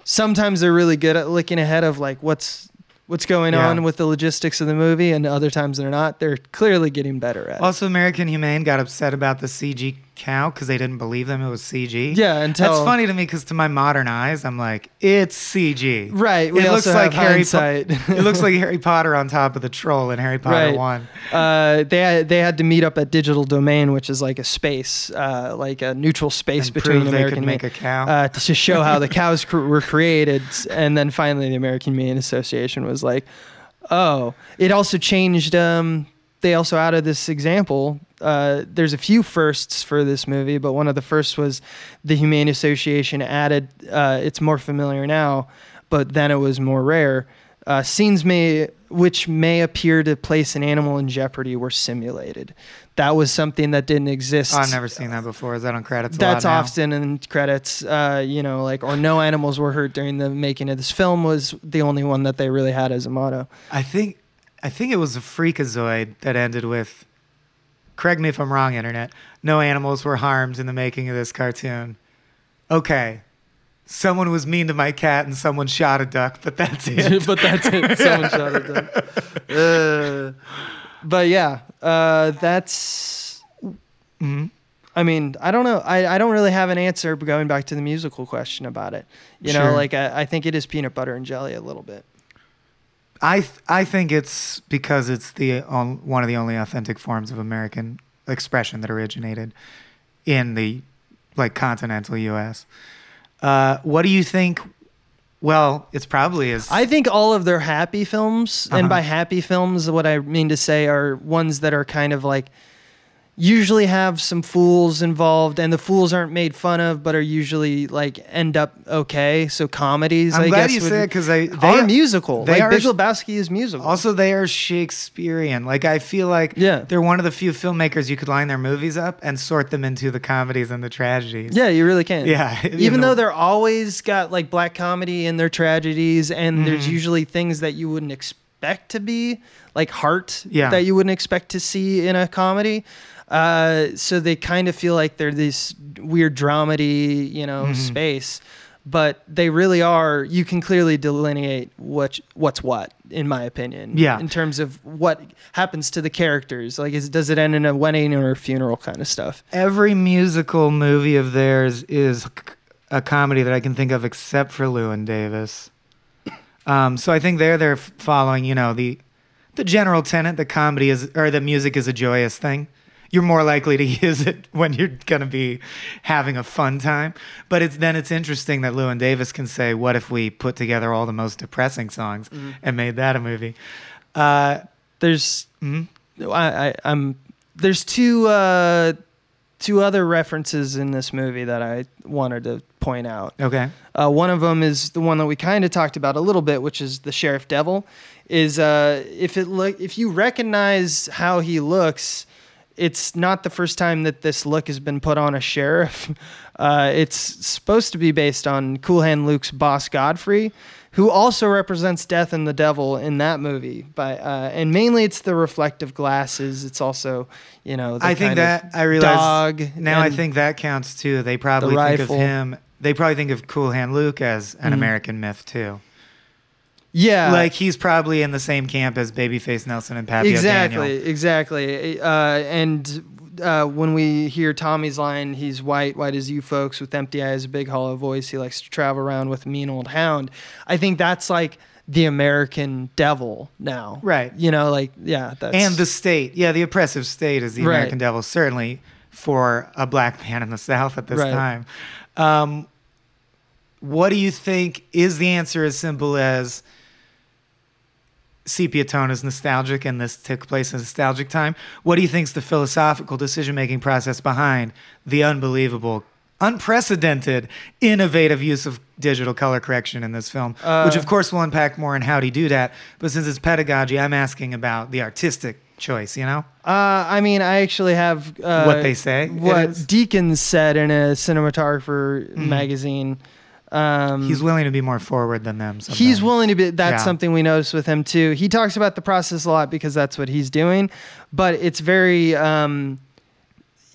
B: sometimes they're really good at looking ahead of like what's what's going
A: Yeah.
B: on with the logistics of the movie, and other times they're not. They're clearly getting better at. it.
A: Also, American Humane got upset about the CG cow because they didn't believe them it was CG.
B: Yeah, until
A: That's funny to me because to my modern eyes, I'm like, it's CG.
B: Right.
A: It looks like Harry Po- it looks like Harry Potter on top of the troll in Harry Potter
B: Right.
A: 1.
B: uh, they had, they had to meet up at Digital Domain, which is like a space, uh, like a neutral space
A: And
B: between
A: they
B: American
A: could make a cow.
B: uh, to show how the cows cr- were created, and then finally the American Humane Association was like, "Oh." It also changed. Um, they also added this example. Uh, there's a few firsts for this movie, but one of the first was the Humane Association added. Uh, it's more familiar now, but then it was more rare. Uh, scenes may which may appear to place an animal in jeopardy were simulated. That was something that didn't exist.
A: Oh, I've never seen that before. Is that on credits?
B: That's often in credits, uh, you know, like or no animals were hurt during the making of this film was the only one that they really had as a motto.
A: I think I think it was a freakazoid that ended with correct me if I'm wrong, internet. No animals were harmed in the making of this cartoon. Okay. Someone was mean to my cat and someone shot a duck, but that's it.
B: but that's it. Someone shot it down. Uh, but yeah, uh, that's.
A: Mhm.
B: I mean, I don't know. I, I don't really have an answer. Going back to the musical question about it, you know, like I, I think it is peanut butter and jelly a little bit.
A: I th- I think it's because it's the on, one of the only authentic forms of American expression that originated in the like continental U.S. Uh, what do you think? Well, it's probably as
B: I think all of their happy films, and
A: Uh-huh.
B: by happy films, what I mean to say are ones that are kind of like usually have some fools involved, and the fools aren't made fun of, but are usually like end up okay. So comedies,
A: I'm
B: I
A: glad
B: guess,
A: you say because they they
B: are musical.
A: they
B: like
A: are
B: Big Lebowski is musical.
A: Also, they are Shakespearean. Like I feel like
B: Yeah.
A: they're one of the few filmmakers you could line their movies up and sort them into the comedies and the tragedies.
B: yeah, you really can.
A: Yeah,
B: Even
A: know.
B: though they're always got like black comedy in their tragedies, and there's
A: Mhm.
B: usually things that you wouldn't expect to be like heart
A: Yeah.
B: that you wouldn't expect to see in a comedy. Uh, so they kind of feel like they're this weird dramedy, you know,
A: Mhm.
B: space. But they really are. You can clearly delineate what what's what, in my opinion.
A: Yeah.
B: In terms of what happens to the characters, like, is does it end in a wedding or a funeral kind of stuff?
A: Every musical movie of theirs is a comedy that I can think of, except for Llewyn Davis. Um, so I think they're they're following, you know, the the general tenet that comedy is or that music is a joyous thing. You're more likely to use it when you're gonna be having a fun time. But it's then it's interesting that Llewyn Davis can say, "What if we put together all the most depressing songs and made that a movie?" Uh,
B: There's
A: mhm.
B: I, I I'm there's two uh two other references in this movie that I wanted to point out.
A: Okay.
B: Uh, one of them is the one that we kind of talked about a little bit, which is the Sheriff Devil. Is uh, if it look if you recognize how he looks, it's not the first time that this look has been put on a sheriff. Uh, it's supposed to be based on Cool Hand Luke's boss Godfrey, who also represents Death and the Devil in that movie. By uh, and mainly it's the reflective glasses. It's also you know the
A: I think that I realize
B: dog.
A: now. I think that counts too. They probably think of him. They probably think of Cool Hand Luke as an
B: Mhm.
A: American myth too.
B: Yeah,
A: like he's probably in the same camp as Babyface Nelson and Papio
B: exactly
A: Daniel.
B: exactly uh, and uh, when we hear Tommy's line, he's white, white as you folks, with empty eyes, a big hollow voice. He likes to travel around with a mean old hound. I think that's like the American devil now.
A: Right.
B: You know, like, yeah. That's,
A: and the state. Yeah, the oppressive state is the
B: Right.
A: American devil, certainly for a black man in the South at this
B: Right.
A: time. Um, what do you think is the answer as simple as sepia tone is nostalgic and this took place in a nostalgic time? What do you think is the philosophical decision making process behind the unbelievable, unprecedented, innovative use of digital color correction in this film?
B: Uh,
A: which, of course, we'll unpack more in how do you do that. But since it's pedagogy, I'm asking about the artistic choice, you know?
B: Uh, I mean, I actually have uh,
A: What they say
B: what? Deakins said in a cinematographer magazine. Um,
A: He's willing to be more forward than them. Sometimes.
B: He's willing to be. That's
A: Yeah.
B: something we noticed with him too. He talks about the process a lot because that's what he's doing, but it's very. Um,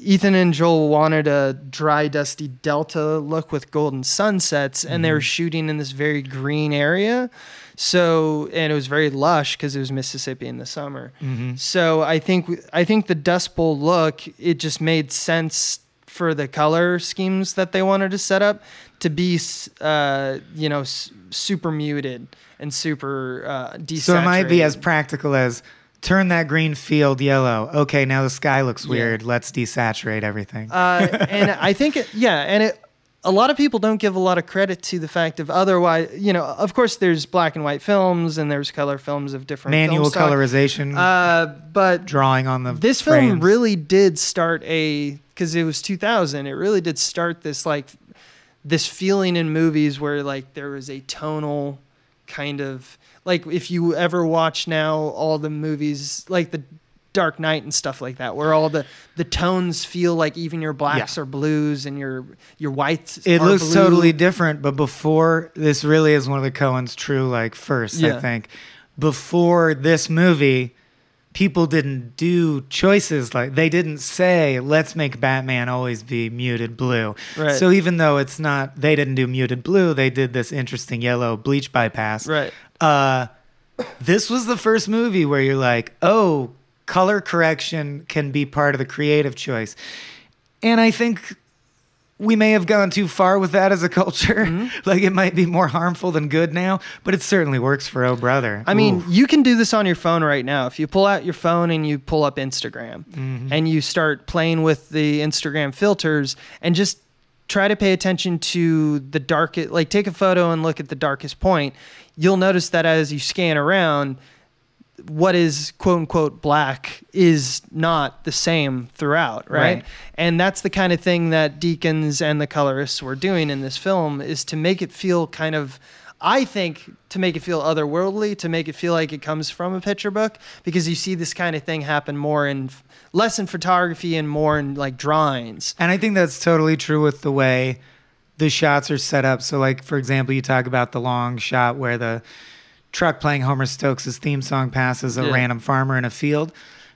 B: Ethan and Joel wanted a dry, dusty delta look with golden sunsets, and they were shooting in this very green area. So, and it was very lush because it was Mississippi in the summer.
A: Mhm.
B: So I think I think the Dust Bowl look it just made sense for the color schemes that they wanted to set up to be uh, you know s- super muted and super uh, desaturated.
A: So it might be as practical as turn that green field yellow. Okay, now the sky looks
B: Yeah.
A: weird. Let's desaturate everything.
B: uh, and I think it, yeah, and it. A lot of people don't give a lot of credit to the fact of otherwise, you know, of course there's black and white films and there's color films of different
A: Manual
B: film
A: colorization,
B: Uh, but
A: drawing on the
B: this film
A: frames.
B: really did start a because it was 2000 it really did start this like this feeling in movies where like there was a tonal kind of like if you ever watch now all the movies like the dark knight and stuff like that where all the the tones feel like even your blacks
A: Yeah.
B: are blues and your your whites
A: It looks
B: blue.
A: totally different, but before this really is one of the Coens' true like first, I think. Before this movie, people didn't do choices like they didn't say let's make Batman always be muted blue.
B: Right.
A: So even though it's not they didn't do muted blue, they did this interesting yellow bleach bypass.
B: right
A: uh, this was the first movie where you're like, oh, color correction can be part of the creative choice. And I think we may have gone too far with that as a culture.
B: Mm-hmm.
A: like it might be more harmful than good now, but it certainly works for Oh Brother.
B: I mean, you can do this on your phone right now. If you pull out your phone and you pull up Instagram
A: Mm-hmm.
B: and you start playing with the Instagram filters and just try to pay attention to the darkest, like take a photo and look at the darkest point, you'll notice that as you scan around, what is quote unquote black is not the same throughout, right?
A: Right.
B: And that's the kind of thing that Deakins and the colorists were doing in this film is to make it feel kind of I think to make it feel otherworldly, to make it feel like it comes from a picture book, because you see this kind of thing happen more in less in photography and more in like drawings.
A: And I think that's totally true with the way the shots are set up. So, like for example, you talk about the long shot where the truck playing Homer Stokes' theme song passes a
B: Yeah.
A: random farmer in a field.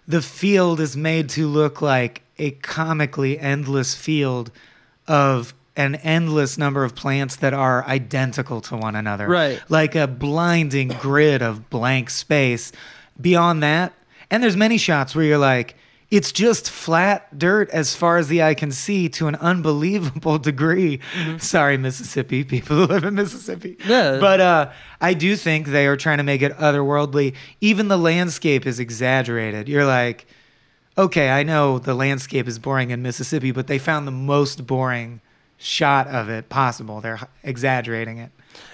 A: The field is made to look like a comically endless field of an endless number of plants that are identical to one another.
B: Right.
A: Like a blinding grid of blank space. Beyond that, and there's many shots where you're like, it's just flat dirt as far as the eye can see to an unbelievable degree. Sorry, Mississippi, people who live in Mississippi.
B: Yeah.
A: But uh, I do think they are trying to make it otherworldly. Even the landscape is exaggerated. You're like, okay, I know the landscape is boring in Mississippi, but they found the most boring shot of it possible. They're exaggerating it.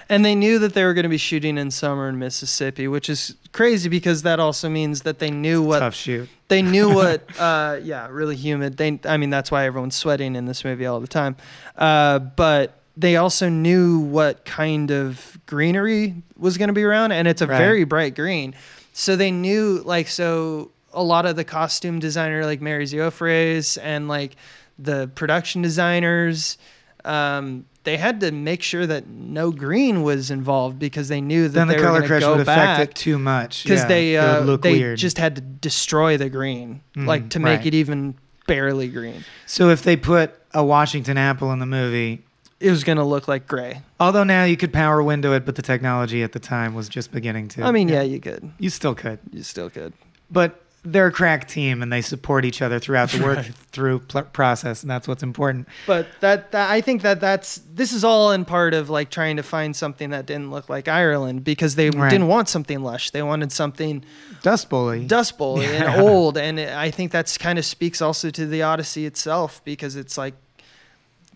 B: And they knew that they were going to be shooting in summer in Mississippi, which is crazy because that also means that they knew what
A: Tough shoot.
B: they knew what uh yeah really humid they i mean that's why everyone's sweating in this movie all the time uh but they also knew what kind of greenery was going to be around and it's a
A: Right.
B: very bright green so they knew like so a lot of the costume designer like mary Zophres and like the production designers um they had to make sure that no green was involved because they knew that
A: Then the
B: they were
A: color
B: going to
A: correction
B: go
A: would
B: back
A: affect it too much.
B: because
A: Yeah,
B: they uh,
A: look
B: they
A: weird.
B: just had to destroy the green, like
A: Mhm,
B: to make
A: right.
B: it even barely green.
A: So if they put a Washington apple in the movie,
B: It was gonna look like gray.
A: although now you could power window it, but the technology at the time was just beginning to.
B: I mean, yeah, you could,
A: you still could.
B: you still could.
A: But they're a crack team and they support each other throughout the work through pl- process, and that's what's important.
B: But that, that I think that that's this is all in part of like trying to find something that didn't look like Ireland because they
A: Right.
B: didn't want something lush. They wanted something
A: Dust Bowl.
B: Dust Bowl
A: Yeah.
B: and old, and it, I think that's kind of speaks also to the Odyssey itself because it's like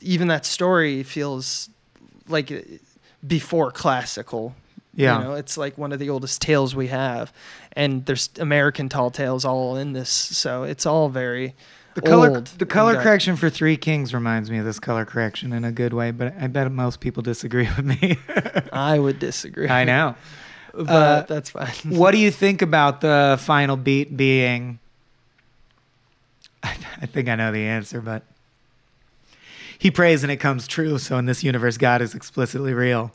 B: even that story feels like before classical.
A: Yeah.
B: You know, it's like one of the oldest tales we have, and there's American tall tales all in this, so it's all very
A: The color,
B: old.
A: the color correction for Three Kings reminds me of this color correction in a good way, but I bet most people disagree with me.
B: I would disagree.
A: I know.
B: but
A: Uh,
B: that's fine.
A: what do you think about the final beat being? I, I think I know the answer, but he prays and it comes true. So in this universe, God is explicitly real.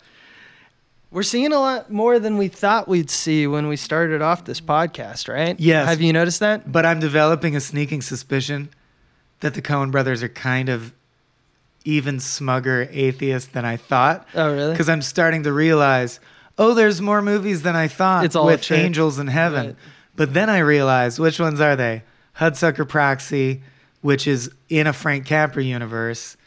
B: We're seeing a lot more than we thought we'd see when we started off this podcast, right?
A: Yes.
B: Have you noticed that?
A: But I'm developing a sneaking suspicion that the Coen brothers are kind of even smugger atheists than I thought.
B: Oh, really?
A: Because I'm starting to realize, oh, there's more movies than I thought
B: It's all
A: with angels in heaven.
B: Right.
A: But then I realize, which ones are they? Hudsucker Proxy, which is in a Frank Capra universe.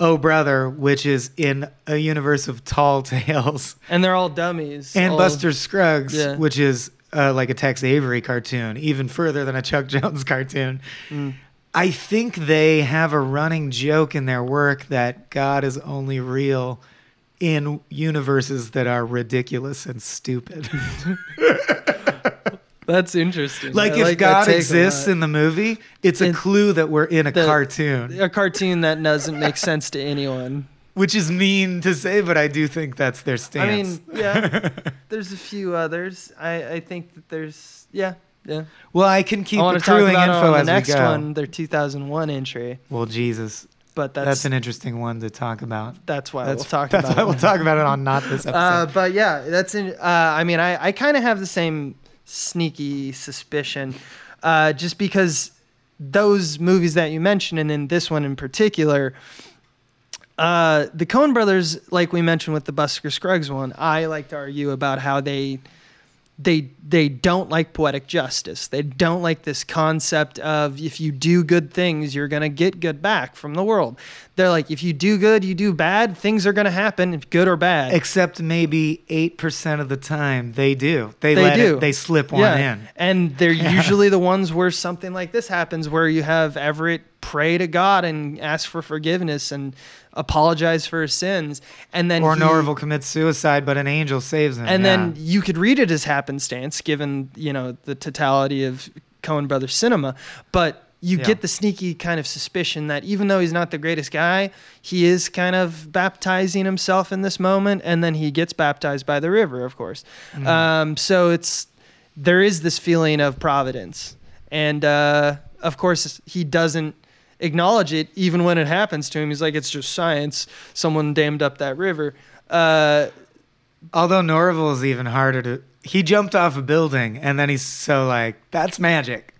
A: Oh Brother, which is in a universe of tall tales.
B: And they're all dummies.
A: And
B: all-
A: Buster Scruggs,
B: Yeah.
A: which is uh, like a Tex Avery cartoon, even further than a Chuck Jones cartoon.
B: Mm.
A: I think they have a running joke in their work that God is only real in universes that are ridiculous and stupid.
B: That's interesting.
A: like
B: I
A: if
B: that
A: God exists in the movie, it's a clue that we're in a
B: the-
A: cartoon,
B: a cartoon that doesn't make sense to anyone.
A: which is mean to say, but I do think that's their stance.
B: I mean, yeah. There's a few others. I, I think that there's yeah yeah.
A: well, I can keep
B: I talk
A: accruing
B: about it
A: info
B: on the next one, their 2001 entry.
A: Well, Jesus,
B: But
A: that's,
B: that's
A: an interesting one to talk about.
B: that's why
A: That's
B: we'll talk
A: that's
B: about
A: why
B: it.
A: we'll talk about it on not this episode.
B: Uh, but yeah, that's in. Uh, I mean, I, I kind of have the same sneaky suspicion, uh, just because those movies that you mentioned, and in this one in particular, uh, the Coen Brothers, like we mentioned with the Buster Scruggs one, I like to argue about how they they they don't like poetic justice. They don't like this concept of if you do good things, you're gonna get good back from the world. They're like, if you do good, you do bad, things are gonna happen, good or bad.
A: Except maybe eight percent of the time they do. They,
B: They
A: let
B: do.
A: It, they slip one in.
B: And they're usually the ones where something like this happens, where you have Everett pray to God and ask for forgiveness and apologize for his sins, and then
A: Or
B: he-
A: Norval commits suicide, but an angel saves him.
B: and
A: yeah.
B: then you could read it as happenstance, given you know the totality of Coen Brothers cinema, but. You
A: Yeah.
B: get the sneaky kind of suspicion that even though he's not the greatest guy, he is kind of baptizing himself in this moment, and then he gets baptized by the river, of course.
A: Mm.
B: Um, so it's there is this feeling of providence, and uh, of course he doesn't acknowledge it even when it happens to him. He's like, "It's just science. Someone dammed up that river." Uh,
A: Although Norval is even harder to. He jumped off a building, and then he's so like, "That's magic."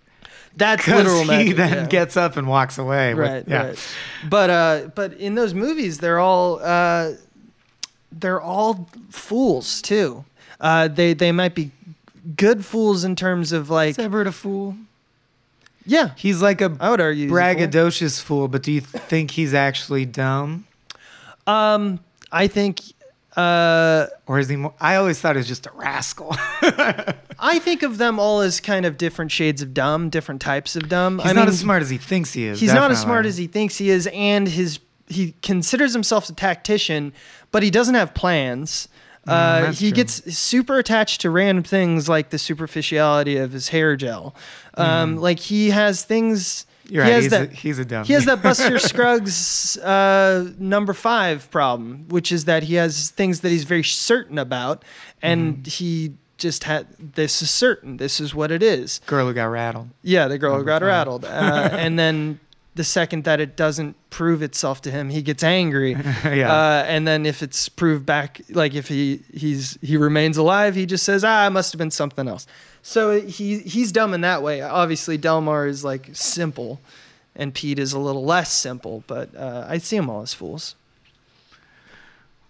B: that's literal
A: he
B: magic.
A: then
B: yeah.
A: gets up and walks away. with-
B: right,
A: yeah.
B: right. But uh, but in those movies, they're all uh, they're all fools too. Uh, they they might be good fools in terms of like
A: Is Everett a fool?
B: Yeah.
A: He's like a
B: I would argue he's a
A: braggadocious fool, but do you think he's actually dumb?
B: Um, I think uh,
A: Or is he more. I always thought he was just a rascal.
B: I think of them all as kind of different shades of dumb, different types of dumb.
A: he's
B: I
A: not
B: mean,
A: as smart as he thinks he is.
B: he's not as
A: definitely.
B: smart as he thinks he is, and his he considers himself a tactician, but he doesn't have plans. Uh,
A: Mm,
B: he
A: true.
B: gets super attached to random things like the superficiality of his hair gel. Um, Like he has things.
A: Mm. You're
B: he
A: right.
B: has
A: He's,
B: that.
A: a, he's a dumb.
B: He has that Buster Scruggs uh, number five problem, which is that he has things that he's very certain about, and
A: Mm-hmm.
B: he just had this is certain. This is what it is.
A: girl who got rattled.
B: Yeah, the girl
A: Number
B: got
A: five.
B: rattled, uh, and then the second that it doesn't prove itself to him, he gets angry.
A: yeah.
B: Uh, and then if it's proved back, like if he he's he remains alive, he just says, "Ah, it must have been something else." So he he's dumb in that way. Obviously, Delmar is like simple, and Pete is a little less simple. But uh, I see them all as fools.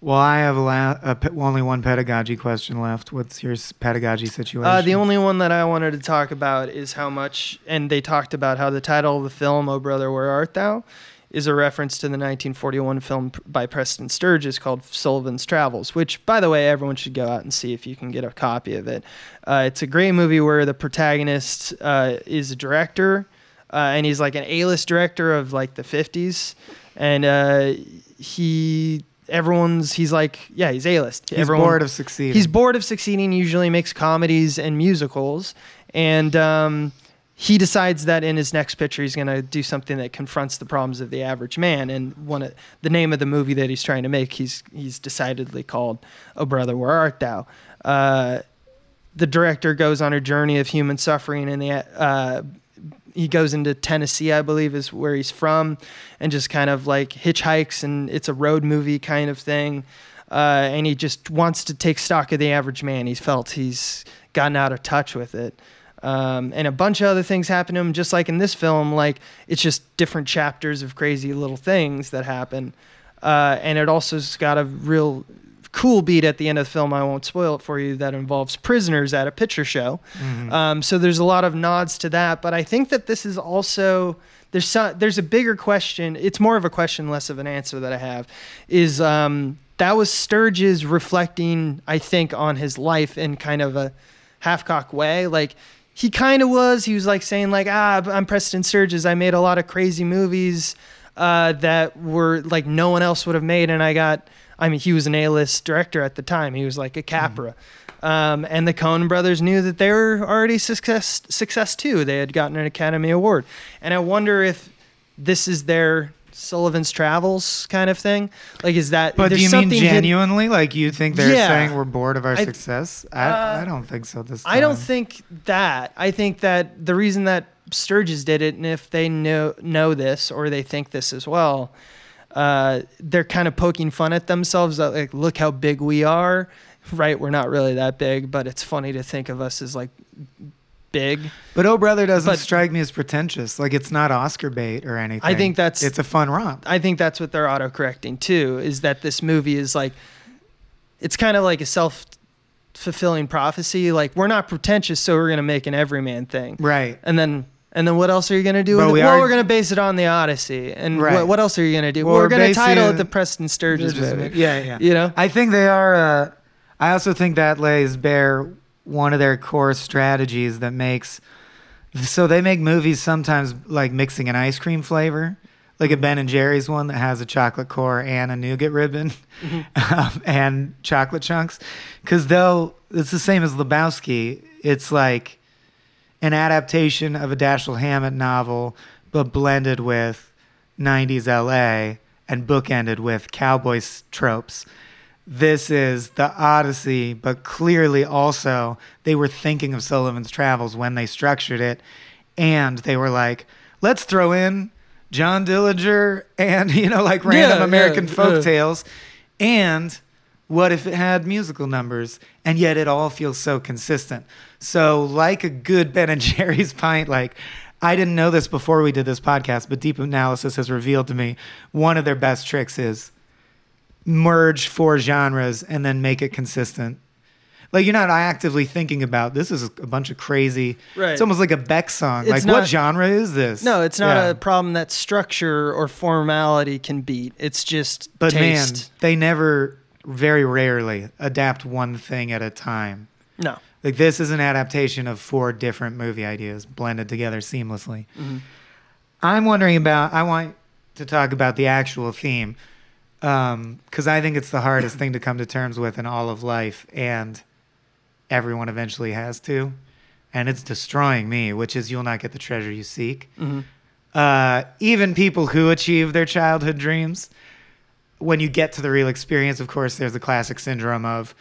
A: Well, I have la- pe- only one pedagogy question left. What's your pedagogy situation?
B: Uh, the only one that I wanted to talk about is how much, and they talked about how the title of the film, "Oh Brother, Where Art Thou," is a reference to the 1941 film by Preston Sturges called Sullivan's Travels, which, by the way, everyone should go out and see if you can get a copy of it. Uh, it's a great movie where the protagonist uh, is a director, uh, and he's like an A-list director of like the 50s, and uh, he. Everyone's he's like yeah he's A-list.
A: He's
B: Everyone,
A: bored of succeeding.
B: He's bored of succeeding. Usually makes comedies and musicals, and um, he decides that in his next picture he's going to do something that confronts the problems of the average man. And one of, the name of the movie that he's trying to make, he's he's decidedly called "Oh Brother, Where Art Thou." Uh, the director goes on a journey of human suffering, and the uh, he goes into Tennessee, I believe, is where he's from, and just kind of like hitchhikes, and it's a road movie kind of thing. Uh, and he just wants to take stock of the average man. He's felt he's gotten out of touch with it. Um, and a bunch of other things happen to him, just like in this film. Like it's just different chapters of crazy little things that happen. Uh, and it also's got a real cool beat at the end of the film. I won't spoil it for you. That involves prisoners at a picture show.
A: Mhm.
B: Um, so there's a lot of nods to that, but I think that this is also there's some, there's a bigger question. It's more of a question, less of an answer that I have. Is um, that was Sturges reflecting, I think, on his life in kind of a half-cock way, like. He kind of was. He was like saying, like, ah, I'm Preston Sturges. I made a lot of crazy movies uh, that were like no one else would have made, and I got. I mean, he was an A-list director at the time. He was like a Capra. Um, and the Coen brothers knew that they were already success success too. They had gotten an Academy Award, and I wonder if this is their Sullivan's Travels kind of thing. Like, is that?
A: But do you mean
B: hidden-
A: genuinely? Like you think they're
B: Yeah.
A: saying we're bored of our
B: I-
A: success? I,
B: uh,
A: I don't think so. This
B: I don't think that. I think that the reason that Sturges did it, and if they know know this or they think this as well, uh, they're kind of poking fun at themselves. Like, look how big we are. Right, we're not really that big, but it's funny to think of us as like big.
A: But Oh Brother doesn't
B: But-
A: strike me as pretentious. Like it's not Oscar bait or anything.
B: I think that's
A: it's a fun romp.
B: I think that's what they're autocorrecting too. Is that this movie is like, it's kind of like a self fulfilling prophecy. Like we're not pretentious, so we're gonna make an everyman thing.
A: Right.
B: And then and then what else are you gonna do?
A: But
B: with
A: we
B: it? well,
A: are-
B: we're gonna base it on the Odyssey. And
A: Right.
B: what, what else are you gonna do?
A: Well,
B: we're,
A: we're
B: gonna
A: basing
B: title
A: it-
B: it the Preston Sturges movie.
A: Yeah, yeah.
B: You know?
A: I think they are. Uh, I also think that lays bare one of their core strategies that makes. So they make movies sometimes like mixing an ice cream flavor, like a Ben and Jerry's one that has a chocolate core and a nougat ribbon, um, and chocolate chunks, because they'll. It's the same as Lebowski. It's like an adaptation of a Dashiell Hammett novel, but blended with 90s LA and bookended with cowboy tropes. This is the Odyssey, but clearly also they were thinking of Sullivan's Travels when they structured it. And they were like, let's throw in John Dillinger and, you know, like random
B: Yeah,
A: American
B: yeah,
A: folk
B: yeah.
A: tales. And what if it had musical numbers and yet it all feels so consistent? So, like a good Ben and Jerry's pint, like I didn't know this before we did this podcast, but deep analysis has revealed to me one of their best tricks is merge four genres and then make it consistent. Like you're not actively thinking about this is a bunch of crazy.
B: Right.
A: It's almost like a Beck song.
B: It's
A: like
B: not-
A: what genre is this?
B: No, it's not
A: Yeah.
B: a problem that structure or formality can beat. It's just
A: But man, they never, very rarely, adapt one thing at a time.
B: no.
A: Like this is an adaptation of four different movie ideas blended together seamlessly.
B: Mhm.
A: I'm wondering about. I want to talk about the actual theme because I think it's the hardest thing to come to terms with in all of life, and everyone eventually has to, and it's destroying me. Which is you'll not get the treasure you seek.
B: Mhm.
A: Uh, even people who achieve their childhood dreams, when you get to the real experience, of course, there's the classic syndrome of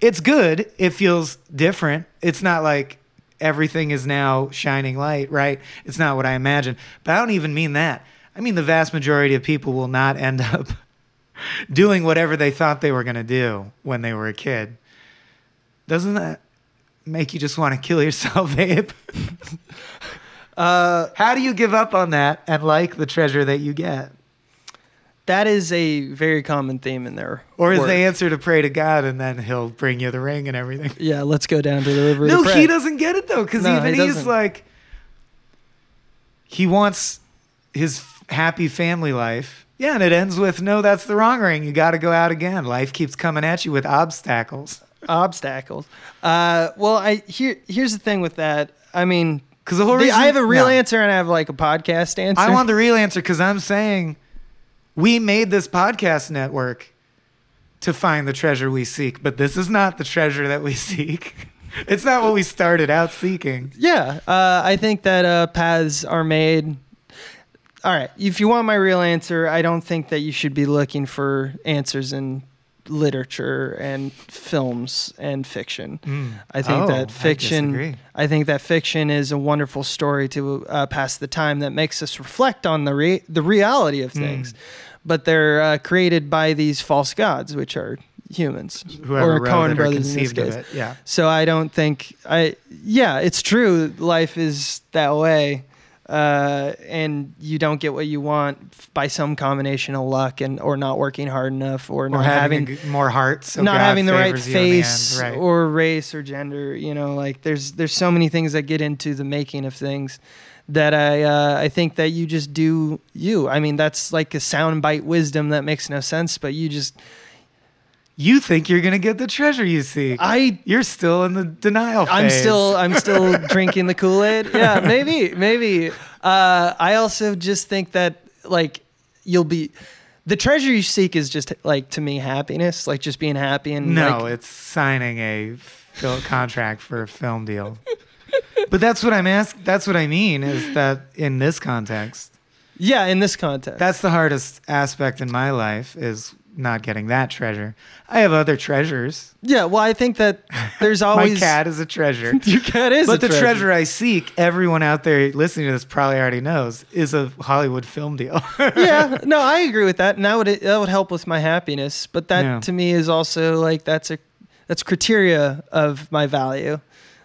A: it's good. It feels different. It's not like everything is now shining light, right? It's not what I imagine. But I don't even mean that. I mean the vast majority of people will not end up doing whatever they thought they were going to do when they were a kid. Doesn't that make you just want to kill yourself, Abe?
B: Uh,
A: How do you give up on that and like the treasure that you get?
B: That is a very common theme in there.
A: Or is
B: work.
A: the answer to pray to God and then he'll bring you the ring and everything?
B: Yeah, let's go down to the river.
A: No, he doesn't get it though, because
B: No,
A: even
B: he
A: he's
B: doesn't.
A: like, he wants his happy family life. Yeah, and it ends with, no, that's the wrong ring. You got to go out again. Life keeps coming at you with obstacles.
B: obstacles. Uh, well, I here here's the thing with that. I mean,
A: Because the whole
B: the- I have a real
A: No.
B: answer and I have like a podcast answer.
A: I want the real answer because I'm saying we made this podcast network to find the treasure we seek, but this is not the treasure that we seek. It's not what we started out seeking.
B: Yeah, uh, I think that uh, paths are made. All right, if you want my real answer, I don't think that you should be looking for answers in literature and films and fiction. I think
A: Oh,
B: that fiction.
A: disagree.
B: I, think that fiction is a wonderful story to uh, pass the time that makes us reflect on the re- the reality of things. But they're uh, created by these false gods, which are humans
A: Whoever
B: or
A: it
B: brothers in this case.
A: it. Yeah.
B: So I don't think I. Yeah, it's true. Life is that way, uh, and you don't get what you want by some combination of luck and or not working hard enough or
A: Or
B: not
A: having,
B: having
A: g- more hearts, So
B: not
A: God
B: having the right
A: in the
B: face
A: right.
B: or race or gender. You know, like there's there's so many things that get into the making of things that I uh, I think that you just do you. I mean, that's like a soundbite wisdom that makes no sense, but you just
A: you think you're gonna get the treasure you seek.
B: I
A: you're still in the denial phase.
B: I'm still I'm still drinking the Kool Aid. Yeah, maybe maybe. Uh, I also just think that like you'll be the treasure you seek is just like to me happiness, like just being happy and
A: No,
B: like,
A: it's signing a contract for a film deal. but that's what I'm asking. That's what I mean is that in this context,
B: yeah. In this context,
A: that's the hardest aspect in my life is not getting that treasure. I have other treasures.
B: yeah. Well, I think that there's always
A: My cat is a treasure.
B: Your cat is, a treasure.
A: but the treasure. I seek, everyone out there listening to this probably already knows, is a Hollywood film deal.
B: yeah, no, I agree with that, and that would that would help with my happiness. But that
A: Yeah.
B: to me is also like that's a that's criteria of my value.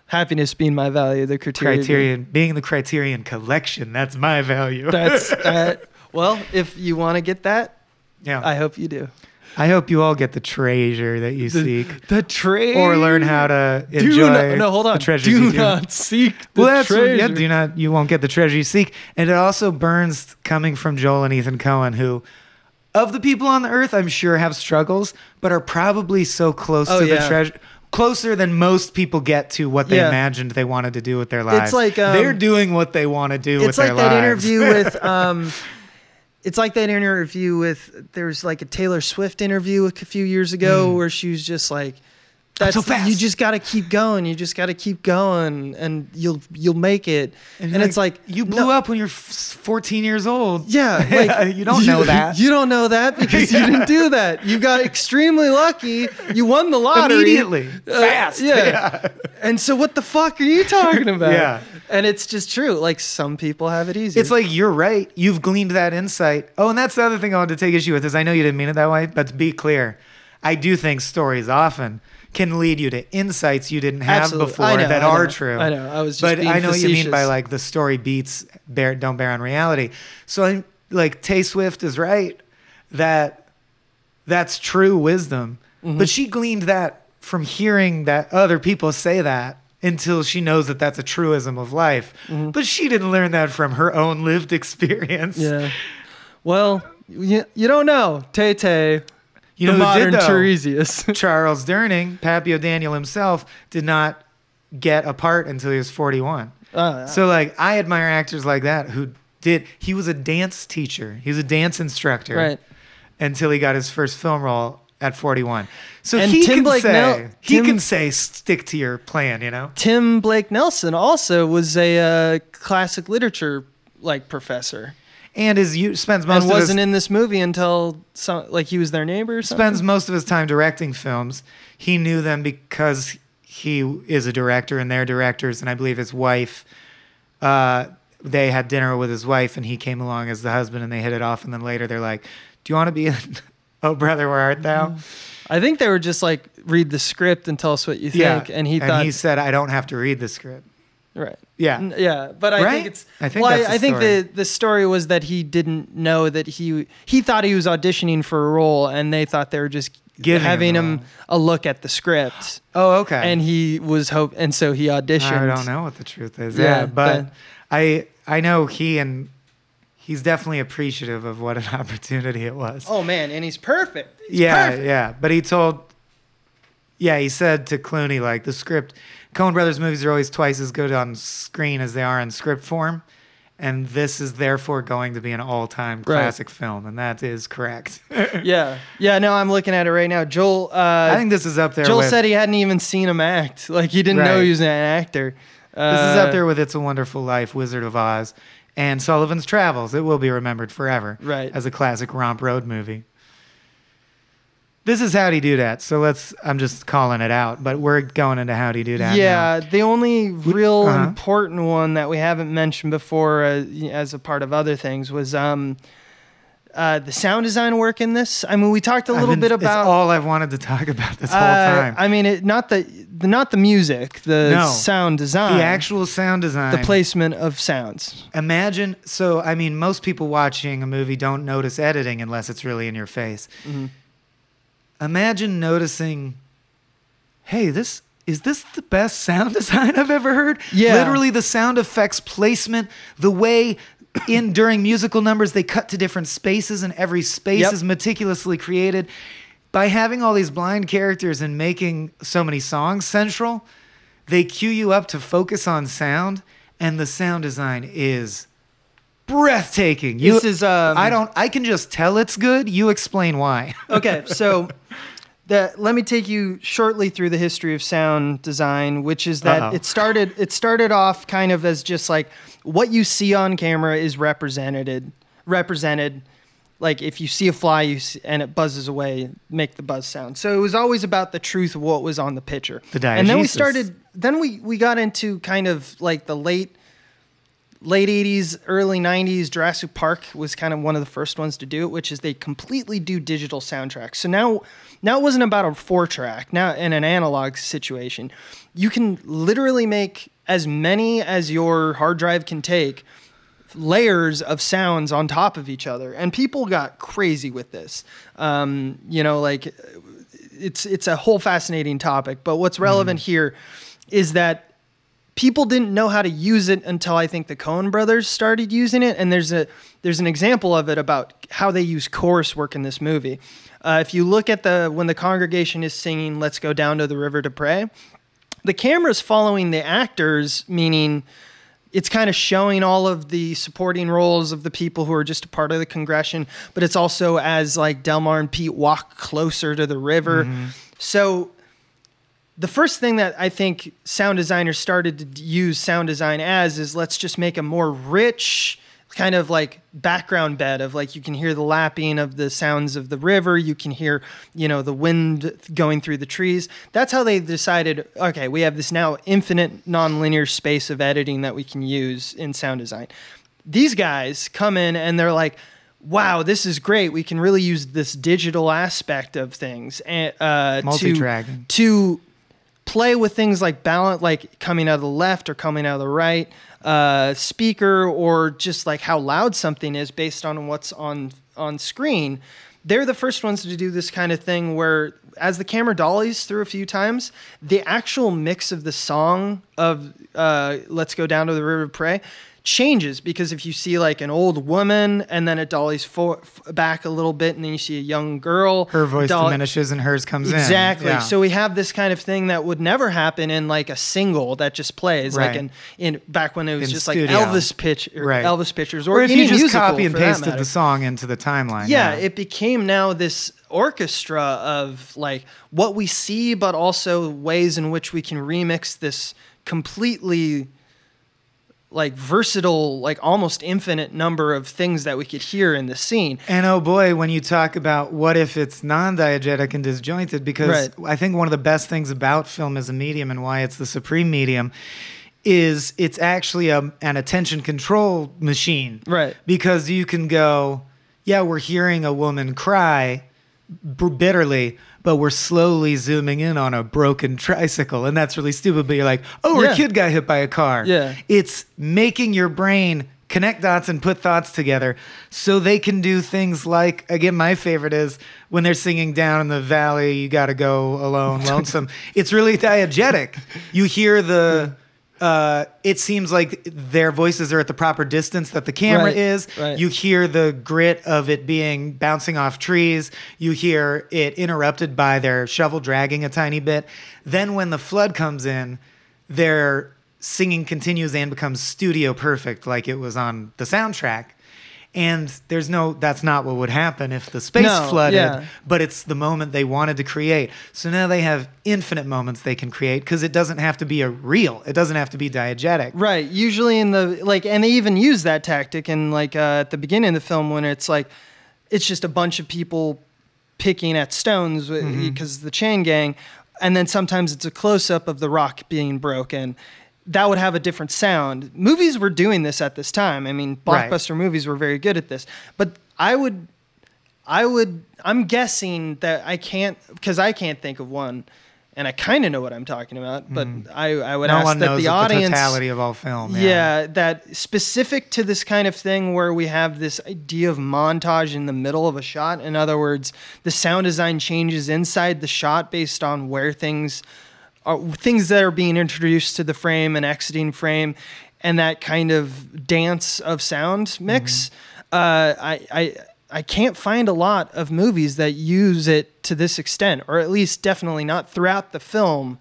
B: Happiness being my value, the criteria.
A: Criterion, being the Criterion collection, that's my value.
B: That's that. Well, if you want to get that,
A: yeah.
B: I hope you do.
A: I hope you all get the treasure that you seek,
B: The treasure.
A: or learn how to
B: Do
A: enjoy.
B: not, no, hold on.
A: The treasures
B: do
A: you do.
B: not seek the
A: well, that's
B: treasure.
A: yeah. Do not. You won't get the treasure you seek, and it also burns coming from Joel and Ethan Coen, who, of the people on the earth, I'm sure have struggles, but are probably so close
B: Oh,
A: to
B: yeah.
A: the treasure. Closer than most people get to what they
B: Yeah.
A: imagined they wanted to do with their lives.
B: It's like, um,
A: they're doing what they want to do with
B: it's like
A: their
B: that
A: lives.
B: interview with um it's like that interview with there's like a Taylor Swift interview a few years ago hmm. where she was just like that's
A: so fast.
B: you just got to keep going you just got to keep going and you'll you'll make it and,
A: you're
B: it's like
A: you blew
B: no-
A: up when you're 14 years old.
B: yeah, like
A: you don't know that.
B: You don't know that because you didn't do that. You got extremely lucky. You won the lottery
A: Immediately,
B: Uh,
A: fast.
B: yeah. And so, what the fuck are you talking about?
A: Yeah.
B: And it's just true. Like some people have it easy.
A: It's like you're right. You've gleaned that insight. Oh, and that's the other thing I wanted to take issue with is I know you didn't mean it that way, but to be clear, I do think stories often can lead you to insights you didn't have
B: Absolutely.
A: before
B: know,
A: that
B: I
A: are
B: know.
A: true.
B: I know. I was just
A: but I know what you mean by like the story beats bear don't bear on reality. So I'm like Tay Swift is right that that's true wisdom,
B: Mm-hmm.
A: but she gleaned that from hearing that other people say that until she knows that that's a truism of life. But she didn't learn that from her own lived experience.
B: Mm-hmm. yeah. Well, you, you don't know. Tay Tay,
A: You
B: the
A: know
B: modern
A: did though?
B: Tiresias.
A: Charles Durning, Pappy O'Daniel himself, did not get a part until he was 41.
B: Oh, yeah.
A: So like I admire actors like that who did he was a dance teacher. He was a dance instructor
B: right.
A: until he got his first film role at 41. So
B: And
A: he
B: Tim
A: can
B: Blake
A: say
B: Nel-
A: he
B: Tim-
A: can say stick to your plan, you know?
B: Tim Blake Nelson also was a uh, classic literature like professor
A: And his you spends most
B: and
A: of
B: wasn't in this movie until some like he was their neighbor or something.
A: spends most of his time directing films. He knew them because he is a director and they're directors, and I believe his wife. Uh, they had dinner with his wife, and he came along as the husband, and they hit it off. And then later, they're like, "Do you want to be in Oh Brother, Where Art Thou?"
B: I think they were just like read the script and tell us what you think, Yeah. and he thought
A: he said, "I don't have to read the script."
B: right.
A: Yeah.
B: Yeah, but I
A: Right?
B: think it's.
A: I think
B: well,
A: that's the
B: I, I think
A: story.
B: the the story was that he didn't know that he he thought he was auditioning for a role, and they thought they were just
A: Giving him
B: having
A: the
B: him a look at the script,
A: Oh, okay.
B: and he was hope, and so he auditioned.
A: I don't know what the truth is.
B: Yeah,
A: Yeah, but
B: but-
A: I I know he and he's definitely appreciative of what an opportunity it was.
B: Oh man, and he's perfect. He's
A: yeah,
B: perfect.
A: yeah. But he told, yeah, he said to Clooney like the script. Coen Brothers movies are always twice as good on screen as they are in script form, and this is therefore going to be an all-time
B: Right.
A: classic film, and that is correct.
B: yeah, yeah. No, I'm looking at it right now. Joel. Uh,
A: I think this is up there.
B: Joel
A: with,
B: said he hadn't even seen him act. Like he didn't know he was an actor. Uh,
A: This is up there with It's a Wonderful Life, Wizard of Oz, and Sullivan's Travels. It will be remembered forever
B: Right.
A: as a classic romp road movie. This is Howdy Do that. so let's. I'm just calling it out, but we're going into Howdy Do that.
B: Yeah, the only real
A: uh-huh.
B: important one that we haven't mentioned before, uh, as a part of other things, was um, uh, the sound design work in this. I mean, we talked a little
A: been-
B: bit about.
A: It's all I've wanted to talk about this whole
B: uh,
A: time.
B: I mean, it, not the, the not the music, the
A: No.
B: sound design,
A: the actual sound design.
B: the placement of sounds.
A: Imagine. So, I mean, most people watching a movie don't notice editing unless it's really in your face.
B: Mhm.
A: Imagine noticing, hey, this is this the best sound design I've ever heard?
B: Yeah.
A: Literally, the sound effects placement, the way in during musical numbers they cut to different spaces and every space
B: Yep.
A: is meticulously created. By having all these blind characters and making so many songs central, they cue you up to focus on sound, and the sound design is breathtaking. You,
B: This is, um,
A: I don't. I can just tell it's good. You explain why.
B: okay, so the, let me take you shortly through the history of sound design, which is that
A: Uh-oh.
B: it started it started off kind of as just like what you see on camera is represented represented like if you see a fly you see, and it buzzes away make the buzz sound so it was always about the truth of what was on the picture
A: The
B: and then we started then we we got into kind of like the late late 80s early 90s jurassic park was kind of one of the first ones to do it which is they completely do digital soundtracks. So now now it wasn't about a four track now in an analog situation. You can literally make as many as your hard drive can take layers of sounds on top of each other. And people got crazy with this. Um, you know like it's it's a whole fascinating topic. But what's relevant here is that people didn't know how to use it until I think the Coen brothers started using it. And there's a there's an example of it about how they use chorus work in this movie. Uh, if you look at the when the congregation is singing "Let's Go Down to the River to Pray," the camera's following the actors, meaning it's kind of showing all of the supporting roles of the people who are just a part of the congression, but it's also as like Delmar and Pete walk closer to the river. So the first thing that I think sound designers started to use sound design as is let's just make a more rich kind of like background bed of like you can hear the lapping of the sounds of the river you can hear you know the wind going through the trees. That's how they decided okay we have this now infinite nonlinear space of editing that we can use in sound design. These guys come in and they're like wow this is great. We can really use this digital aspect of things and uh, to to play with things like balance, like coming out of the left or coming out of the right uh, speaker, or just like how loud something is based on what's on on screen. They're the first ones to do this kind of thing where, as the camera dollies through a few times, the actual mix of the song of uh, "Let's Go Down to the River to Pray" changes because if you see like an old woman and then it dollies for, f- back a little bit and then you see a young girl
A: Her voice
B: dolly-
A: diminishes and hers comes in.
B: Exactly.
A: Yeah.
B: So we have this kind of thing that would never happen in like a single that just plays, like in in back when it was
A: In
B: just
A: studio.
B: like Elvis pitch, or
A: Right.
B: Elvis pictures, or,
A: or if you just copy and pasted the song into the timeline.
B: Yeah, it became now this orchestra of like what we see, but also ways in which we can remix this completely like versatile, like almost infinite number of things that we could hear in the scene.
A: And oh boy, when you talk about what if it's non-diegetic and disjointed, because
B: Right.
A: I think one of the best things about film as a medium and why it's the supreme medium is it's actually a, an attention control machine.
B: Right.
A: Because you can go, yeah, we're hearing a woman cry, b- bitterly, but we're slowly zooming in on a broken tricycle, and that's really stupid. But you're like, oh,
B: Yeah.
A: a kid got hit by a car.
B: Yeah.
A: it's making your brain connect dots and put thoughts together so they can do things like again my favorite is when they're singing down in the valley you got to go alone lonesome it's really diegetic you hear the uh, it seems like their voices are at the proper distance that the camera
B: Right,
A: is.
B: right.
A: you hear the grit of it being bouncing off trees. You hear it interrupted by their shovel dragging a tiny bit. Then when the flood comes in their singing continues and becomes studio perfect like it was on the soundtrack and there's no that's not what would happen if the space
B: No,
A: flooded
B: yeah.
A: but it's the moment they wanted to create so now they have infinite moments they can create because it doesn't have to be a real it doesn't have to be diegetic
B: Right. Usually in the like, and they even use that tactic in like uh, at the beginning of the film when it's like, it's just a bunch of people picking at stones because the chain gang, and then sometimes it's a close up of the rock being broken. That would have a different sound. Movies were doing this at this time. I mean,
A: Right.
B: blockbuster movies were very good at this. But I would, I would, I'm guessing that I can't because I can't think of one. And I kind of know what I'm talking about, but mm. I, I would
A: no
B: ask that the
A: the
B: audience
A: totality of all film
B: yeah. that specific to this kind of thing where we have this idea of montage in the middle of a shot. In other words, the sound design changes inside the shot based on where things are things that are being introduced to the frame and exiting frame and that kind of dance of sound mix. Uh, I, I I can't find a lot of movies that use it to this extent, or at least definitely not throughout the film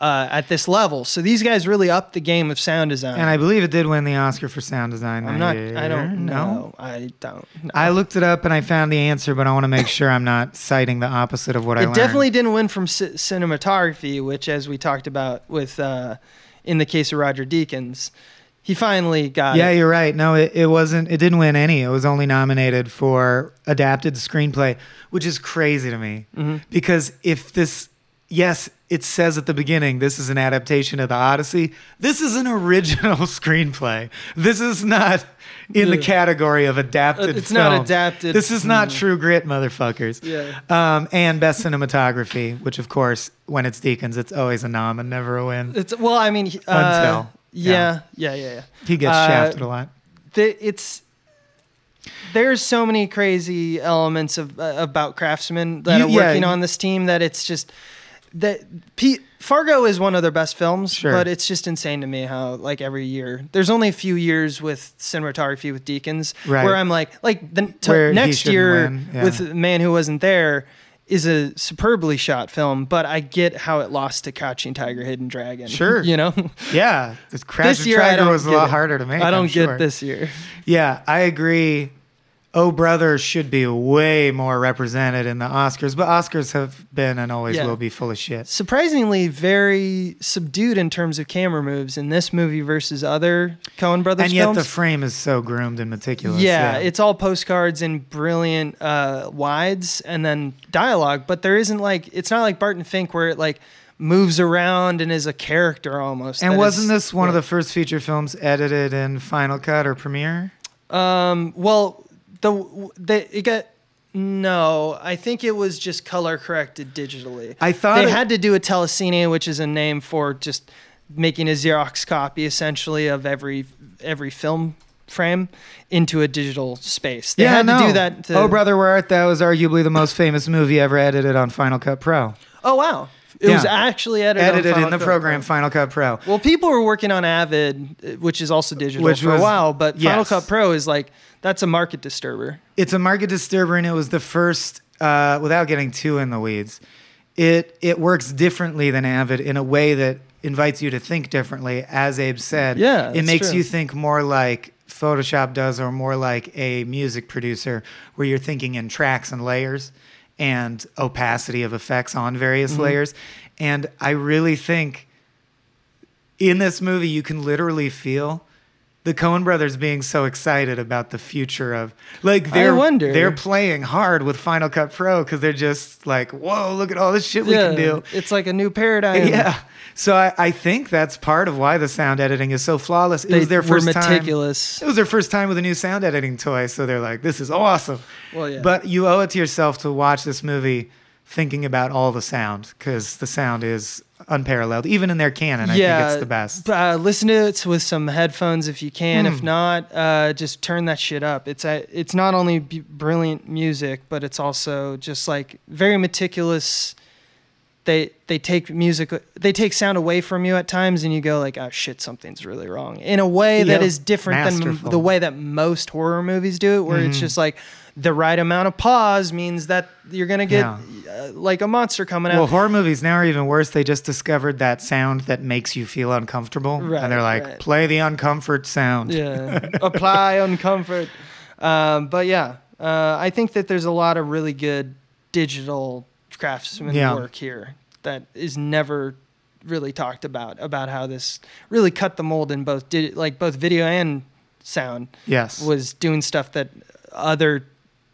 B: uh, at this level. So these guys really upped the game of sound design.
A: and i believe it did win the oscar for sound design
B: I'm not.
A: year.
B: I don't
A: no
B: know. I don't. know.
A: I looked it up and I found the answer, but I want to make sure I'm not citing the opposite of what I
B: it
A: learned.
B: definitely didn't win from ci- cinematography, which, as we talked about with, uh, in the case of Roger Deakins, he finally got.
A: Yeah,
B: it.
A: you're right. No, it, it wasn't. It didn't win any. It was only nominated for adapted screenplay, which is crazy to me.
B: Mm-hmm.
A: Because if this, yes, it says at the beginning this is an adaptation of the Odyssey. This is an original screenplay. This is not in the category of adapted.
B: Uh, it's not adapted.
A: This is not True Grit, motherfuckers.
B: Yeah.
A: Um, and best cinematography, which of course, when it's Deakins, it's always a nom and never a win.
B: It's well. I mean, uh,
A: Until,
B: Yeah, yeah, yeah, yeah.
A: He gets
B: Uh,
A: shafted a lot.
B: the, it's there's so many crazy elements of uh, about craftsmen that
A: You-
B: are
A: yeah,
B: working
A: you-
B: on this team that it's just that P, Fargo is one of their best films,
A: Sure.
B: but it's just insane to me how like every year there's only a few years with cinematography with Deakins
A: Right.
B: where I'm like like the
A: he
B: next year
A: yeah.
B: with Man Who Wasn't There is a superbly shot film, but I get how it lost to Crouching Tiger, Hidden Dragon.
A: Sure.
B: you know.
A: Yeah, this Crash
B: this year I
A: Tiger was a lot
B: it.
A: harder to make.
B: I don't
A: I'm
B: get
A: sure.
B: this year.
A: Yeah, I agree. Oh Brother should be way more represented in the Oscars, but Oscars have been and always
B: Yeah.
A: will be full of shit.
B: surprisingly very subdued in terms of camera moves in this movie versus other Coen Brothers
A: And yet
B: films.
A: the frame is so groomed and meticulous.
B: yeah, it's all postcards and brilliant uh, wides and then dialogue, but there isn't like it's not like Barton Fink where it like moves around and is a character almost.
A: and
B: that
A: wasn't
B: is-
A: this one of the first feature films edited in Final Cut or Premiere?
B: Um, well, the the it got no. I think it was just color corrected digitally.
A: I thought
B: they
A: it-
B: had to do a telecine, which is a name for just making a Xerox copy essentially of every every film frame into a digital space. They had
A: no.
B: to do that. To,
A: oh Brother, Where Art Thou is arguably the most famous movie ever edited on Final Cut Pro.
B: Oh wow! It was actually edited. on
A: edited in the
B: Cut
A: program
B: Pro.
A: Final Cut Pro.
B: Well, people were working on Avid, uh, which is also digital
A: Which
B: for
A: was-
B: a while, but Final. Cut Pro is like that's a market disturber.
A: it's a market disturber and it was the first uh, without getting too in the weeds it it works differently than avid in a way that invites you to think differently as abe said
B: Yeah,
A: it makes
B: true.
A: you think more like photoshop does or more like a music producer where you're thinking in tracks and layers and opacity of effects on various
B: Mm-hmm.
A: layers and i really think in this movie you can literally feel the Coen brothers being so excited about the future of like they're
B: wonder.
A: they're playing hard with Final Cut Pro because they're just like, whoa, look at all this shit we can do.
B: It's like a new paradigm.
A: Yeah. So I, I think that's part of why the sound editing is so flawless. It
B: They
A: was their first time. It was their first time with a new sound editing toy, so they're like, "This is awesome."
B: Well, yeah.
A: But you owe it to yourself to watch this movie thinking about all the sound because the sound is unparalleled, even in their canon. I think it's the best.
B: Uh, listen to it with some headphones if you can. If
A: Hmm.
B: not, uh, just turn that shit up. It's a, it's not only b- brilliant music, but it's also just like very meticulous. They they take music, they take sound away from you at times, and you go like, "Oh shit, something's really wrong." In a way that
A: Yep.
B: is different than the way that most horror movies do it, where it's
A: Mhm.
B: just like the right amount of pause means that you're gonna get
A: Yeah.
B: uh, like a monster coming out.
A: Well, horror movies now are even worse. They just discovered that sound that makes you feel uncomfortable,
B: Right,
A: and they're like,
B: right.
A: "Play the uncomfort sound."
B: yeah apply uncomfort um, but yeah uh, i think that there's a lot of really good digital craftsman
A: Yeah.
B: work here that is never really talked about about how this really cut the mold in both di- like both video and sound
A: Yes.
B: was doing stuff that other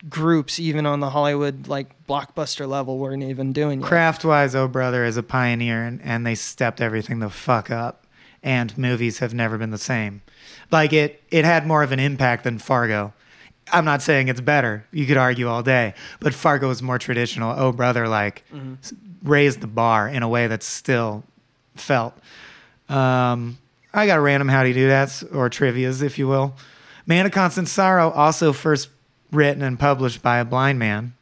B: groups even on the hollywood like blockbuster level weren't even doing yet.
A: Craft wise, Oh Brother is a pioneer, and, and they stepped everything the fuck up. And movies have never been the same. Like it, it had more of an impact than Fargo. I'm not saying it's better. You could argue all day, but Fargo is more traditional. Oh Brother, like s- raised the bar in a way that's still felt. Um, I got random how do you do that or trivia's, if you will. Man of Constant Sorrow, also first written and published by a blind man.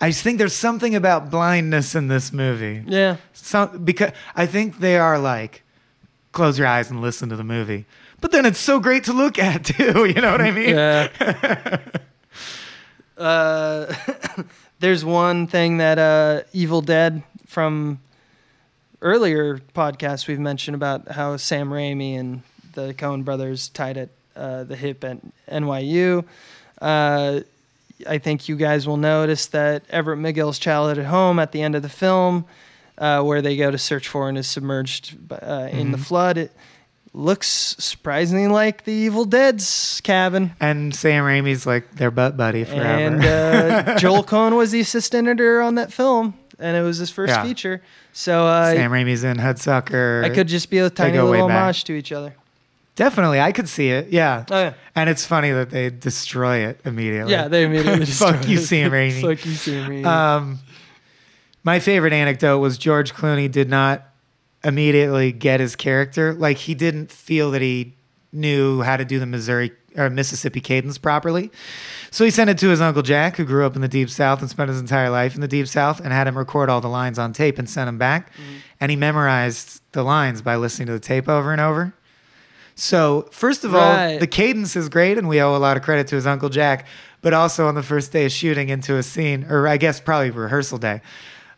A: I just think there's something about blindness in this movie.
B: yeah
A: Some because I think they are like, close your eyes and listen to the movie. But then it's so great to look at too. You know what I mean?
B: Yeah. uh, there's one thing that uh, Evil Dead from earlier podcasts we've mentioned about how Sam Raimi and the Coen brothers tied at uh, the hip at NYU. Uh, I think you guys will notice that Everett McGill's childhood at home at the end of the film, uh, where they go to search for and is submerged uh, in the
A: Mhm.
B: flood, it looks surprisingly like the Evil Dead's cabin.
A: And Sam Raimi's like their butt buddy forever.
B: And uh, Joel Coen was the assistant editor on that film, and it was his first
A: Yeah.
B: feature. So uh,
A: Sam Raimi's in Hudsucker.
B: I could just be a tiny little
A: back.
B: homage to each other.
A: Definitely. I could see it. Yeah.
B: Oh yeah,
A: And it's funny that they destroy it immediately.
B: yeah. They immediately
A: destroy
B: Fuck
A: you. Sam Raimi.
B: Fuck you, Sam Raimi.
A: Um, my favorite anecdote was George Clooney did not immediately get his character. Like he didn't feel that he knew how to do the Missouri or Mississippi cadence properly. So he sent it to his uncle Jack, who grew up in the deep South and spent his entire life in the deep South, and had him record all the lines on tape and send them back. And he memorized the lines by listening to the tape over and over. So, first of all, the cadence is great, and we owe a lot of credit to his Uncle Jack. But also on the first day of shooting into a scene, or I guess probably rehearsal day,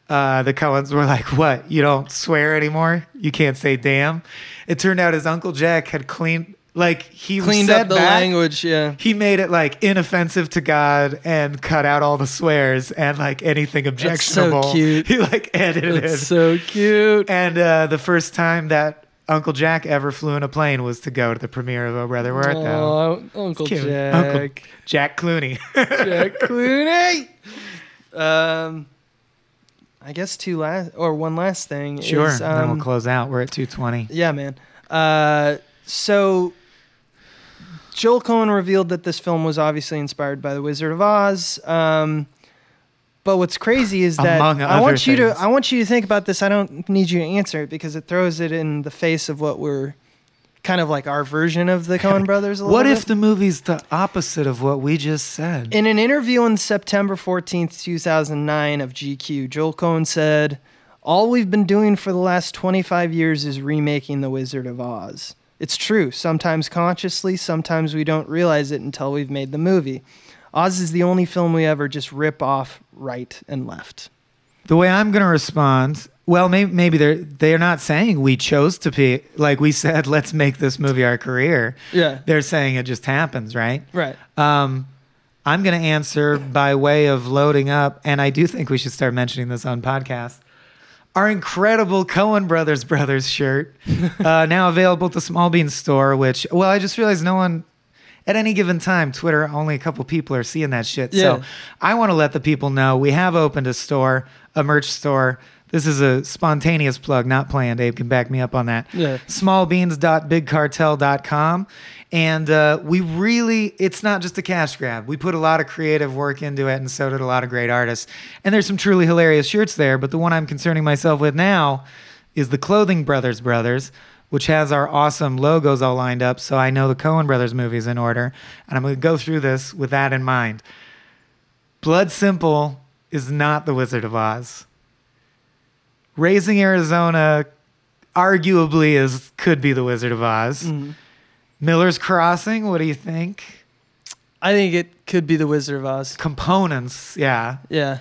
A: uh, the Coens were like, What? You don't swear anymore? You can't say damn? It turned out his Uncle Jack had cleaned, like, he
B: Cleaned
A: said
B: up the
A: back,
B: language. Yeah.
A: He made it like inoffensive to God and cut out all the swears and like anything objectionable.
B: That's so cute.
A: He like edited it.
B: so cute.
A: And uh, the first time that Uncle Jack ever flew in a plane was to go to the premiere of Oh Brother Where Art Thou?
B: Oh, Uncle Jack.
A: Uncle Jack Clooney.
B: Jack Clooney. Um, I guess two last or one last thing.
A: sure.
B: Is,
A: then
B: um,
A: we'll close out. We're at 220.
B: Yeah, man. Uh, so Joel Coen revealed that this film was obviously inspired by The Wizard of Oz. Um, but what's crazy is that
A: Among
B: I want you to. I want you to think about this. I don't need you to answer it because it throws it in the face of what we're kind of like our version of the Coen brothers.
A: What if
B: bit.
A: the movie's the opposite of what we just said?
B: In an interview on September 14th, 2009 of GQ, Joel Coen said, All we've been doing for the last 25 years is remaking The Wizard of Oz. It's true, sometimes consciously, sometimes we don't realize it until we've made the movie. Oz is the only film we ever just rip off right and left.
A: the way I'm going to respond, well, maybe, maybe they're they're not saying we chose to be like we said. Let's make this movie our career.
B: Yeah.
A: They're saying it just happens, right?
B: Right.
A: Um, I'm going to answer by way of loading up, and I do think we should start mentioning this on podcasts. our incredible Coen Brothers Brothers shirt, uh, now available at the Small Bean store. Which, well, I just realized no one at any given time, Twitter, only a couple people are seeing that shit.
B: Yeah.
A: So I want to let the people know we have opened a store, a merch store. This is a spontaneous plug, not planned. Abe can back me up on that.
B: Yeah.
A: Smallbeans.bigcartel.com. And uh, we really, it's not just a cash grab. We put a lot of creative work into it, and so did a lot of great artists. And there's some truly hilarious shirts there, but the one I'm concerning myself with now is the Clothing Brothers Brothers, which has our awesome logos all lined up. So I know the Coen Brothers movie's in order. And I'm going to go through this with that in mind. Blood Simple is not the Wizard of Oz. Raising Arizona arguably is could be the Wizard of Oz.
B: Mm-hmm.
A: Miller's Crossing, what do you think?
B: I think it could be the Wizard of Oz.
A: Components, yeah.
B: Yeah,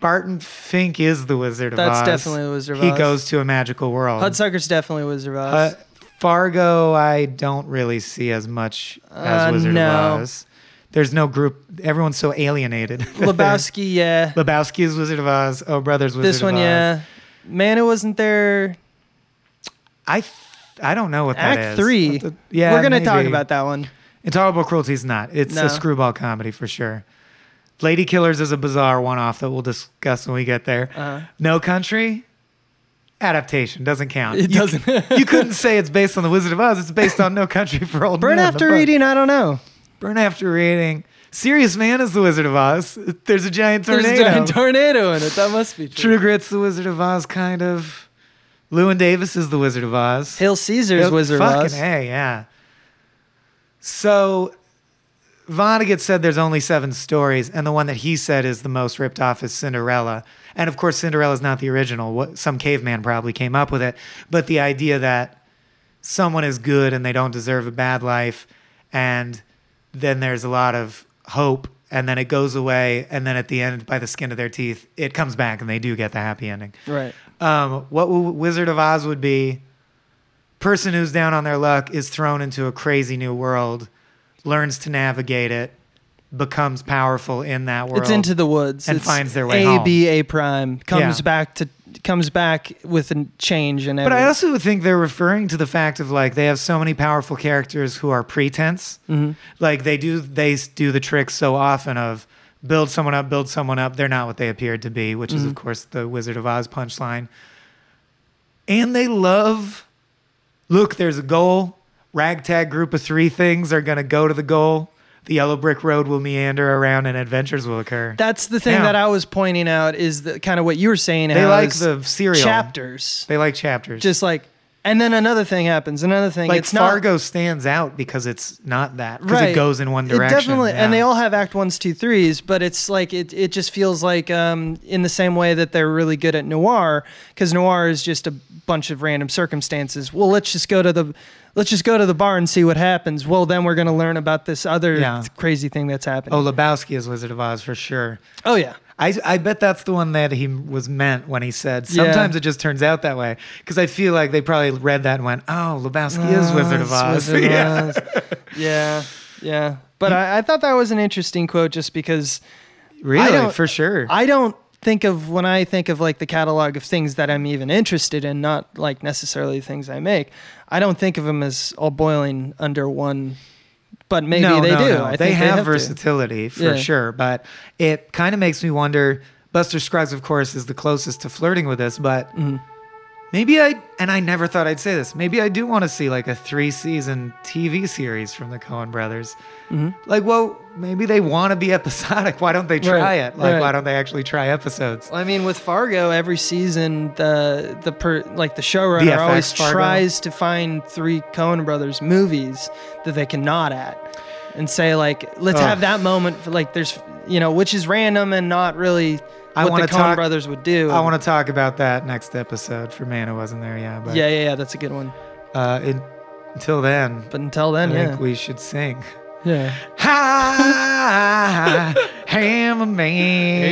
A: Barton Fink is the Wizard of
B: that's
A: Oz.
B: That's definitely the Wizard of
A: he
B: Oz.
A: He goes to a magical world.
B: Hudsucker's definitely Wizard of Oz.
A: Uh, Fargo, I don't really see as much as
B: Uh,
A: Wizard
B: no.
A: of Oz. There's no group. Everyone's so alienated.
B: Lebowski, yeah.
A: Lebowski is Wizard of Oz. Oh, Brothers Wizard
B: this one, yeah. Man, it wasn't there.
A: I, I don't know what that
B: Act
A: is.
B: three.
A: The- yeah,
B: We're gonna talk about that one.
A: Intolerable Cruelty is not. It's
B: No.
A: a screwball comedy for sure. Lady Killers is a bizarre one-off that we'll discuss when we get there.
B: Uh,
A: No Country, adaptation doesn't count.
B: It
A: You
B: doesn't.
A: you couldn't say it's based on the Wizard of Oz. It's based on No Country for Old
B: Burn
A: Men. the
B: after reading, I don't know.
A: Burn after reading. Serious Man is the Wizard of Oz. There's a giant tornado.
B: There's a giant tornado in it. That must be true.
A: True Grit's the Wizard of Oz, kind of. Llewyn Davis is the Wizard of Oz.
B: Hail Caesar's
A: Yep,
B: Wizard of
A: fucking
B: Oz.
A: A, yeah. So Vonnegut said there's only seven stories, and the one that he said is the most ripped off is Cinderella. And of course, Cinderella's not the original. What some caveman probably came up with it. But the idea that someone is good and they don't deserve a bad life, and then there's a lot of hope, and then it goes away, and then at the end, by the skin of their teeth, it comes back, and they do get the happy ending
B: Right.
A: um, what w- Wizard of Oz would be person who's down on their luck is thrown into a crazy new world, learns to navigate it, becomes powerful in that world.
B: It's into the woods
A: and
B: It's
A: finds their way
B: A
A: home.
B: B A prime comes
A: Yeah.
B: back to comes back with a change and
A: but I also think they're referring to the fact of like they have so many powerful characters who are pretense.
B: Mhm.
A: Like they do they do the trick so often of build someone up, build someone up. They're not what they appeared to be, which is
B: Mm-hmm.
A: of course the Wizard of Oz punchline. And they love look, there's a goal. Ragtag group of three things are gonna go to the goal. The yellow brick road will meander around and adventures will occur.
B: That's the thing
A: Yeah.
B: that I was pointing out is the kind of what you were saying.
A: they
B: how
A: like
B: is
A: the serial
B: chapters.
A: They like chapters.
B: Just like, and then another thing happens. Another thing.
A: like
B: it's not
A: Fargo stands out because it's not that because
B: right.
A: it goes in one
B: It
A: direction.
B: definitely,
A: yeah.
B: and they all have act ones, two, threes, but it's like it. It just feels like um, in the same way that they're really good at noir, because noir is just a bunch of random circumstances. Well, let's just go to the, let's just go to the bar and see what happens. Well, then we're gonna learn about this other
A: Yeah.
B: crazy thing that's happening.
A: Oh, Lebowski is Wizard of Oz for sure.
B: oh yeah.
A: I, I bet that's the one that he was meant when he said.
B: Yeah.
A: Sometimes it just turns out that way because I feel like they probably read that and went, "Oh, Lebowski is
B: Oh,
A: Wizard of Oz."
B: Wizard
A: yeah.
B: Oz. yeah, yeah. But I, I thought that was an interesting quote, just because
A: really, for sure.
B: I don't think of when I think of like the catalog of things that I'm even interested in, not like necessarily things I make. I don't think of them as all boiling under one. But maybe
A: no,
B: they
A: no,
B: do.
A: no.
B: I
A: they have,
B: to.
A: versatility for
B: Yeah.
A: sure, but it kind of makes me wonder. Buster Scruggs, of course, is the closest to flirting with this, but
B: Mhm.
A: Maybe I and I never thought I'd say this. Maybe I do want to see like a three-season TV series from the Coen Brothers.
B: Mhm.
A: Like, well, maybe they want to be episodic. Why don't they try
B: Right,
A: it? Like,
B: right.
A: why don't they actually try episodes?
B: Well, I mean, with Fargo, every season the the per, like the showrunner
A: VFX
B: always
A: Fargo.
B: tries to find three Coen Brothers movies that they can nod at, and say like, let's
A: Ugh.
B: have that moment. For, like, there's you know, which is random and not really
A: I
B: what the Coen
A: talk-
B: Brothers would do.
A: I want to talk about that next episode for Man Who Wasn't There. Yeah, but
B: Yeah, yeah, yeah. That's a good one.
A: Uh, in, until then,
B: But until then,
A: I
B: yeah,
A: think we should sing.
B: yeah.
A: I am a man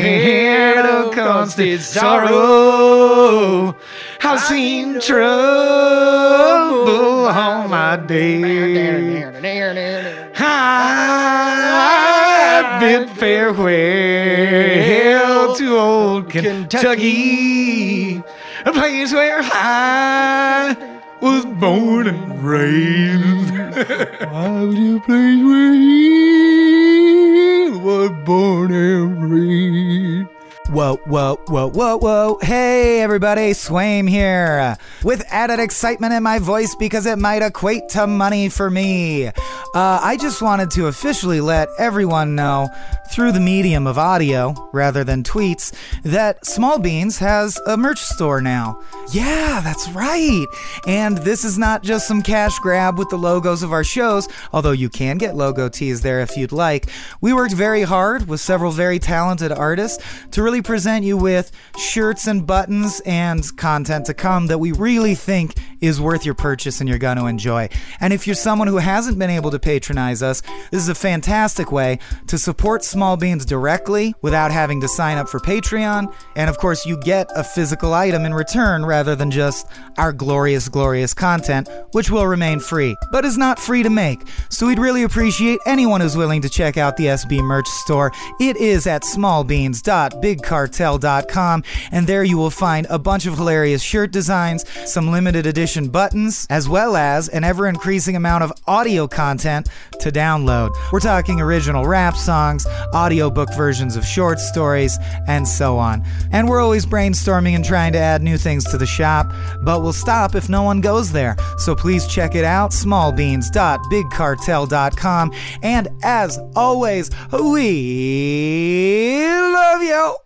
B: Hey,
A: of constant
B: constant
A: sorrow. I've seen trouble all my days. I've bid farewell
B: to old Kentucky, a place where I was born and raised.
C: I was a place where he was born and raised.
A: Whoa, whoa, whoa, whoa, whoa. Hey, everybody, Swaim here. With added excitement in my voice because it might equate to money for me. Uh, I just wanted to officially let everyone know, through the medium of audio rather than tweets, that Small Beans has a merch store now. Yeah, that's right. And this is not just some cash grab with the logos of our shows, although you can get logo tees there if you'd like. We worked very hard with several very talented artists to really present you with shirts and buttons and content to come that we really think is worth your purchase and you're going to enjoy. And if you're someone who hasn't been able to patronize us, this is a fantastic way to support Small Beans directly without having to sign up for Patreon. And of course, you get a physical item in return rather than just our glorious, glorious content, which will remain free, but is not free to make. So we'd really appreciate anyone who's willing to check out the SB merch store. It is at smallbeans.bigcartel.com, and there you will find a bunch of hilarious shirt designs, some limited edition buttons, as well as an ever increasing amount of audio content to download. We're talking original rap songs, audiobook versions of short stories, and so on. And we're always brainstorming and trying to add new things to the shop, but we'll stop if no one goes there. So please check it out smallbeans.bigcartel.com. And as always, we love you.